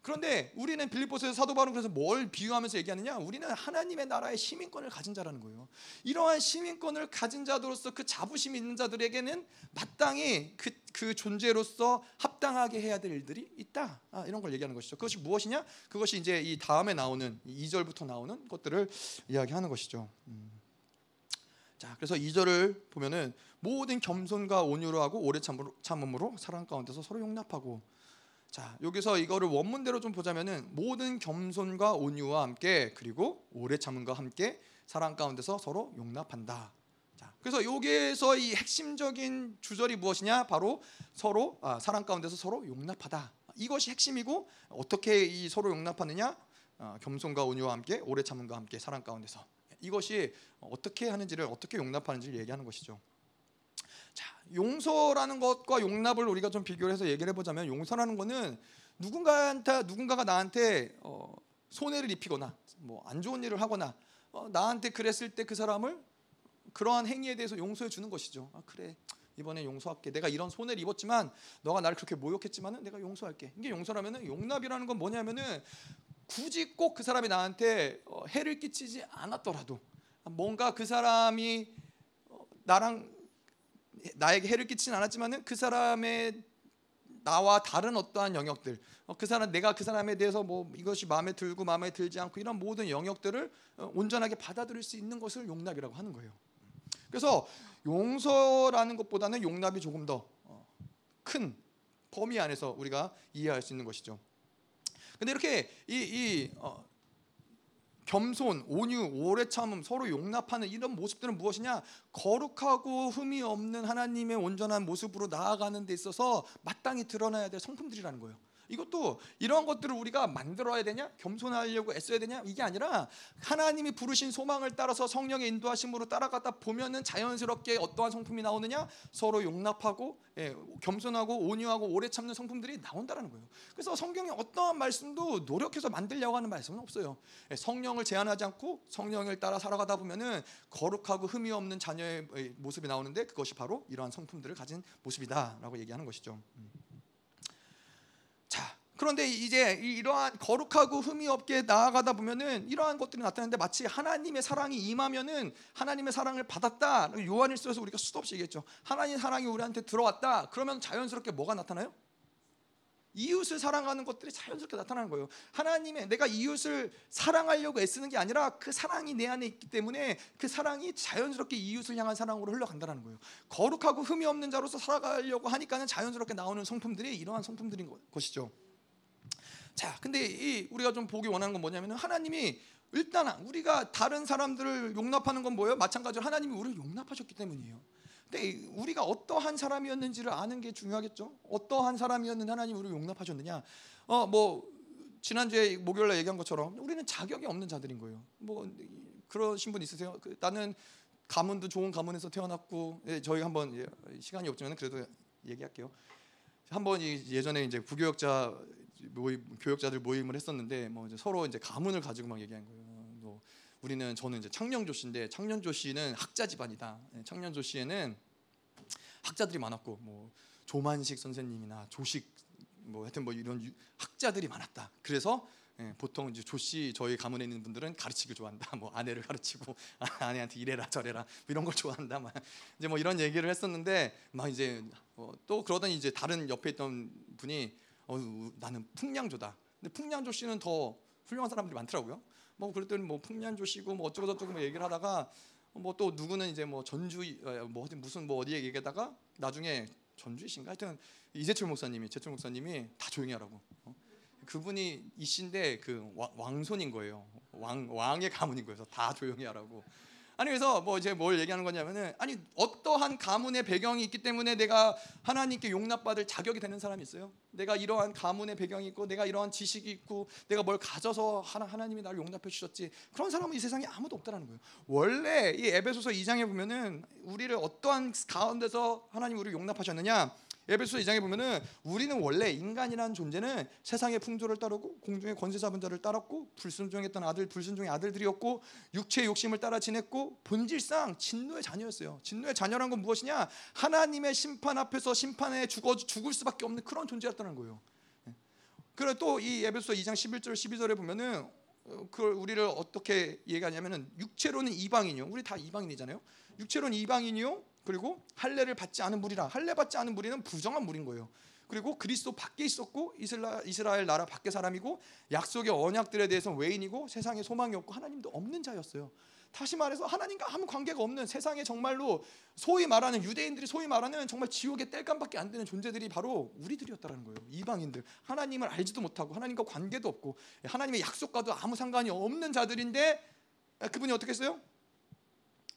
그런데 우리는 빌립보서에서 사도 바울은 그래서 뭘 비유하면서 얘기하느냐? 우리는 하나님의 나라의 시민권을 가진 자라는 거예요. 이러한 시민권을 가진 자로서 그 자부심 있는 자들에게는 마땅히 그, 그 존재로서 합당하게 해야 될 일들이 있다. 아, 이런 걸 얘기하는 것이죠. 그것이 무엇이냐? 그것이 이제 이 다음에 나오는 2절부터 나오는 것들을 이야기하는 것이죠. 음. 자, 그래서 2절을 보면은 모든 겸손과 온유로 하고 오래 참음으로 사랑 가운데서 서로 용납하고 자, 여기서 이거를 원문대로 좀 보자면은 모든 겸손과 온유와 함께 그리고 오래 참음과 함께 사랑 가운데서 서로 용납한다. 자, 그래서 여기에서 이 핵심적인 주절이 무엇이냐? 바로 서로 아, 사랑 가운데서 서로 용납하다. 이것이 핵심이고 어떻게 이 서로 용납하느냐? 아, 겸손과 온유와 함께 오래 참음과 함께 사랑 가운데서 이것이 어떻게 하는지를 어떻게 용납하는지를 얘기하는 것이죠. 자, 용서라는 것과 용납을 우리가 좀 비교를 해서 얘기를 해보자면 용서라는 것은 누군가한테 누군가가 나한테 어, 손해를 입히거나 뭐 안 좋은 일을 하거나 어, 나한테 그랬을 때 그 사람을 그러한 행위에 대해서 용서해 주는 것이죠. 아 그래 이번에 용서할게. 내가 이런 손해를 입었지만 너가 나를 그렇게 모욕했지만은 내가 용서할게. 이게 용서라면은 용납이라는 건 뭐냐면은 굳이 꼭 그 사람이 나한테 어, 해를 끼치지 않았더라도 뭔가 그 사람이 나랑 나에게 해를 끼치진 않았지만은 그 사람의 나와 다른 어떠한 영역들, 어, 그 사람 내가 그 사람에 대해서 뭐 이것이 마음에 들고 마음에 들지 않고 이런 모든 영역들을 어, 온전하게 받아들일 수 있는 것을 용납이라고 하는 거예요. 그래서 용서라는 것보다는 용납이 조금 더 큰 범위 안에서 우리가 이해할 수 있는 것이죠. 근데 이렇게 이, 이 어, 겸손, 온유, 오래 참음, 서로 용납하는 이런 모습들은 무엇이냐? 거룩하고 흠이 없는 하나님의 온전한 모습으로 나아가는 데 있어서 마땅히 드러나야 될 성품들이라는 거예요. 이것도 이런 것들을 우리가 만들어야 되냐? 겸손하려고 애써야 되냐? 이게 아니라 하나님이 부르신 소망을 따라서 성령의 인도하심으로 따라가다 보면은 자연스럽게 어떠한 성품이 나오느냐? 서로 용납하고 예, 겸손하고 온유하고 오래 참는 성품들이 나온다는 거예요. 그래서 성경에 어떠한 말씀도 노력해서 만들려고 하는 말씀은 없어요. 예, 성령을 제한하지 않고 성령을 따라 살아가다 보면은 거룩하고 흠이 없는 자녀의 모습이 나오는데 그것이 바로 이러한 성품들을 가진 모습이다라고 얘기하는 것이죠. 음. 자, 그런데 이제 이러한 거룩하고 흠이 없게 나아가다 보면은 이러한 것들이 나타나는데 마치 하나님의 사랑이 임하면은 하나님의 사랑을 받았다. 요한일서에서 우리가 수도 없이 얘기했죠. 하나님의 사랑이 우리한테 들어왔다. 그러면 자연스럽게 뭐가 나타나요? 이웃을 사랑하는 것들이 자연스럽게 나타나는 거예요. 하나님의 내가 이웃을 사랑하려고 애쓰는 게 아니라 그 사랑이 내 안에 있기 때문에 그 사랑이 자연스럽게 이웃을 향한 사랑으로 흘러간다는 거예요. 거룩하고 흠이 없는 자로서 살아가려고 하니까는 자연스럽게 나오는 성품들이 이러한 성품들인 것이죠. 자, 근데 이 우리가 좀 보기 원하는 건 뭐냐면은 하나님이 일단 우리가 다른 사람들을 용납하는 건 뭐예요? 마찬가지로 하나님이 우리를 용납하셨기 때문이에요. 근데 우리가 어떠한 사람이었는지를 아는 게 중요하겠죠. 어떠한 사람이었는 하나님 우리를 용납하셨느냐? 어 뭐 지난주에 목요일 날 얘기한 것처럼 우리는 자격이 없는 자들인 거예요. 뭐 그러신 분 있으세요? 그, 나는 가문도 좋은 가문에서 태어났고 예, 저희 한번 예, 시간이 없지만 그래도 얘기할게요. 한번 예전에 이제 부교역자 모임 교역자들 모임을 했었는데 뭐 이제 서로 이제 가문을 가지고 막 얘기한 거예요. 뭐 우리는 저는 이제 창녕조 씨인데 창녕조 씨는 학자 집안이다. 예, 창녕조 씨에는 학자들이 많았고 뭐 조만식 선생님이나 조식 뭐 하여튼 뭐 이런 학자들이 많았다. 그래서 예, 보통 이제 조씨 저희 가문에 있는 분들은 가르치기 좋아한다. 뭐 아내를 가르치고 아내한테 이래라 저래라 뭐 이런 걸 좋아한다. 막 이제 뭐 이런 얘기를 했었는데 막 이제 어, 또 그러더니 이제 다른 옆에 있던 분이 어, 나는 풍량조다. 근데 풍량조 씨는 더 훌륭한 사람들이 많더라고요. 뭐 그랬더니 뭐 풍량조 씨고 뭐 어쩌고 저쩌고 뭐 얘기를 하다가 뭐 또 누구는 이제 뭐 전주 어, 뭐 어디 무슨 뭐 어디에 얘기하다가 나중에 전주이신가 하여튼 이재철 목사님이 재철 목사님이 다 조용히 하라고. 어? 그분이 이신데 그 왕손인 거예요. 왕 왕의 가문인 거예요. 다 조용히 하라고. 아니 그래서 뭐 이제 뭘 얘기하는 거냐면은 아니 어떠한 가문의 배경이 있기 때문에 내가 하나님께 용납받을 자격이 되는 사람이 있어요. 내가 이러한 가문의 배경이 있고 내가 이러한 지식이 있고 내가 뭘 가져서 하나 하나님이 나를 용납해 주셨지. 그런 사람은 이 세상에 아무도 없다라는 거예요. 원래 이 에베소서 2장에 보면은 우리를 어떠한 가운데서 하나님 우리를 용납하셨느냐? 에베소 2장에 보면은 우리는 원래 인간이라는 존재는 세상의 풍조를 따르고 공중의 권세 잡은 자를 따랐고 불순종했던 아들 불순종의 아들들이었고 육체의 욕심을 따라 지냈고 본질상 진노의 자녀였어요. 진노의 자녀란 건 무엇이냐? 하나님의 심판 앞에서 심판에 죽어 죽을 수밖에 없는 그런 존재였다는 거예요. 예. 그리고 또 이 에베소 2장 11절 12절에 보면은 어, 그걸 우리를 어떻게 얘기하냐면은 육체로는 이방인이요. 우리 다 이방인이잖아요. 육체로는 이방인이요. 그리고 할례를 받지 않은 무리라. 할례 받지 않은 무리는 부정한 무리인 거예요. 그리고 그리스도 밖에 있었고 이스라엘 나라 밖에 사람이고 약속의 언약들에 대해서 외인이고 세상에 소망이 없고 하나님도 없는 자였어요. 다시 말해서 하나님과 아무 관계가 없는 세상에 정말로 소위 말하는 유대인들이 소위 말하는 정말 지옥의 땔감밖에 안 되는 존재들이 바로 우리들이었다는 거예요. 이방인들 하나님을 알지도 못하고 하나님과 관계도 없고 하나님의 약속과도 아무 상관이 없는 자들인데 그분이 어떻게 했어요?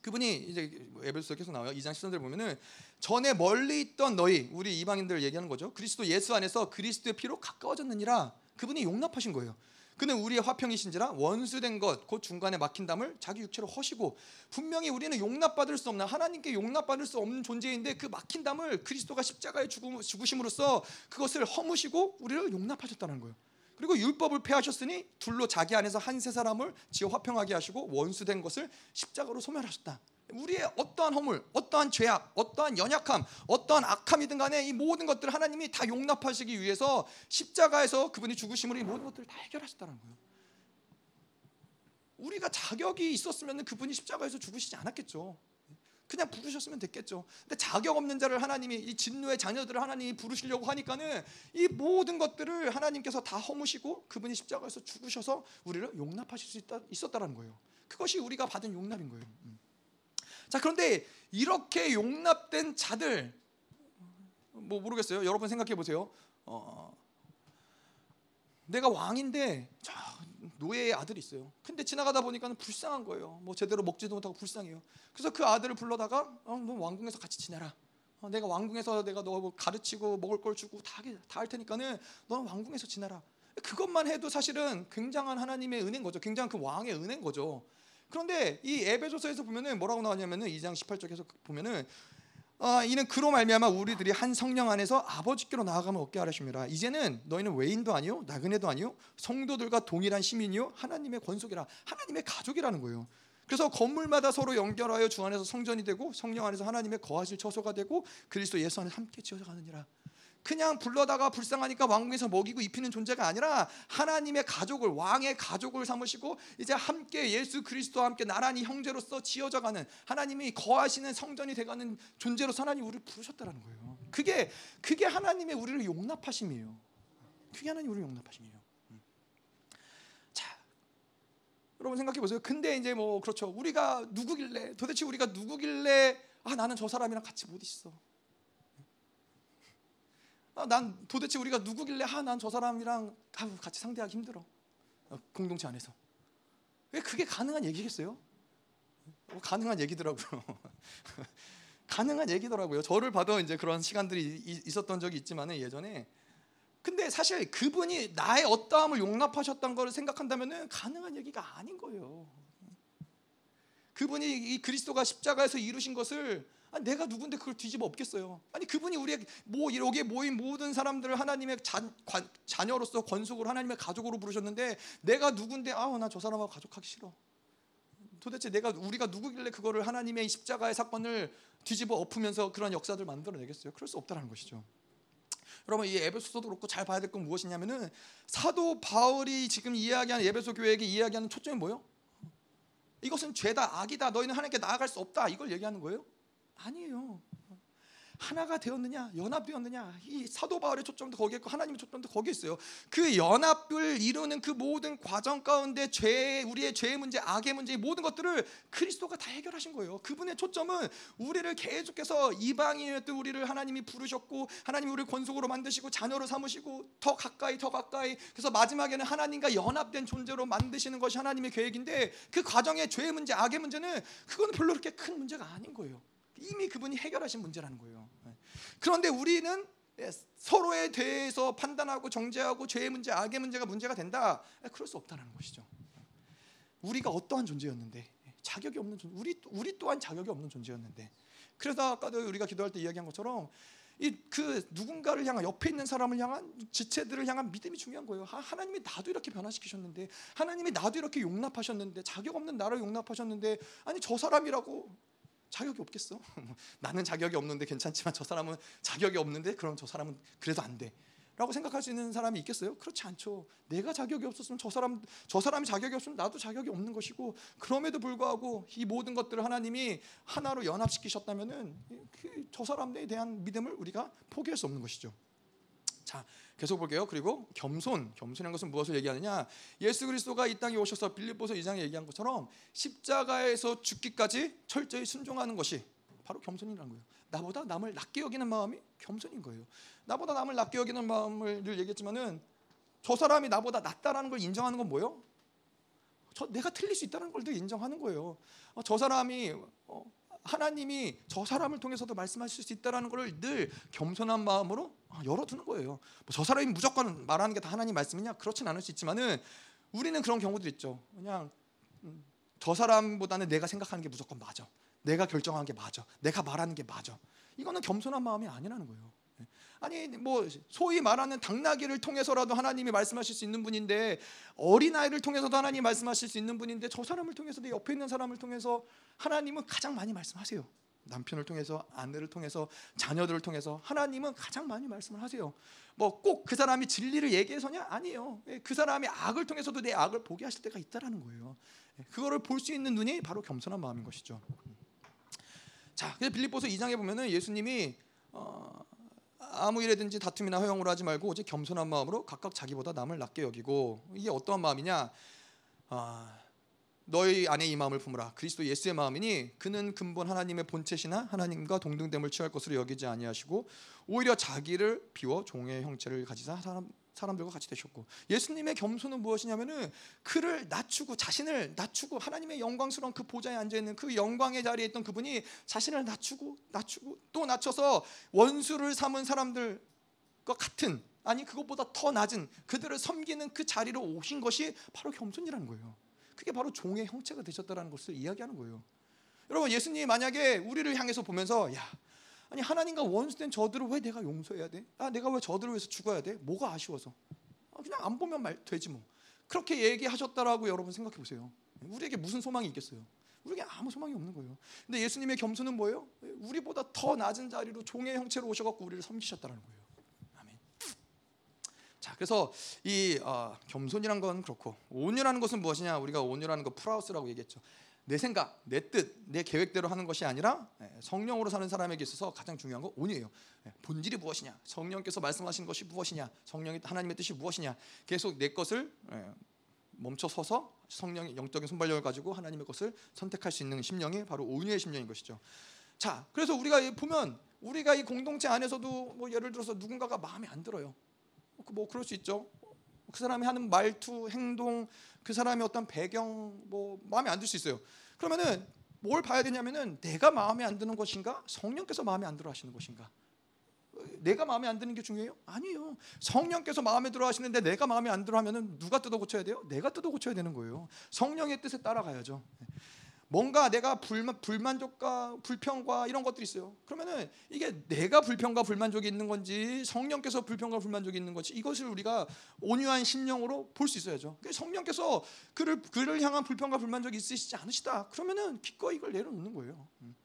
그분이 이제 에베소서 계속 나와요. 2장 13절 보면은 전에 멀리 있던 너희 우리 이방인들 얘기하는 거죠. 그리스도 예수 안에서 그리스도의 피로 가까워졌느니라. 그분이 용납하신 거예요. 그는 우리의 화평이신지라 원수된 것 곧 중간에 막힌 담을 자기 육체로 허시고 분명히 우리는 용납받을 수 없는 하나님께 용납받을 수 없는 존재인데 그 막힌 담을 그리스도가 십자가에 죽으심으로써 그것을 허무시고 우리를 용납하셨다는 거예요. 그리고 율법을 폐하셨으니 둘로 자기 안에서 한 세 사람을 지어 화평하게 하시고 원수된 것을 십자가로 소멸하셨다. 우리의 어떠한 허물, 어떠한 죄악, 어떠한 연약함, 어떠한 악함이든 간에 이 모든 것들을 하나님이 다 용납하시기 위해서 십자가에서 그분이 죽으심으로 이 모든 것들을 다 해결하셨다는 거예요. 우리가 자격이 있었으면 그분이 십자가에서 죽으시지 않았겠죠. 그냥 부르셨으면 됐겠죠. 근데 자격 없는 자를 하나님이 이 진노의 자녀들을 하나님이 부르시려고 하니까는 이 모든 것들을 하나님께서 다 허무시고 그분이 십자가에서 죽으셔서 우리를 용납하실 수 있다, 있었다라는 거예요. 그것이 우리가 받은 용납인 거예요. 음. 자 그런데 이렇게 용납된 자들 뭐 모르겠어요. 여러분 생각해 보세요. 어, 내가 왕인데 저 노예의 아들이 있어요. 근데 지나가다 보니까 불쌍한 거예요. 뭐 제대로 먹지도 못하고 불쌍해요. 그래서 그 아들을 불러다가 어, 너 왕궁에서 같이 지내라. 어, 내가 왕궁에서 내가 너 가르치고 먹을 걸 주고 다다할 테니까는 너는 왕궁에서 지내라. 그것만 해도 사실은 굉장한 하나님의 은혜인 거죠. 굉장한 그 왕의 은혜인 거죠. 그런데 이 에베소서에서 보면은 뭐라고 나왔냐면은 2장 18절에서 보면은 어, 이는 그로 말미암아 우리들이 한 성령 안에서 아버지께로 나아가면 얻게 하십니다. 이제는 너희는 외인도 아니요 나그네도 아니요 성도들과 동일한 시민이요 하나님의 권속이라 하나님의 가족이라는 거예요. 그래서 건물마다 서로 연결하여 주 안에서 성전이 되고 성령 안에서 하나님의 거하실 처소가 되고 그리스도 예수 안에 함께 지어져 가느니라. 그냥 불러다가 불쌍하니까 왕궁에서 먹이고 입히는 존재가 아니라 하나님의 가족을 왕의 가족을 삼으시고 이제 함께 예수 그리스도와 함께 나란히 형제로서 지어져 가는 하나님이 거하시는 성전이 돼 가는 존재로 하나님 우리를 부르셨다라는 거예요. 그게 그게 하나님의 우리를 용납하심이에요. 그게 하나님 우리를 용납하심이에요. 음. 자, 여러분 생각해 보세요. 근데 이제 뭐 그렇죠. 우리가 누구길래 도대체 우리가 누구길래 아 나는 저 사람이랑 같이 못 있어. 아, 난 도대체 우리가 누구길래 아, 난 저 사람이랑 같이 상대하기 힘들어. 어, 공동체 안에서. 왜 그게 가능한 얘기겠어요? 어, 가능한 얘기더라고요. 가능한 얘기더라고요. 저를 봐도 이제 그런 시간들이 있었던 적이 있지만은 예전에 근데 사실 그분이 나의 어떠함을 용납하셨던 걸 생각한다면은 가능한 얘기가 아닌 거예요. 그분이 이 그리스도가 십자가에서 이루신 것을 아니, 내가 누군데 그걸 뒤집어 엎겠어요. 아니 그분이 우리의 뭐 여기에 모인 모든 사람들을 하나님의 자, 관, 자녀로서 권속으로 하나님의 가족으로 부르셨는데 내가 누군데 아우 나 저 사람하고 가족하기 싫어. 도대체 내가 우리가 누구길래 그거를 하나님의 십자가의 사건을 뒤집어 엎으면서 그런 역사들 만들어내겠어요? 그럴 수 없다는 것이죠. 여러분 이 에베소서도 그렇고 잘 봐야 될 건 무엇이냐면은 사도 바울이 지금 이야기하는 에베소 교회에게 이야기하는 초점이 뭐요? 이것은 죄다 악이다. 너희는 하나님께 나아갈 수 없다. 이걸 얘기하는 거예요. 아니에요. 하나가 되었느냐 연합되었느냐 이 사도 바울의 초점도 거기에 있고 하나님의 초점도 거기에 있어요. 그 연합을 이루는 그 모든 과정 가운데 죄 우리의 죄의 문제 악의 문제 모든 것들을 그리스도가 다 해결하신 거예요. 그분의 초점은 우리를 계속해서 이방인이었던 우리를 하나님이 부르셨고 하나님 우리를 권속으로 만드시고 자녀로 삼으시고 더 가까이 더 가까이. 그래서 마지막에는 하나님과 연합된 존재로 만드시는 것이 하나님의 계획인데 그 과정의 죄의 문제 악의 문제는 그건 별로 그렇게 큰 문제가 아닌 거예요 이미 그분이 해결하신 문제라는 거예요. 네. 그런데 우리는 예, 서로에 대해서 판단하고 정죄하고 죄의 문제, 악의 문제가 문제가 된다. 예, 그럴 수 없다는 것이죠. 우리가 어떠한 존재였는데 예, 자격이 없는 존재, 우리 우리 또한 자격이 없는 존재였는데. 그래서 아까도 우리가 기도할 때 이야기한 것처럼 이그 누군가를 향한 옆에 있는 사람을 향한 지체들을 향한 믿음이 중요한 거예요. 하나님이 나도 이렇게 변화시키셨는데, 하나님이 나도 이렇게 용납하셨는데, 자격 없는 나를 용납하셨는데, 아니 저 사람이라고 자격이 없겠어? 나는 자격이 없는데 괜찮지만 저 사람은 자격이 없는데 그럼 저 사람은 그래도 안 돼. 라고 생각할 수 있는 사람이 있겠어요? 그렇지 않죠. 내가 자격이 없었으면 저 사람 저 사람이 자격이 없으면 나도 자격이 없는 것이고 그럼에도 불구하고 이 모든 것들을 하나님이 하나로 연합시키셨다면은 그 저 사람에 대한 믿음을 우리가 포기할 수 없는 것이죠. 자, 계속 볼게요. 그리고 겸손, 겸손한 것은 무엇을 얘기하느냐? 예수 그리스도가 이 땅에 오셔서 빌립보서 2장에 얘기한 것처럼 십자가에서 죽기까지 철저히 순종하는 것이 바로 겸손이라는 거예요. 나보다 남을 낮게 여기는 마음이 겸손인 거예요. 나보다 남을 낮게 여기는 마음을 늘 얘기했지만은 저 사람이 나보다 낫다라는 걸 인정하는 건 뭐예요? 저 내가 틀릴 수 있다는 걸 인정하는 거예요. 어, 저 사람이 어, 하나님이 저 사람을 통해서도 말씀하실 수 있다라는 것을 늘 겸손한 마음으로 열어두는 거예요. 뭐 저 사람이 무조건 말하는 게 다 하나님 말씀이냐? 그렇진 않을 수 있지만은 우리는 그런 경우도 있죠. 그냥 음, 저 사람보다는 내가 생각하는 게 무조건 맞아. 내가 결정하는 게 맞아. 내가 말하는 게 맞아. 이거는 겸손한 마음이 아니라는 거예요. 아니 뭐 소위 말하는 당나귀를 통해서라도 하나님이 말씀하실 수 있는 분인데 어린아이를 통해서도 하나님이 말씀하실 수 있는 분인데 저 사람을 통해서 내 옆에 있는 사람을 통해서 하나님은 가장 많이 말씀하세요. 남편을 통해서 아내를 통해서 자녀들을 통해서 하나님은 가장 많이 말씀을 하세요. 뭐 꼭 그 사람이 진리를 얘기해서냐 아니에요. 예, 그 사람이 악을 통해서도 내 악을 보게 하실 때가 있다라는 거예요. 예, 그거를 볼 수 있는 눈이 바로 겸손한 마음인 것이죠. 자, 그래서 빌립보서 2장에 보면은 예수님이 어, 아무 일에든지 다툼이나 허용을 하지 말고 오직 겸손한 마음으로 각각 자기보다 남을 낮게 여기고 이게 어떠한 마음이냐? 아, 너희 안에 이 마음을 품으라. 그리스도 예수의 마음이니 그는 근본 하나님의 본체시나 하나님과 동등됨을 취할 것으로 여기지 아니하시고 오히려 자기를 비워 종의 형체를 가지사 사람 사람들과 같이 되셨고 예수님의 겸손은 무엇이냐면은 그를 낮추고 자신을 낮추고 하나님의 영광스러운 그 보좌에 앉아 있는 그 영광의 자리에 있던 그분이 자신을 낮추고 낮추고 또 낮춰서 원수를 삼은 사람들과 같은 아니 그것보다 더 낮은 그들을 섬기는 그 자리로 오신 것이 바로 겸손이라는 거예요. 그게 바로 종의 형체가 되셨다라는 것을 이야기하는 거예요. 여러분 예수님이 만약에 우리를 향해서 보면서 야 아니 하나님과 원수된 저들을 왜 내가 용서해야 돼? 아 내가 왜 저들을 위해서 죽어야 돼? 뭐가 아쉬워서? 아, 그냥 안 보면 말 되지 뭐. 그렇게 얘기하셨다라고 여러분 생각해 보세요. 우리에게 무슨 소망이 있겠어요? 우리에게 아무 소망이 없는 거예요. 근데 예수님의 겸손은 뭐예요? 우리보다 더 낮은 자리로 종의 형체로 오셔갖고 우리를 섬기셨다는 거예요. 아멘. 자, 그래서 이 어, 겸손이란 건 그렇고 온유라는 것은 무엇이냐? 우리가 온유라는 거 프라우스라고 얘기했죠. 내 생각, 내 뜻, 내 계획대로 하는 것이 아니라 예, 성령으로 사는 사람에게 있어서 가장 중요한 건 온유예요. 예, 본질이 무엇이냐? 성령께서 말씀하신 것이 무엇이냐? 성령의 하나님의 뜻이 무엇이냐? 계속 내 것을 예, 멈춰 서서 성령의 영적인 손발력을 가지고 하나님의 것을 선택할 수 있는 심령이 바로 온유의 심령인 것이죠. 자, 그래서 우리가 보면 우리가 이 공동체 안에서도 뭐 예를 들어서 누군가가 마음에 안 들어요. 뭐 그럴 수 있죠. 그 사람이 하는 말투, 행동, 그 사람의 어떤 배경 뭐 마음에 안 들 수 있어요. 그러면은 뭘 봐야 되냐면은 내가 마음에 안 드는 것인가? 성령께서 마음에 안 들어 하시는 것인가? 내가 마음에 안 드는 게 중요해요? 아니요. 성령께서 마음에 들어 하시는데 내가 마음에 안 들어 하면은 누가 뜯어 고쳐야 돼요? 내가 뜯어 고쳐야 되는 거예요. 성령의 뜻에 따라가야죠. 뭔가 내가 불만, 불만족과 불평과 이런 것들이 있어요. 그러면은 이게 내가 불평과 불만족이 있는 건지 성령께서 불평과 불만족이 있는 건지 이것을 우리가 온유한 심령으로 볼 수 있어야죠. 성령께서 그를 그를 향한 불평과 불만족이 있으시지 않으시다. 그러면은 기꺼이 이걸 내려놓는 거예요. 음.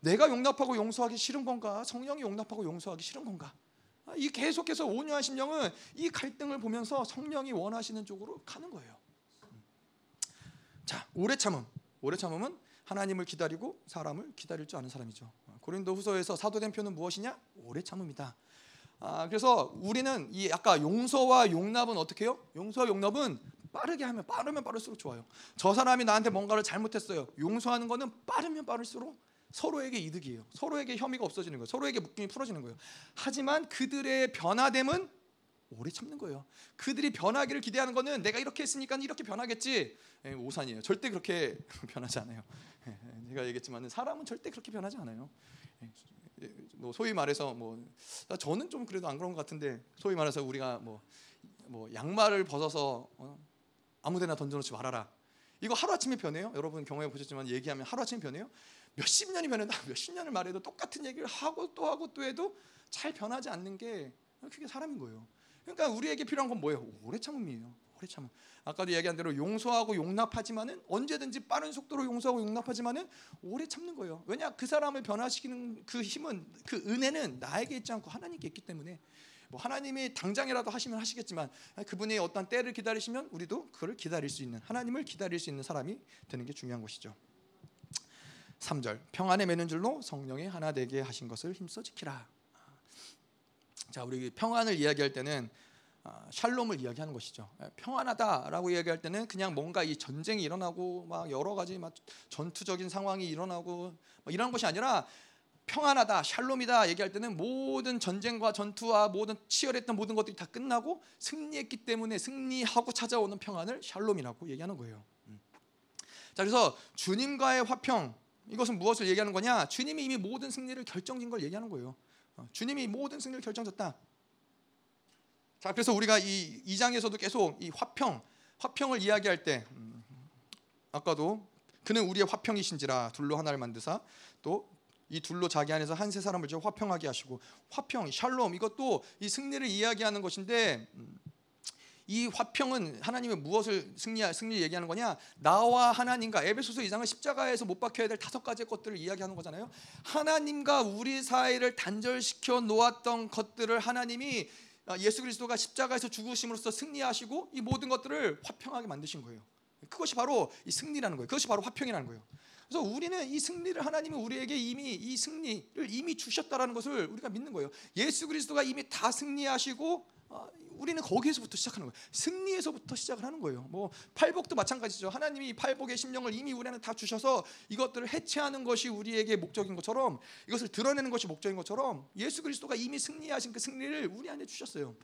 내가 용납하고 용서하기 싫은 건가? 성령이 용납하고 용서하기 싫은 건가? 아, 이 계속해서 온유한 심령은 이 갈등을 보면서 성령이 원하시는 쪽으로 가는 거예요. 음. 자, 오래 참음. 오래 참음은 하나님을 기다리고 사람을 기다릴 줄 아는 사람이죠. 고린도후서에서 사도된 표는 무엇이냐? 오래 참음이다. 아, 그래서 우리는 이 아까 용서와 용납은 어떻게 해요? 용서와 용납은 빠르게 하면 빠르면 빠를수록 좋아요. 저 사람이 나한테 뭔가를 잘못했어요. 용서하는 거는 빠르면 빠를수록 서로에게 이득이에요. 서로에게 혐의가 없어지는 거예요. 서로에게 묶임이 풀어지는 거예요. 하지만 그들의 변화됨은 오래 참는 거예요. 그들이 변하기를 기대하는 거는 내가 이렇게 했으니까 이렇게 변하겠지. 예, 오산이에요. 절대 그렇게 변하지 않아요. 예, 제가 얘기했지만 사람은 절대 그렇게 변하지 않아요. 예, 뭐 소위 말해서 뭐 저는 좀 그래도 안 그런 것 같은데 소위 말해서 우리가 뭐, 뭐 양말을 벗어서 어? 아무데나 던져놓지 말아라. 이거 하루 아침에 변해요. 여러분 경험해 보셨지만 얘기하면 하루 아침에 변해요. 몇십 년이 변해도 몇십 년을 말해도 똑같은 얘기를 하고 또 하고 또 해도 잘 변하지 않는 게 그게 사람인 거예요. 그러니까 우리에게 필요한 건 뭐예요? 오래 참음이에요. 오래 참음. 아까도 얘기한 대로 용서하고 용납하지만은 언제든지 빠른 속도로 용서하고 용납하지만은 오래 참는 거예요. 왜냐 그 사람을 변화시키는 그 힘은 그 은혜는 나에게 있지 않고 하나님께 있기 때문에 뭐 하나님이 당장이라도 하시면 하시겠지만 그분이 어떤 때를 기다리시면 우리도 그를 기다릴 수 있는 하나님을 기다릴 수 있는 사람이 되는 게 중요한 것이죠. 3절 평안에 매는 줄로 성령이 하나 되게 하신 것을 힘써 지키라. 자, 우리 평안을 이야기할 때는 아, 샬롬을 이야기하는 것이죠. 예, 평안하다라고 이야기할 때는 그냥 뭔가 이 전쟁이 일어나고 막 여러 가지 막 전투적인 상황이 일어나고 이런 것이 아니라 평안하다, 샬롬이다 얘기할 때는 모든 전쟁과 전투와 모든 치열했던 모든 것들이 다 끝나고 승리했기 때문에 승리하고 찾아오는 평안을 샬롬이라고 얘기하는 거예요. 음. 자, 그래서 주님과의 화평 이것은 무엇을 얘기하는 거냐? 주님이 이미 모든 승리를 결정진 걸 얘기하는 거예요. 어, 주님이 모든 승리를 결정졌다. 자, 그래서 우리가 이 2장에서도 계속 이 화평, 화평을 이야기할 때 음, 아까도 그는 우리의 화평이신지라 둘로 하나를 만드사 또 이 둘로 자기 안에서 한 세 사람을 화평하게 하시고 화평, 샬롬 이것도 이 승리를 이야기하는 것인데 음, 이 화평은 하나님의 무엇을 승리 승리 얘기하는 거냐? 나와 하나님과 에베소서 2장은 십자가에서 못 박혀야 될 다섯 가지 것들을 이야기하는 거잖아요. 하나님과 우리 사이를 단절시켜 놓았던 것들을 하나님이 아, 예수 그리스도가 십자가에서 죽으심으로써 승리하시고 이 모든 것들을 화평하게 만드신 거예요. 그것이 바로 이 승리라는 거예요. 그것이 바로 화평이라는 거예요. 그래서 우리는 이 승리를 하나님은 우리에게 이미 이 승리를 이미 주셨다라는 것을 우리가 믿는 거예요. 예수 그리스도가 이미 다 승리하시고 어, 우리는 거기에서부터 시작하는 거예요. 승리에서부터 시작을 하는 거예요. 뭐 팔복도 마찬가지죠. 하나님이 팔복의 심령을 이미 우리한테 다 주셔서 이것들을 해체하는 것이 우리에게 목적인 것처럼 이것을 드러내는 것이 목적인 것처럼 예수 그리스도가 이미 승리하신 그 승리를 우리 안에 주셨어요.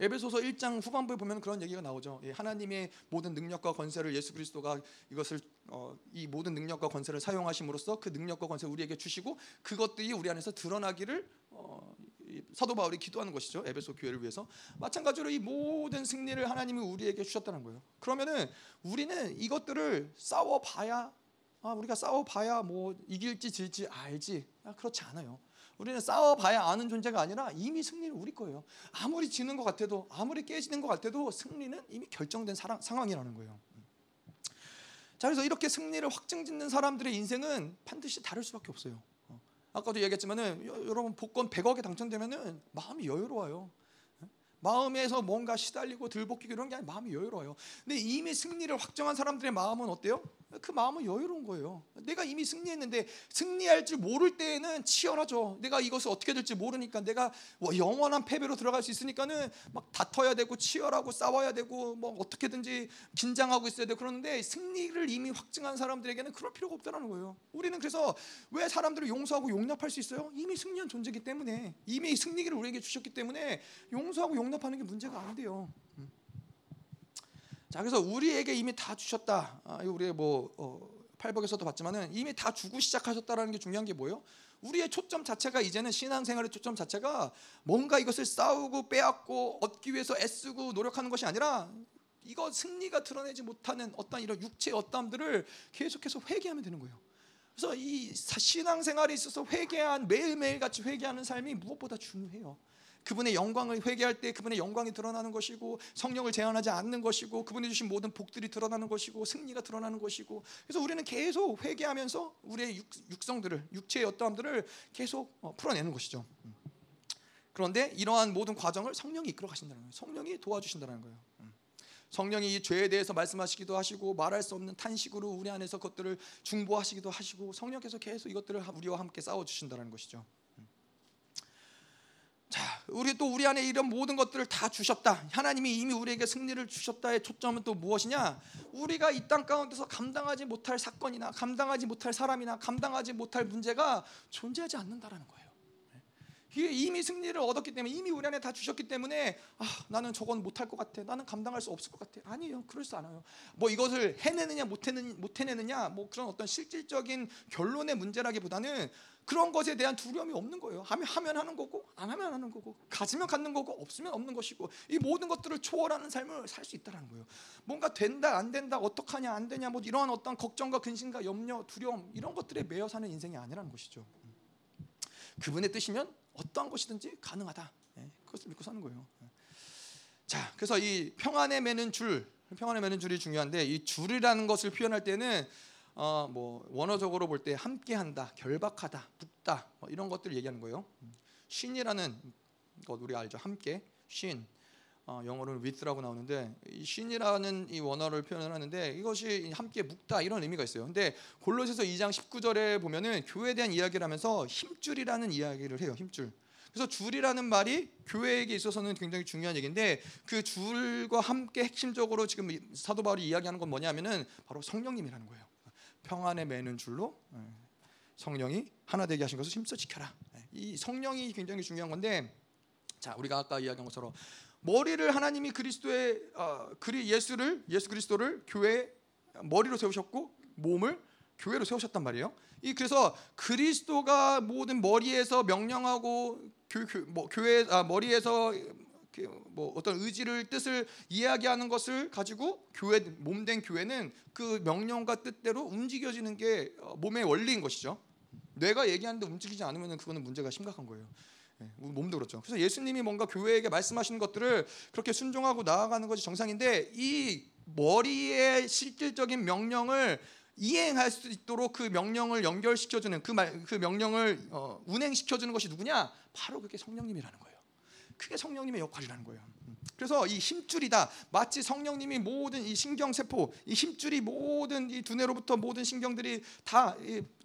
에베소서 1장 후반부에 보면 그런 얘기가 나오죠. 예, 하나님의 모든 능력과 권세를 예수 그리스도가 이것을 어, 이 모든 능력과 권세를 사용하심으로써 그 능력과 권세를 우리에게 주시고 그것들이 우리 안에서 드러나기를 어, 사도 바울이 기도하는 것이죠. 에베소 교회를 위해서 마찬가지로 이 모든 승리를 하나님이 우리에게 주셨다는 거예요. 그러면은 우리는 이것들을 싸워 봐야 아, 우리가 싸워 봐야 뭐 이길지 질지 알지 아, 그렇지 않아요. 우리는 싸워 봐야 아는 존재가 아니라 이미 승리는 우리 거예요. 아무리 지는 것 같아도 아무리 깨지는 것 같아도 승리는 이미 결정된 사랑, 상황이라는 거예요. 자 그래서 이렇게 승리를 확증짓는 사람들의 인생은 반드시 다를 수밖에 없어요. 어. 아까도 얘기했지만은 여러분 복권 100억에 당첨되면은 마음이 여유로워요. 마음에서 뭔가 시달리고 들볶이고 이런 게 아니라 마음이 여유로워요. 근데 이미 승리를 확정한 사람들의 마음은 어때요? 그 마음은 여유로운 거예요. 내가 이미 승리했는데 승리할 줄 모를 때에는 치열하죠. 내가 이것을 어떻게 될지 모르니까 내가 뭐 영원한 패배로 들어갈 수 있으니까는 막 다퉈야 되고 치열하고 싸워야 되고 뭐 어떻게든지 긴장하고 있어야 되고 그러는데 승리를 이미 확증한 사람들에게는 그럴 필요가 없다는 거예요. 우리는 그래서 왜 사람들을 용서하고 용납할 수 있어요? 이미 승리한 존재이기 때문에 이미 승리를 우리에게 주셨기 때문에 용서하고 용납 하는 게 문제가 안 돼요. 자 그래서 우리에게 이미 다 주셨다. 아, 우리 뭐 어, 팔복에서도 봤지만은 이미 다 주고 시작하셨다라는 게 중요한 게 뭐예요? 우리의 초점 자체가 이제는 신앙생활의 초점 자체가 뭔가 이것을 싸우고 빼앗고 얻기 위해서 애쓰고 노력하는 것이 아니라 이거 승리가 드러내지 못하는 어떤 이런 육체의 어떠함들을 계속해서 회개하면 되는 거예요. 그래서 이 신앙생활에 있어서 회개한 매일매일 같이 회개하는 삶이 무엇보다 중요해요. 그분의 영광을 회개할 때 그분의 영광이 드러나는 것이고 성령을 제한하지 않는 것이고 그분이 주신 모든 복들이 드러나는 것이고 승리가 드러나는 것이고 그래서 우리는 계속 회개하면서 우리의 육, 성들을 육체의 어떠함들을 계속 어, 풀어내는 것이죠. 음. 그런데 이러한 모든 과정을 성령이 이끌어 가신다는 거예요. 성령이 도와주신다는 거예요. 음. 성령이 이 죄에 대해서 말씀하시기도 하시고 말할 수 없는 탄식으로 우리 안에서 그것들을 중보하시기도 하시고 성령께서 계속 이것들을 우리와 함께 싸워 주신다는 것이죠. 자, 우리 또 우리 안에 이런 모든 것들을 다 주셨다. 하나님이 이미 우리에게 승리를 주셨다의 초점은 또 무엇이냐? 우리가 이 땅 가운데서 감당하지 못할 사건이나 감당하지 못할 사람이나 감당하지 못할 문제가 존재하지 않는다라는 거예요. 이미 승리를 얻었기 때문에 이미 우리 안에 다 주셨기 때문에 아, 나는 저건 못할 것 같아. 나는 감당할 수 없을 것 같아. 아니에요. 그럴 수 않아요. 뭐 이것을 해내느냐 못해는 못해내느냐 뭐 그런 어떤 실질적인 결론의 문제라기보다는 그런 것에 대한 두려움이 없는 거예요. 하면 하면 하는 거고 안 하면 하는 거고 가지면 갖는 거고 없으면 없는 것이고 이 모든 것들을 초월하는 삶을 살 수 있다는 거예요. 뭔가 된다 안 된다 어떡하냐 안 되냐 뭐 이러한 어떤 걱정과 근심과 염려 두려움 이런 것들에 매여 사는 인생이 아니라는 것이죠. 그분의 뜻이면 어떠한 것이든지 가능하다. 네, 그것을 믿고 사는 거예요. 예. 자, 그래서 이 평안에 매는 줄, 평안에 매는 줄이 중요한데 이 줄이라는 것을 표현할 때는 어, 뭐 원어적으로 볼 때 함께한다, 결박하다, 붙다 뭐 이런 것들을 얘기하는 거예요. 쉰이라는 것 우리 알죠? 함께 쉰 어, 영어로는 with라고 나오는데 이 쉰이라는 이 원어를 표현하는데 이것이 함께 묵다 이런 의미가 있어요. 근데 골로새서 2장 19절에 보면은 교회에 대한 이야기를 하면서 힘줄이라는 이야기를 해요. 힘줄. 그래서 줄이라는 말이 교회에게 있어서는 굉장히 중요한 얘기인데 그 줄과 함께 핵심적으로 지금 사도 바울이 이야기하는 건 뭐냐면은 바로 성령님이라는 거예요. 평안에 매는 줄로 예, 성령이 하나 되게 하신 것을 힘써 지켜라. 예, 이 성령이 굉장히 중요한 건데 자 우리가 아까 이야기한 것처럼 머리를 하나님이 그리스도의 어, 그리 예수를 예수 그리스도를 교회 머리로 세우셨고 몸을 교회로 세우셨단 말이에요. 이 그래서 그리스도가 모든 머리에서 명령하고 교, 교, 뭐, 교회 아, 머리에서 그 뭐 어떤 의지를 뜻을 이야기하는 것을 가지고 교회 몸된 교회는 그 명령과 뜻대로 움직여지는 게 어, 몸의 원리인 것이죠. 뇌가 얘기하는데 움직이지 않으면 그거는 문제가 심각한 거예요. 예, 몸도 그렇죠. 그래서 예수님이 뭔가 교회에게 말씀하시는 것들을 그렇게 순종하고 나아가는 것이 정상인데 이 머리의 실질적인 명령을 이행할 수 있도록 그 명령을 연결시켜주는 그, 말, 그 명령을 어, 운행시켜주는 것이 누구냐? 바로 그게 성령님이라는 거예요. 그게 성령님의 역할이라는 거예요. 음. 그래서 이 힘줄이다. 마치 성령님이 모든 이 신경 세포, 이 힘줄이 모든 이 두뇌로부터 모든 신경들이 다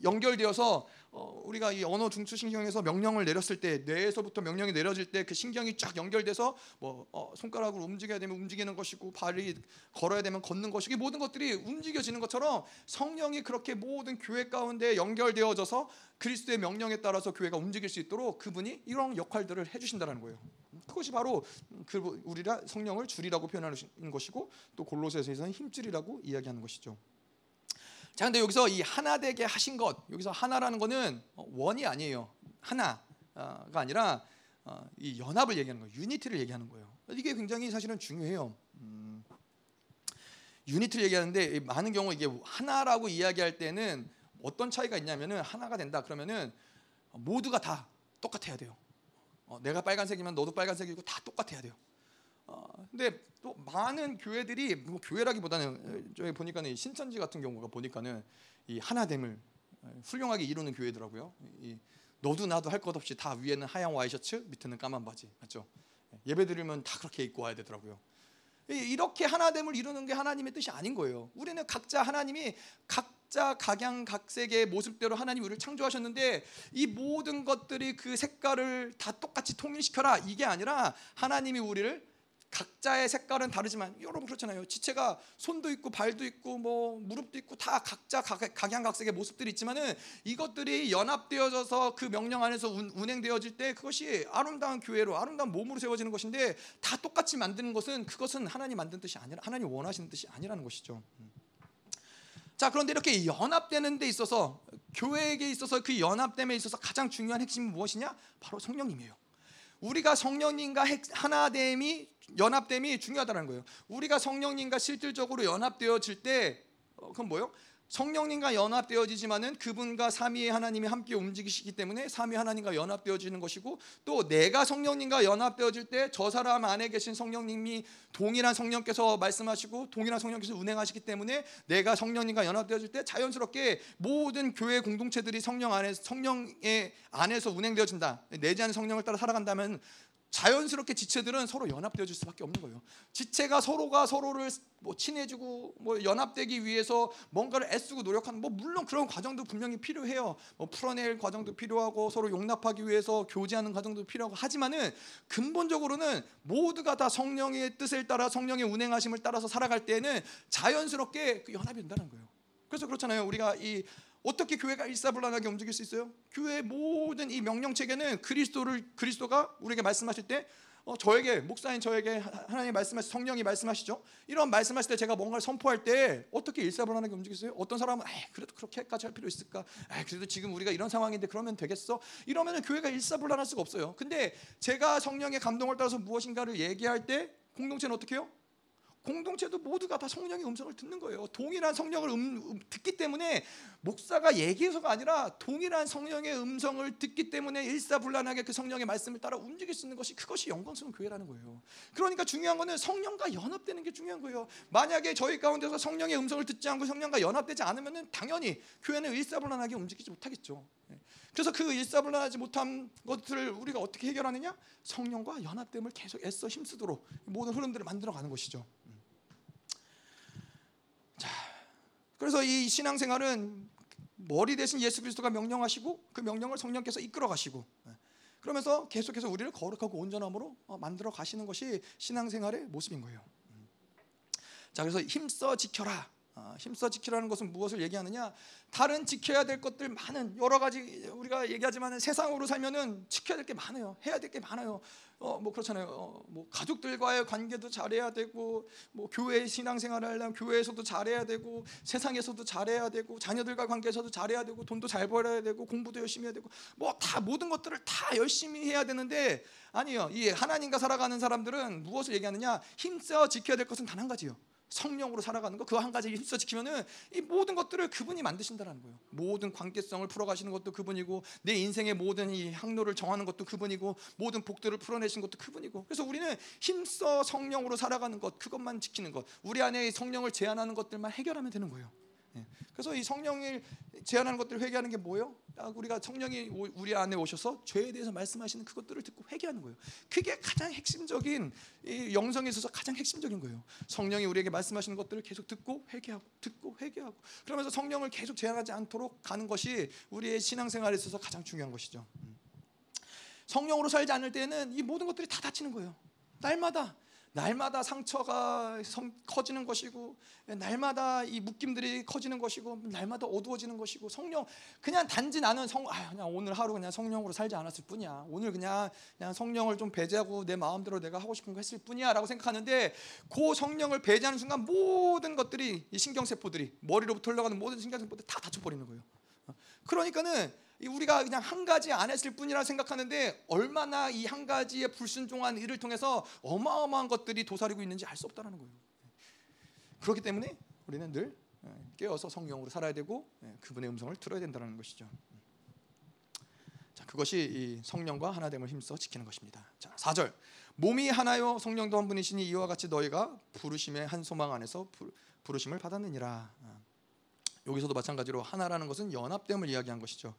연결되어서 어, 우리가 이 언어 중추 신경에서 명령을 내렸을 때 뇌에서부터 명령이 내려질 때 그 신경이 쫙 연결돼서 뭐 어, 손가락으로 움직여야 되면 움직이는 것이고 발이 걸어야 되면 걷는 것이고 이 모든 것들이 움직여지는 것처럼 성령이 그렇게 모든 교회 가운데 연결되어져서 그리스도의 명령에 따라서 교회가 움직일 수 있도록 그분이 이런 역할들을 해주신다는 거예요. 그것이 바로 그 우리가 성령을 줄이라고 표현하는 것이고 또 골로새서에서는 힘줄이라고 이야기하는 것이죠. 자, 근데 여기서 이 하나 되게 하신 것 여기서 하나라는 것은 원이 아니에요. 하나가 아니라 어, 이 연합을 얘기하는 거예요. 유니티를 얘기하는 거예요. 이게 굉장히 사실은 중요해요. 음, 유니티를 얘기하는데 많은 경우 이게 하나라고 이야기할 때는 어떤 차이가 있냐면은 하나가 된다 그러면은 모두가 다 똑같아야 돼요. 어, 내가 빨간색이면 너도 빨간색이고 다 똑같아야 돼요. 어, 근데 또 많은 교회들이 뭐 교회라기보다는 저희 보니까는 신천지 같은 경우가 보니까는 이 하나됨을 훌륭하게 이루는 교회더라고요. 이 너도 나도 할 것 없이 다 위에는 하얀 와이셔츠, 밑에는 까만 바지, 맞죠? 예배 드리면 다 그렇게 입고 와야 되더라고요. 이렇게 하나됨을 이루는 게 하나님의 뜻이 아닌 거예요. 우리는 각자 하나님이 각자 각양각색의 모습대로 하나님 우리를 창조하셨는데 이 모든 것들이 그 색깔을 다 똑같이 통일시켜라 이게 아니라 하나님이 우리를 각자의 색깔은 다르지만 여러분 그렇잖아요. 지체가 손도 있고 발도 있고 뭐 무릎도 있고 다 각자 각양각색의 모습들이 있지만은 이것들이 연합되어져서 그 명령 안에서 운행되어질 때 그것이 아름다운 교회로 아름다운 몸으로 세워지는 것인데 다 똑같이 만드는 것은 그것은 하나님 만든 뜻이 아니라 하나님 원하시는 뜻이 아니라는 것이죠. 음. 자 그런데 이렇게 연합되는 데 있어서 교회에게 있어서 그 연합됨에 있어서 가장 중요한 핵심은 무엇이냐? 바로 성령님이에요. 우리가 성령님과 하나됨이 연합됨이 중요하다는 거예요. 우리가 성령님과 실질적으로 연합되어질 때 어, 그건 뭐요? 성령님과 연합되어지지만은 그분과 삼위의 하나님이 함께 움직이시기 때문에 삼위 하나님과 연합되어지는 것이고 또 내가 성령님과 연합되어질 때 저 사람 안에 계신 성령님이 동일한 성령께서 말씀하시고 동일한 성령께서 운행하시기 때문에 내가 성령님과 연합되어질 때 자연스럽게 모든 교회 공동체들이 성령 안에 성령의 안에서 운행되어진다. 내지 않은 성령을 따라 살아간다면 자연스럽게 지체들은 서로 연합되어질 수밖에 없는 거예요. 지체가 서로가 서로를 뭐 친해지고 뭐 연합되기 위해서 뭔가를 애쓰고 노력하는 뭐 물론 그런 과정도 분명히 필요해요. 뭐 풀어낼 과정도 필요하고 서로 용납하기 위해서 교제하는 과정도 필요하고 하지만은 근본적으로는 모두가 다 성령의 뜻을 따라 성령의 운행하심을 따라서 살아갈 때는 자연스럽게 그 연합이 된다는 거예요. 그래서 그렇잖아요. 우리가 이 어떻게 교회가 일사불란하게 움직일 수 있어요? 교회 모든 이 명령 체계는 그리스도를 그리스도가 우리에게 말씀하실 때 어, 저에게 목사인 저에게 하나님 말씀하시 성령이 말씀하시죠. 이런 말씀하실 때 제가 뭔가를 선포할 때 어떻게 일사불란하게 움직이세요? 어떤 사람은 에 그래도 그렇게까지 할 필요 있을까? 에 그래도 지금 우리가 이런 상황인데 그러면 되겠어? 이러면은 교회가 일사불란할 수가 없어요. 근데 제가 성령의 감동을 따라서 무엇인가를 얘기할 때 공동체는 어떻게 해요? 공동체도 모두가 다 성령의 음성을 듣는 거예요. 동일한 성령을 음, 음, 듣기 때문에 목사가 얘기해서가 아니라 동일한 성령의 음성을 듣기 때문에 일사불란하게 그 성령의 말씀을 따라 움직일 수 있는 것이 그것이 영광스러운 교회라는 거예요. 그러니까 중요한 거는 성령과 연합되는 게 중요한 거예요. 만약에 저희 가운데서 성령의 음성을 듣지 않고 성령과 연합되지 않으면 당연히 교회는 일사불란하게 움직이지 못하겠죠. 예. 그래서 그 일사불란하지 못한 것들을 우리가 어떻게 해결하느냐? 성령과 연합됨을 계속 애써 힘쓰도록 모든 흐름들을 만들어 가는 것이죠. 자, 그래서 이 신앙생활은 머리 대신 예수 그리스도가 명령하시고 그 명령을 성령께서 이끌어 가시고 예. 그러면서 계속해서 우리를 거룩하고 온전함으로 어, 만들어 가시는 것이 신앙생활의 모습인 거예요. 음. 자, 그래서 힘써 지켜라. 어, 힘써 지키라는 것은 무엇을 얘기하느냐? 다른 지켜야 될 것들 많은 여러 가지 우리가 얘기하지만 세상으로 살면은 지켜야 될 게 많아요. 해야 될 게 많아요. 어, 뭐 그렇잖아요. 어, 뭐 가족들과의 관계도 잘해야 되고, 뭐 교회 신앙생활을 하려면 교회에서도 잘해야 되고, 세상에서도 잘해야 되고, 자녀들과 관계에서도 잘해야 되고, 돈도 잘 벌어야 되고, 공부도 열심히 해야 되고, 뭐 다 모든 것들을 다 열심히 해야 되는데 아니요. 이 하나님과 살아가는 사람들은 무엇을 얘기하느냐? 힘써 지켜야 될 것은 단 한 가지요. 성령으로 살아가는 거 그 한 가지 힘써 지키면은 이 모든 것들을 그분이 만드신다라는 거예요. 모든 관계성을 풀어가시는 것도 그분이고 내 인생의 모든 이 항로를 정하는 것도 그분이고 모든 복들을 풀어내신 것도 그분이고 그래서 우리는 힘써 성령으로 살아가는 것 그것만 지키는 것 우리 안에 성령을 제한하는 것들만 해결하면 되는 거예요. 예. 그래서 이 성령을 제안하는 것들을 회개하는 게 뭐예요? 아, 우리가 성령이 오- 우리 안에 오셔서 죄에 대해서 말씀하시는 그것들을 듣고 회개하는 거예요. 그게 가장 핵심적인 이 영성에 있어서 가장 핵심적인 거예요. 성령이 우리에게 말씀하시는 것들을 계속 듣고 회개하고 듣고 회개하고 그러면서 성령을 계속 제한하지 않도록 가는 것이 우리의 신앙생활에 있어서 가장 중요한 것이죠. 음. 성령으로 살지 않을 때는 이 모든 것들이 다 다치는 거예요. 날마다 날마다 상처가 성- 커지는 것이고 날마다 이 묶임들이 커지는 것이고 날마다 어두워지는 것이고 성령 그냥 단지 나는 성 아, 그냥 오늘 하루 그냥 성령으로 살지 않았을 뿐이야. 오늘 그냥 그냥 성령을 좀 배제하고 내 마음대로 내가 하고 싶은 거 했을 뿐이야라고 생각하는데 그 성령을 배제하는 순간 모든 것들이 이 신경세포들이 머리로부터 흘러가는 모든 신경세포들이 다 다쳐버리는 거예요. 그러니까는 이 우리가 그냥 한 가지 안 했을 뿐이라 생각하는데 얼마나 이 한 가지의 불순종한 일을 통해서 어마어마한 것들이 도사리고 있는지 알 수 없다라는 거예요. 그렇기 때문에 우리는 늘 예, 깨어서 성령으로 살아야 되고 예, 그분의 음성을 들어야 된다는 것이죠. 자, 그것이 이 성령과 하나됨을 힘써 지키는 것입니다. 자, 4절. 몸이 하나요 성령도 한 분이시니 이와 같이 너희가 부르심의 한 소망 안에서 부, 부르심을 받았느니라. 아. 여기서도 마찬가지로 하나라는 것은 연합됨을 이야기한 것이죠.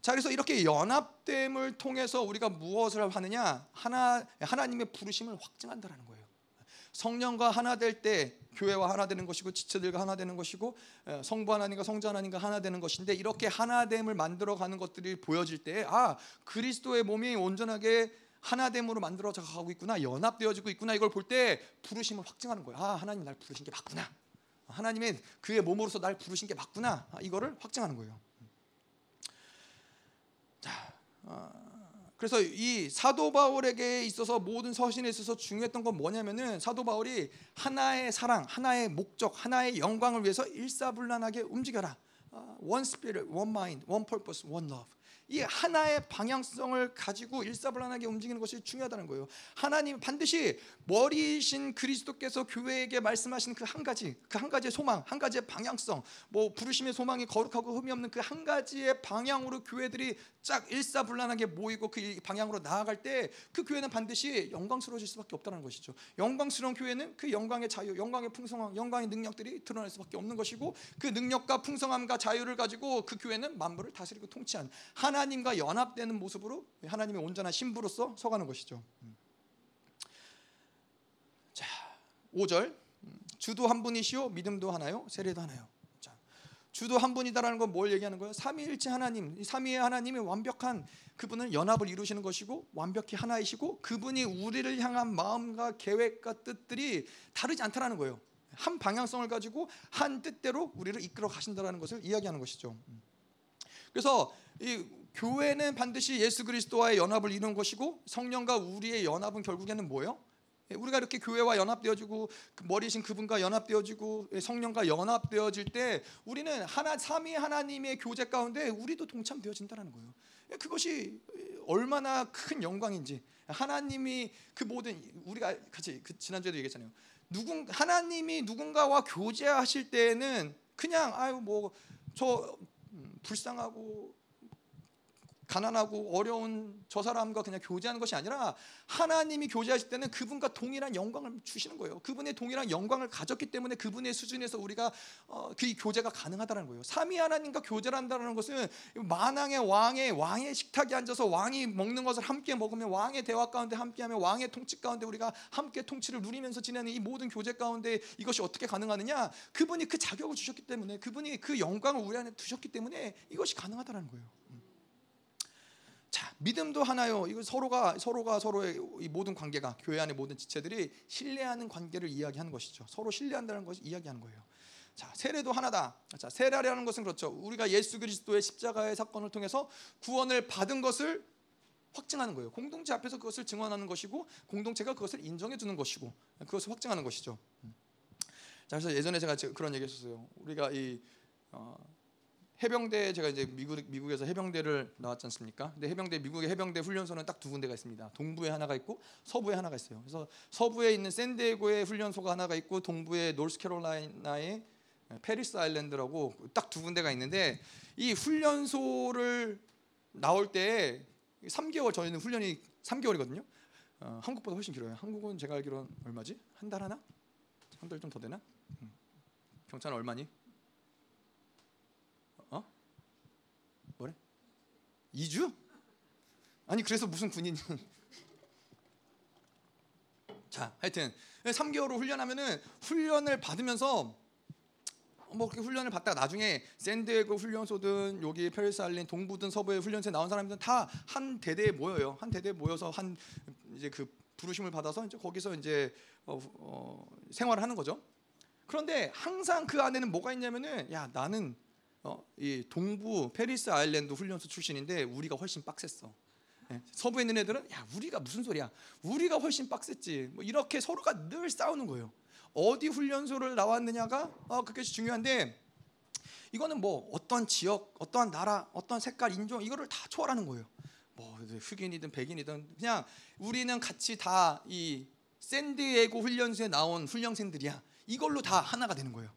자, 그래서 이렇게 연합됨을 통해서 우리가 무엇을 하느냐? 하나 하나님의 부르심을 확증한다라는 거예요. 성령과 하나 될 때 교회와 하나 되는 것이고 지체들과 하나 되는 것이고 에, 성부 하나님과 성자 하나님과 하나 되는 것인데 이렇게 하나됨을 만들어 가는 것들이 보여질 때 아, 그리스도의 몸이 온전하게 하나됨으로 만들어져 가고 있구나. 연합되어지고 있구나. 이걸 볼 때 부르심을 확증하는 거예요. 아, 하나님 날 부르신 게 맞구나. 하나님의 그의 몸으로서 날 부르신 게 맞구나. 아, 이거를 확증하는 거예요. 자, 어, 그래서 이 사도 바울에게 있어서 모든 서신에 있어서 중요했던 건 뭐냐면은 사도 바울이 하나의 사랑, 하나의 목적, 하나의 영광을 위해서 일사불란하게 움직여라. 어, one spirit, one mind, one purpose, one love. 이 하나의 방향성을 가지고 일사불란하게 움직이는 것이 중요하다는 거예요. 하나님 반드시 머리이신 그리스도께서 교회에게 말씀하시는 그한 가지, 그 한 가지의 소망, 한 가지의 방향성, 뭐 부르심의 소망이 거룩하고 흠이 없는 그 한 가지의 방향으로 교회들이 쫙 일사불란하게 모이고 그 방향으로 나아갈 때 그 교회는 반드시 영광스러워질 수밖에 없다는 것이죠. 영광스러운 교회는 그 영광의 자유, 영광의 풍성함, 영광의 능력들이 드러날 수밖에 없는 것이고 그 능력과 풍성함과 자유를 가지고 그 교회는 만물을 다스리고 통치한 하나님과 연합되는 모습으로 하나님의 온전한 신부로서 서가는 것이죠. 자, 5절. 주도 한 분이시요 믿음도 하나요? 세례도 하나요? 자, 주도 한 분이다라는 건 뭘 얘기하는 거예요? 삼위일체 하나님, 이 삼위의 하나님이 완벽한 그분은 연합을 이루시는 것이고 완벽히 하나이시고 그분이 우리를 향한 마음과 계획과 뜻들이 다르지 않다라는 거예요. 한 방향성을 가지고 한 뜻대로 우리를 이끌어 가신다라는 것을 이야기하는 것이죠. 그래서 이 교회는 반드시 예수 그리스도와의 연합을 이루는 것이고 성령과 우리의 연합은 결국에는 뭐예요? 예, 우리가 이렇게 교회와 연합되어지고 그 머리신 그분과 연합되어지고 예, 성령과 연합되어질 때 우리는 하나 삼위 하나님의 교제 가운데 우리도 동참되어진다는 거예요. 예, 그것이 얼마나 큰 영광인지 하나님이 그 모든 우리가 같이 그 지난주에도 얘기했잖아요. 누군 하나님이 누군가와 교제하실 때는 그냥 아유 뭐저 음, 불쌍하고 가난하고 어려운 저 사람과 그냥 교제하는 것이 아니라 하나님이 교제하실 때는 그분과 동일한 영광을 주시는 거예요. 그분의 동일한 영광을 가졌기 때문에 그분의 수준에서 우리가 어, 그 교제가 가능하다는 거예요. 삼위 하나님과 교제를 한다는 것은 만왕의 왕의 왕의 식탁에 앉아서 왕이 먹는 것을 함께 먹으면 왕의 대화 가운데 함께하며 왕의 통치 가운데 우리가 함께 통치를 누리면서 지내는 이 모든 교제 가운데 이것이 어떻게 가능하느냐? 그분이 그 자격을 주셨기 때문에 그분이 그 영광을 우리 안에 두셨기 때문에 이것이 가능하다는 거예요. 자, 믿음도 하나요. 이거 서로가 서로가 서로의 이 모든 관계가 교회 안의 모든 지체들이 신뢰하는 관계를 이야기하는 것이죠. 서로 신뢰한다는 것을 이야기하는 거예요. 자, 세례도 하나다. 자, 세례라는 것은 그렇죠. 우리가 예수 그리스도의 십자가의 사건을 통해서 구원을 받은 것을 확증하는 거예요. 공동체 앞에서 그것을 증언하는 것이고 공동체가 그것을 인정해 주는 것이고 그것을 확증하는 것이죠. 자, 그래서 예전에 제가 그런 얘기했었어요. 우리가 이 어, 해병대 제가 이제 미국 미국에서 해병대를 나왔지 않습니까? 근데 해병대 미국의 해병대 훈련소는 딱 두 군데가 있습니다. 동부에 하나가 있고 서부에 하나가 있어요. 그래서 서부에 있는 샌디에고의 훈련소가 하나가 있고 동부의 노스캐롤라이나의 페리스 아일랜드라고 딱 두 군데가 있는데 이 훈련소를 나올 때 3개월 저희는 훈련이 3개월이거든요. 어, 한국보다 훨씬 길어요. 한국은 제가 알기로는 얼마지? 한 달 하나? 한 달 좀 더 되나? 음. 경찰은 얼마니? 뭐래? 2주? 아니 그래서 무슨 군인이 자, 하여튼 3개월을 훈련하면은 훈련을 받으면서 뭐 그렇게 훈련을 받다가 나중에 샌디에고 훈련소든 여기 페리스 알린 동부든 서부의 훈련소에 나온 사람들은 다 한 대대에 모여요. 한 대대에 모여서 한 이제 그 부르심을 받아서 이제 거기서 이제 어, 어, 생활을 하는 거죠. 그런데 항상 그 안에는 뭐가 있냐면은 야 나는 어, 이 동부 페리스 아일랜드 훈련소 출신인데 우리가 훨씬 빡셌어. 예, 서부에 있는 애들은 야 우리가 무슨 소리야? 우리가 훨씬 빡셌지. 뭐 이렇게 서로가 늘 싸우는 거예요. 어디 훈련소를 나왔느냐가 어, 그것이 중요한데 이거는 뭐 어떤 지역, 어떠한 나라, 어떤 색깔, 인종 이거를 다 초월하는 거예요. 뭐 흑인이든 백인이든 그냥 우리는 같이 다 이 샌디에고 훈련소에 나온 훈련생들이야. 이걸로 다 하나가 되는 거예요.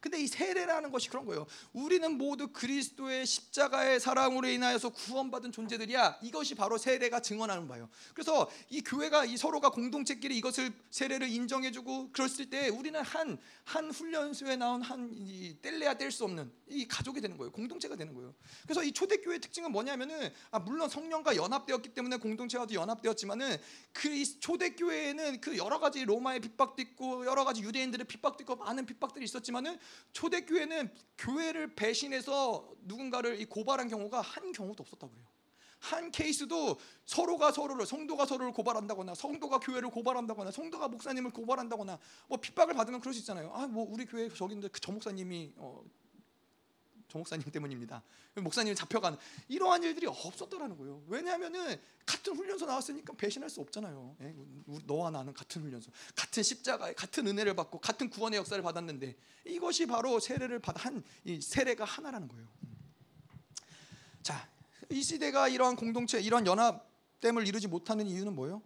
근데 이 세례라는 것이 그런 거예요. 우리는 모두 그리스도의 십자가의 사랑으로 인하여서 구원받은 존재들이야. 이것이 바로 세례가 증언하는 바예요. 그래서 이 교회가 이 서로가 공동체끼리 이것을 세례를 인정해주고 그랬을 때 우리는 한 한 훈련소에 나온 한 뗄래야 뗄 수 없는 이 가족이 되는 거예요. 공동체가 되는 거예요. 그래서 이 초대교회 특징은 뭐냐면은 아 물론 성령과 연합되었기 때문에 공동체와도 연합되었지만은 그이 초대교회에는 그 여러 가지 로마의 핍박도 있고 여러 가지 유대인들의 핍박도 있고 많은 핍박들이 있었지만은 초대교회는 교회를 배신해서 누군가를 고발한 경우가 한 경우도 없었다고 그래요. 한 케이스도 서로가 서로를 성도가 서로를 고발한다거나 성도가 교회를 고발한다거나 성도가 목사님을 고발한다거나 뭐 핍박을 받으면 그럴 수 있잖아요. 아 뭐 우리 교회 저기인데 그 저 목사님이 어, 저 목사님 때문입니다. 목사님 잡혀간 이러한 일들이 없었더라는 거예요. 왜냐하면은 같은 훈련소 나왔으니까 배신할 수 없잖아요. 예? 너와 나는 같은 훈련소, 같은 십자가에 같은 은혜를 받고 같은 구원의 역사를 받았는데 이것이 바로 세례를 이 세례가 하나라는 거예요. 자, 이 시대가 이러한 공동체, 이러한 연합됨을 이루지 못하는 이유는 뭐예요?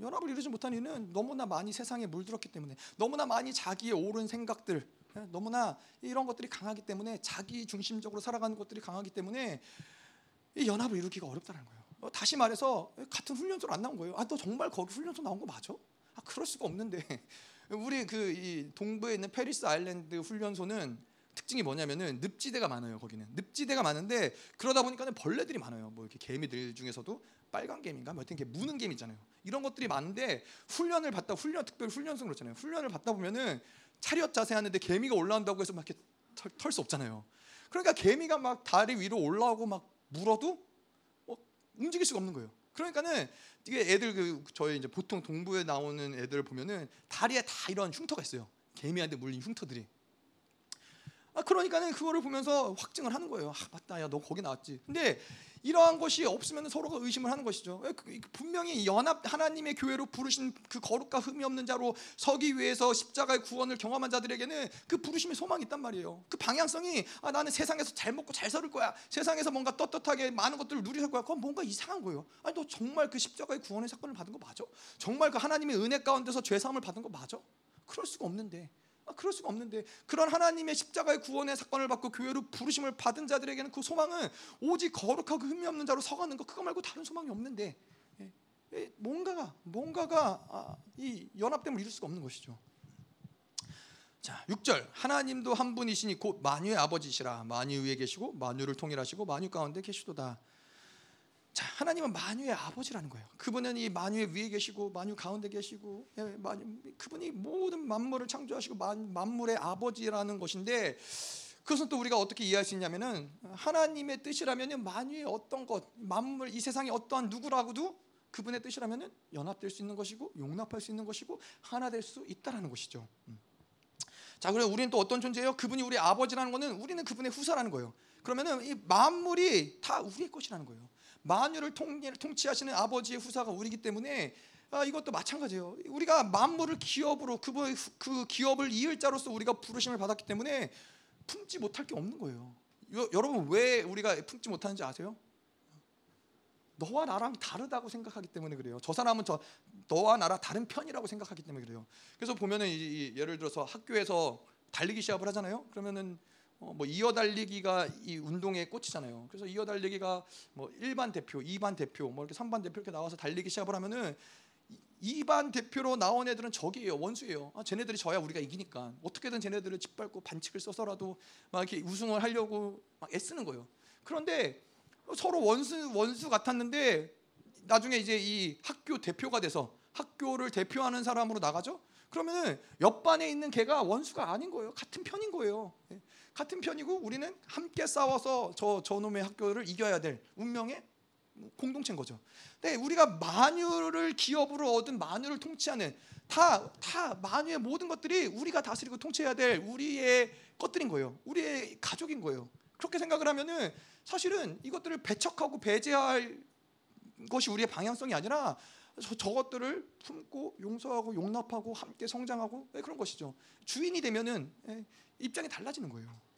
연합을 이루지 못한 이유는 너무나 많이 세상에 물들었기 때문에 너무나 많이 자기의 옳은 생각들 예, 너무나 이런 것들이 강하기 때문에 자기 중심적으로 살아가는 것들이 강하기 때문에 이 연합을 이루기가 어렵다는 거예요. 어, 다시 말해서 같은 훈련소로 안 나온 거예요. 아, 너 정말 거기 훈련소 나온 거 맞아? 아, 그럴 수가 없는데 우리 그이 동부에 있는 페리스 아일랜드 훈련소는 특징이 뭐냐면은 늪지대가 많아요. 거기는 늪지대가 많은데 그러다 보니까는 벌레들이 많아요. 뭐 이렇게 개미들 중에서도 빨간 개미인가 뭐 어떤 무는 개미 있잖아요. 이런 것들이 많은데 훈련을 받다 훈련 특별 훈련소 그렇잖아요. 훈련을 받다 보면은 차렷 자세 하는데 개미가 올라온다고 해서 막 이렇게 털 수 없잖아요. 그러니까 개미가 막 다리 위로 올라오고 막 물어도 어, 움직일 수가 없는 거예요. 그러니까는 이게 애들 그 저희 이제 보통 동부에 나오는 애들 보면은 다리에 다 이런 흉터가 있어요. 개미한테 물린 흉터들이. 아 그러니까는 그거를 보면서 확증을 하는 거예요. 아 맞다, 야 너 거기 나왔지. 근데 이러한 것이 없으면 서로가 의심을 하는 것이죠. 그, 그, 분명히 연합 하나님의 교회로 부르신 그 거룩과 흠이 없는 자로 서기 위해서 십자가의 구원을 경험한 자들에게는 그 부르심의 소망이 있단 말이에요. 그 방향성이 아, 나는 세상에서 잘 먹고 잘살 거야. 세상에서 뭔가 떳떳하게 많은 것들을 누릴 거야. 그건 뭔가 이상한 거예요. 아니 너 정말 그 십자가의 구원의 사건을 받은 거 맞아? 정말 그 하나님의 은혜 가운데서 죄 사함을 받은 거 맞아? 그럴 수가 없는데 아, 그럴 수가 없는데 그런 하나님의 십자가의 구원의 사건을 받고 교회로 부르심을 받은 자들에게는 그 소망은 오직 거룩하고 흠이 없는 자로 서가는 것 그거 말고 다른 소망이 없는데 예, 예, 뭔가가 뭔가가 아, 이 연합됨을 이룰 수가 없는 것이죠. 자, 6절. 하나님도 한 분이시니 곧 만유의 아버지시라. 만유 위에 계시고 만유를 통일하시고 만유 가운데 계시도다. 자, 하나님은 만유의 아버지라는 거예요. 그분은 이 만유의 위에 계시고 만유 가운데 계시고 예, 만유, 그분이 모든 만물을 창조하시고 만, 만물의 아버지라는 것인데 그것은 또 우리가 어떻게 이해할 수 있냐면은 하나님의 뜻이라면은 만유의 어떤 것, 만물 이 세상에 어떠한 누구라고도 그분의 뜻이라면은 연합될 수 있는 것이고 용납할 수 있는 것이고 하나 될 수 있다라는 것이죠. 음. 자, 그럼 우리는 또 어떤 존재예요? 그분이 우리 아버지라는 것은 우리는 그분의 후사라는 거예요. 그러면은 이 만물이 다 우리의 것이라는 거예요. 만유를 통치하시는 아버지의 후사가 우리기 때문에 아, 이것도 마찬가지예요. 우리가 만물을 기업으로 그, 그 기업을 이을 자로서 우리가 부르심을 받았기 때문에 품지 못할 게 없는 거예요. 여, 여러분 왜 우리가 품지 못하는지 아세요? 너와 나랑 다르다고 생각하기 때문에 그래요. 저 사람은 저 너와 나랑 다른 편이라고 생각하기 때문에 그래요. 그래서 보면은 이, 이, 예를 들어서 학교에서 달리기 시합을 하잖아요. 그러면은 어, 뭐 이어 달리기가 이 운동의 꽃이잖아요. 그래서 이어 달리기가 뭐 1반 대표, 2반 대표, 뭐 이렇게 3반 대표 이렇게 나와서 달리기 시합을 하면은 2반 대표로 나온 애들은 적이에요. 원수예요. 아, 쟤네들이 져야 우리가 이기니까 어떻게든 쟤네들을 짓밟고 반칙을 써서라도 막 이렇게 우승을 하려고 막 애쓰는 거예요. 그런데 서로 원수 원수 같았는데 나중에 이제 이 학교 대표가 돼서 학교를 대표하는 사람으로 나가죠. 그러면은 옆반에 있는 걔가 원수가 아닌 거예요. 같은 편인 거예요. 예. 같은 편이고 우리는 함께 싸워서 저 저놈의 학교를 이겨야 될 운명의 공동체인 거죠. 근데 우리가 만유를 기업으로 얻은 만유를 통치하는 다 다 만유의 모든 것들이 우리가 다스리고 통치해야 될 우리의 것들인 거예요. 우리의 가족인 거예요. 그렇게 생각을 하면은 사실은 이것들을 배척하고 배제할 것이 우리의 방향성이 아니라 저, 저것들을 품고 용서하고 용납하고 함께 성장하고 네, 그런 것이죠. 주인이 되면은 예, 입장이 달라지는 거예요.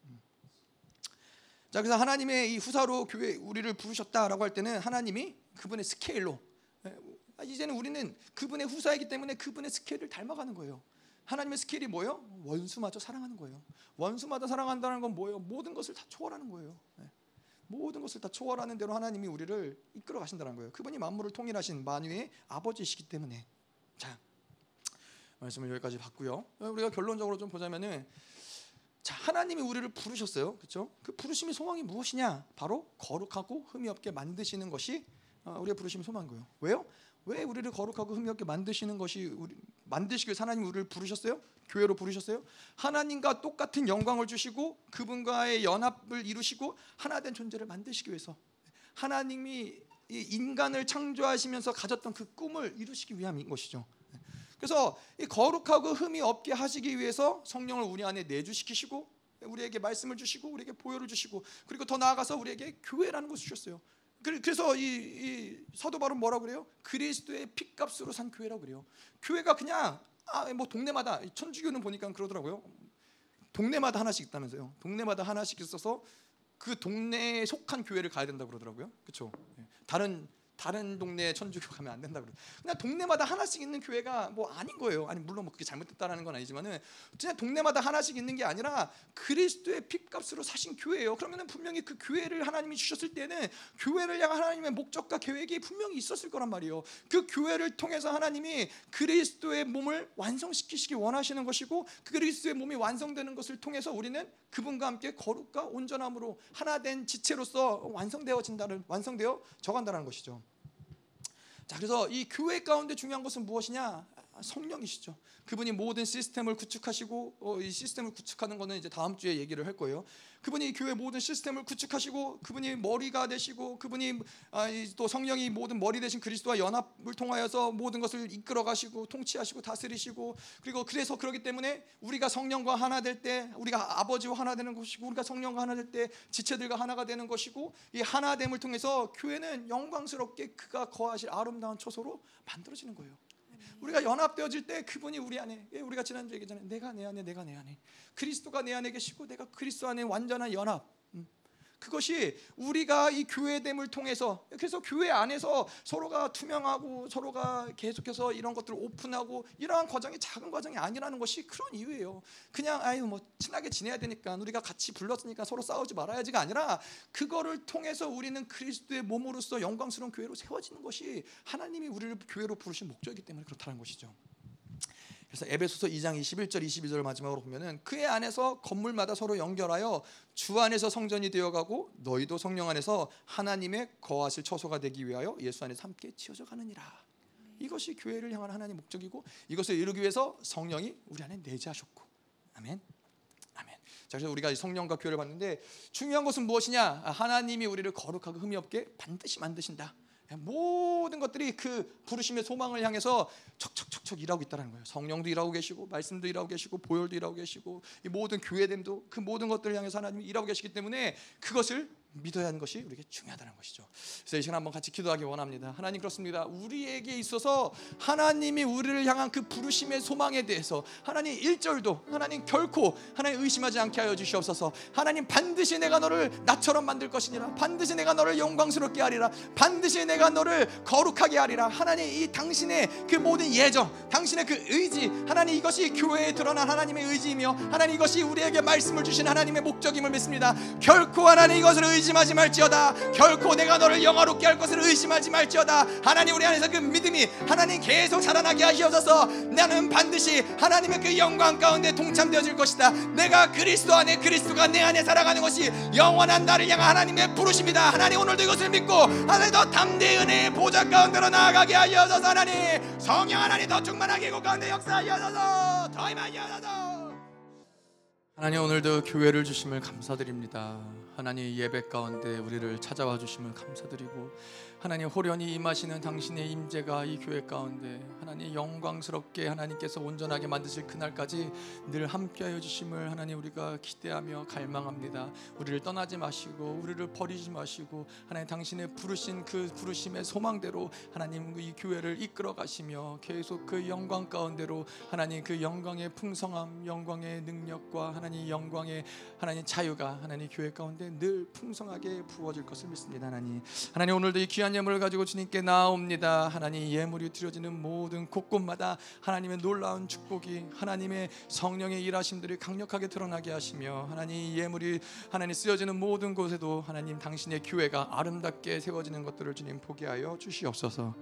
음. 자 그래서 하나님의 이 후사로 교회 우리를 부르셨다라고 할 때는 하나님이 그분의 스케일로 예, 아, 이제는 우리는 그분의 후사이기 때문에 그분의 스케일을 닮아가는 거예요. 하나님의 스케일이 뭐예요? 원수마저 사랑하는 거예요. 원수마다 사랑한다는 건 뭐예요? 모든 것을 다 초월하는 거예요. 예. 모든 것을 다 초월하는 대로 하나님이 우리를 이끌어 가신다는 거예요. 그분이 만물을 통일하신 만유의 아버지이시기 때문에 자 말씀을 여기까지 봤고요. 우리가 결론적으로 좀 보자면은 자 하나님이 우리를 부르셨어요, 그렇죠? 그 부르심의 소망이 무엇이냐? 바로 거룩하고 흠이 없게 만드시는 것이 어, 우리의 부르심의 소망인 거예요. 왜요? 왜 우리를 거룩하고 흠이 없게 만드시는 것이 우리 만드시기 위해서 하나님 우리를 부르셨어요? 교회로 부르셨어요? 하나님과 똑같은 영광을 주시고 그분과의 연합을 이루시고 하나된 존재를 만드시기 위해서 하나님이 인간을 창조하시면서 가졌던 그 꿈을 이루시기 위함인 것이죠. 그래서 이 거룩하고 흠이 없게 하시기 위해서 성령을 우리 안에 내주시키시고 우리에게 말씀을 주시고 우리에게 보혈을 주시고 그리고 더 나아가서 우리에게 교회라는 것을 주셨어요. 그래서 이, 이 사도 바울은 뭐라고 그래요? 그리스도의 피값으로 산 교회라고 그래요. 교회가 그냥 아, 뭐 동네마다 천주교는 보니까 그러더라고요. 동네마다 하나씩 있다면서요. 동네마다 하나씩 있어서 그 동네에 속한 교회를 가야 된다고 그러더라고요. 그렇죠? 다른 다른 동네 천주교 가면 안 된다 그러. 그냥 동네마다 하나씩 있는 교회가 뭐 아닌 거예요. 아니 물론 뭐 그게 잘못됐다라는 건 아니지만은 그냥 동네마다 하나씩 있는 게 아니라 그리스도의 핏값으로 사신 교회예요. 그러면은 분명히 그 교회를 하나님이 주셨을 때는 교회를 향한 하나님의 목적과 계획이 분명히 있었을 거란 말이에요. 그 교회를 통해서 하나님이 그리스도의 몸을 완성시키시기 원하시는 것이고 그 그리스도의 몸이 완성되는 것을 통해서 우리는 그분과 함께 거룩과 온전함으로 하나 된 지체로서 완성되어진다는 완성되어 저간다는 것이죠. 자, 그래서 이 교회 가운데 중요한 것은 무엇이냐? 성령이시죠. 그분이 모든 시스템을 구축하시고 어, 이 시스템을 구축하는 거는 이제 다음 주에 얘기를 할 거예요. 그분이 교회 모든 시스템을 구축하시고 그분이 머리가 되시고 그분이 아, 또 성령이 모든 머리 되신 그리스도와 연합을 통하여서 모든 것을 이끌어 가시고 통치하시고 다스리시고 그리고 그래서 그러기 때문에 우리가 성령과 하나 될 때 우리가 아버지와 하나 되는 것이고 우리가 성령과 하나 될 때 지체들과 하나가 되는 것이고 이 하나됨을 통해서 교회는 영광스럽게 그가 거하실 아름다운 초소로 만들어지는 거예요. 우리가 연합되어질 때 그분이 우리 안에 예, 우리가 지난주에 얘기했잖아요. 내가 내 안에 내가 내 안에 그리스도가 내 안에 계시고 내가 그리스도 안에 완전한 연합 그것이 우리가 이 교회됨을 통해서 그래서 교회 안에서 서로가 투명하고 서로가 계속해서 이런 것들을 오픈하고 이러한 과정이 작은 과정이 아니라는 것이 그런 이유예요. 그냥 아유 뭐 친하게 지내야 되니까 우리가 같이 불렀으니까 서로 싸우지 말아야지가 아니라 그거를 통해서 우리는 그리스도의 몸으로서 영광스러운 교회로 세워지는 것이 하나님이 우리를 교회로 부르신 목적이기 때문에 그렇다는 것이죠. 그래서 에베소서 2장 21절 22절 마지막으로 보면은 그의 안에서 건물마다 서로 연결하여 주 안에서 성전이 되어가고 너희도 성령 안에서 하나님의 거하실 처소가 되기 위하여 예수 안에서 함께 지어져 가느니라. 이것이 교회를 향한 하나님의 목적이고 이것을 이루기 위해서 성령이 우리 안에 내재하셨고 아멘. 아멘. 자 그래서 우리가 성령과 교회를 봤는데 중요한 것은 무엇이냐? 하나님이 우리를 거룩하고 흠이 없게 반드시 만드신다. 모든 것들이 그 부르심의 소망을 향해서 척척척척 일하고 있다는 거예요. 성령도 일하고 계시고 말씀도 일하고 계시고 보혈도 일하고 계시고 이 모든 교회됨도 그 모든 것들을 향해서 하나님이 일하고 계시기 때문에 그것을 믿어야 하는 것이 우리에게 중요하다는 것이죠. 그래서 이 시간 한번 같이 기도하기 원합니다. 하나님 그렇습니다. 우리에게 있어서 하나님이 우리를 향한 그 부르심의 소망에 대해서 하나님 1절도 하나님 결코 하나님 의심하지 않게 하여 주시옵소서. 하나님 반드시 내가 너를 나처럼 만들 것이니라. 반드시 내가 너를 영광스럽게 하리라. 반드시 내가 너를 거룩하게 하리라. 하나님 이 당신의 그 모든 예정, 당신의 그 의지, 하나님 이것이 교회에 드러난 하나님의 의지이며 하나님 이것이 우리에게 말씀을 주신 하나님의 목적임을 믿습니다. 결코 하나님 이것을 의 의심하지 말지어다. 결코 내가 너를 영화롭게 할 것을 의심하지 말지어다. 하나님 우리 안에서 그 믿음이 하나님 계속 자라나게 하시옵소서. 나는 반드시 하나님의 그 영광 가운데 동참되어질 것이다. 내가 그리스도 안에 그리스도가 내 안에 살아가는 것이 영원한 나를 향한 하나님의 부르심이다. 하나님 오늘도 이것을 믿고 하나님 더 담대히 은혜의 보좌 가운데로 나아가게 하여소서 하나님. 성령 하나님 더 충만하게 이곳 가운데 역사하여소서. 더 임하여소서. 하나님 오늘도 교회를 주심을 감사드립니다. 하나님 예배 가운데 우리를 찾아와 주심을 감사드리고 하나님 호련히 임하시는 당신의 임재가 이 교회 가운데 하나님 영광스럽게 하나님께서 온전하게 만드실 그날까지 늘 함께하여 주심을 하나님 우리가 기대하며 갈망합니다. 우리를 떠나지 마시고 우리를 버리지 마시고 하나님 당신의 부르신 그 부르심의 소망대로 하나님 이 교회를 이끌어 가시며 계속 그 영광 가운데로 하나님 그 영광의 풍성함, 영광의 능력과 하나님 영광의 하나님 자유가 하나님 교회 가운데 늘 풍성하게 부어질 것을 믿습니다. 하나님. 하나님 오늘도 이 귀한 예물을 가지고 주님께 나옵니다. 하나님 예물이 드려지는 모든 곳곳마다 하나님의 놀라운 축복이 하나님의 성령의 일하심들이 강력하게 드러나게 하시며 하나님 이 예물이 하나님 쓰여지는 모든 곳에도 하나님 당신의 교회가 아름답게 세워지는 것들을 주님 보게 하여 주시옵소서.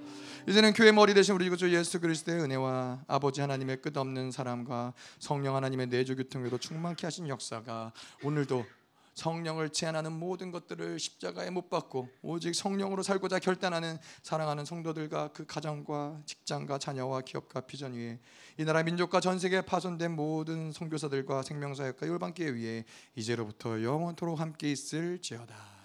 이제는 교회 머리 대신 우리 주 예수 그리스도의 은혜와 아버지 하나님의 끝없는 사랑과 성령 하나님의 내주 교통으로 충만케 하신 역사가 오늘도 성령을 제한하는 모든 것들을 십자가에 못 박고 오직 성령으로 살고자 결단하는 사랑하는 성도들과 그 가정과 직장과 자녀와 기업과 비전 위에 이 나라 민족과 전 세계에 파손된 모든 선교사들과 생명사역과 열방교회 위에 이제로부터 영원토록 함께 있을지어다.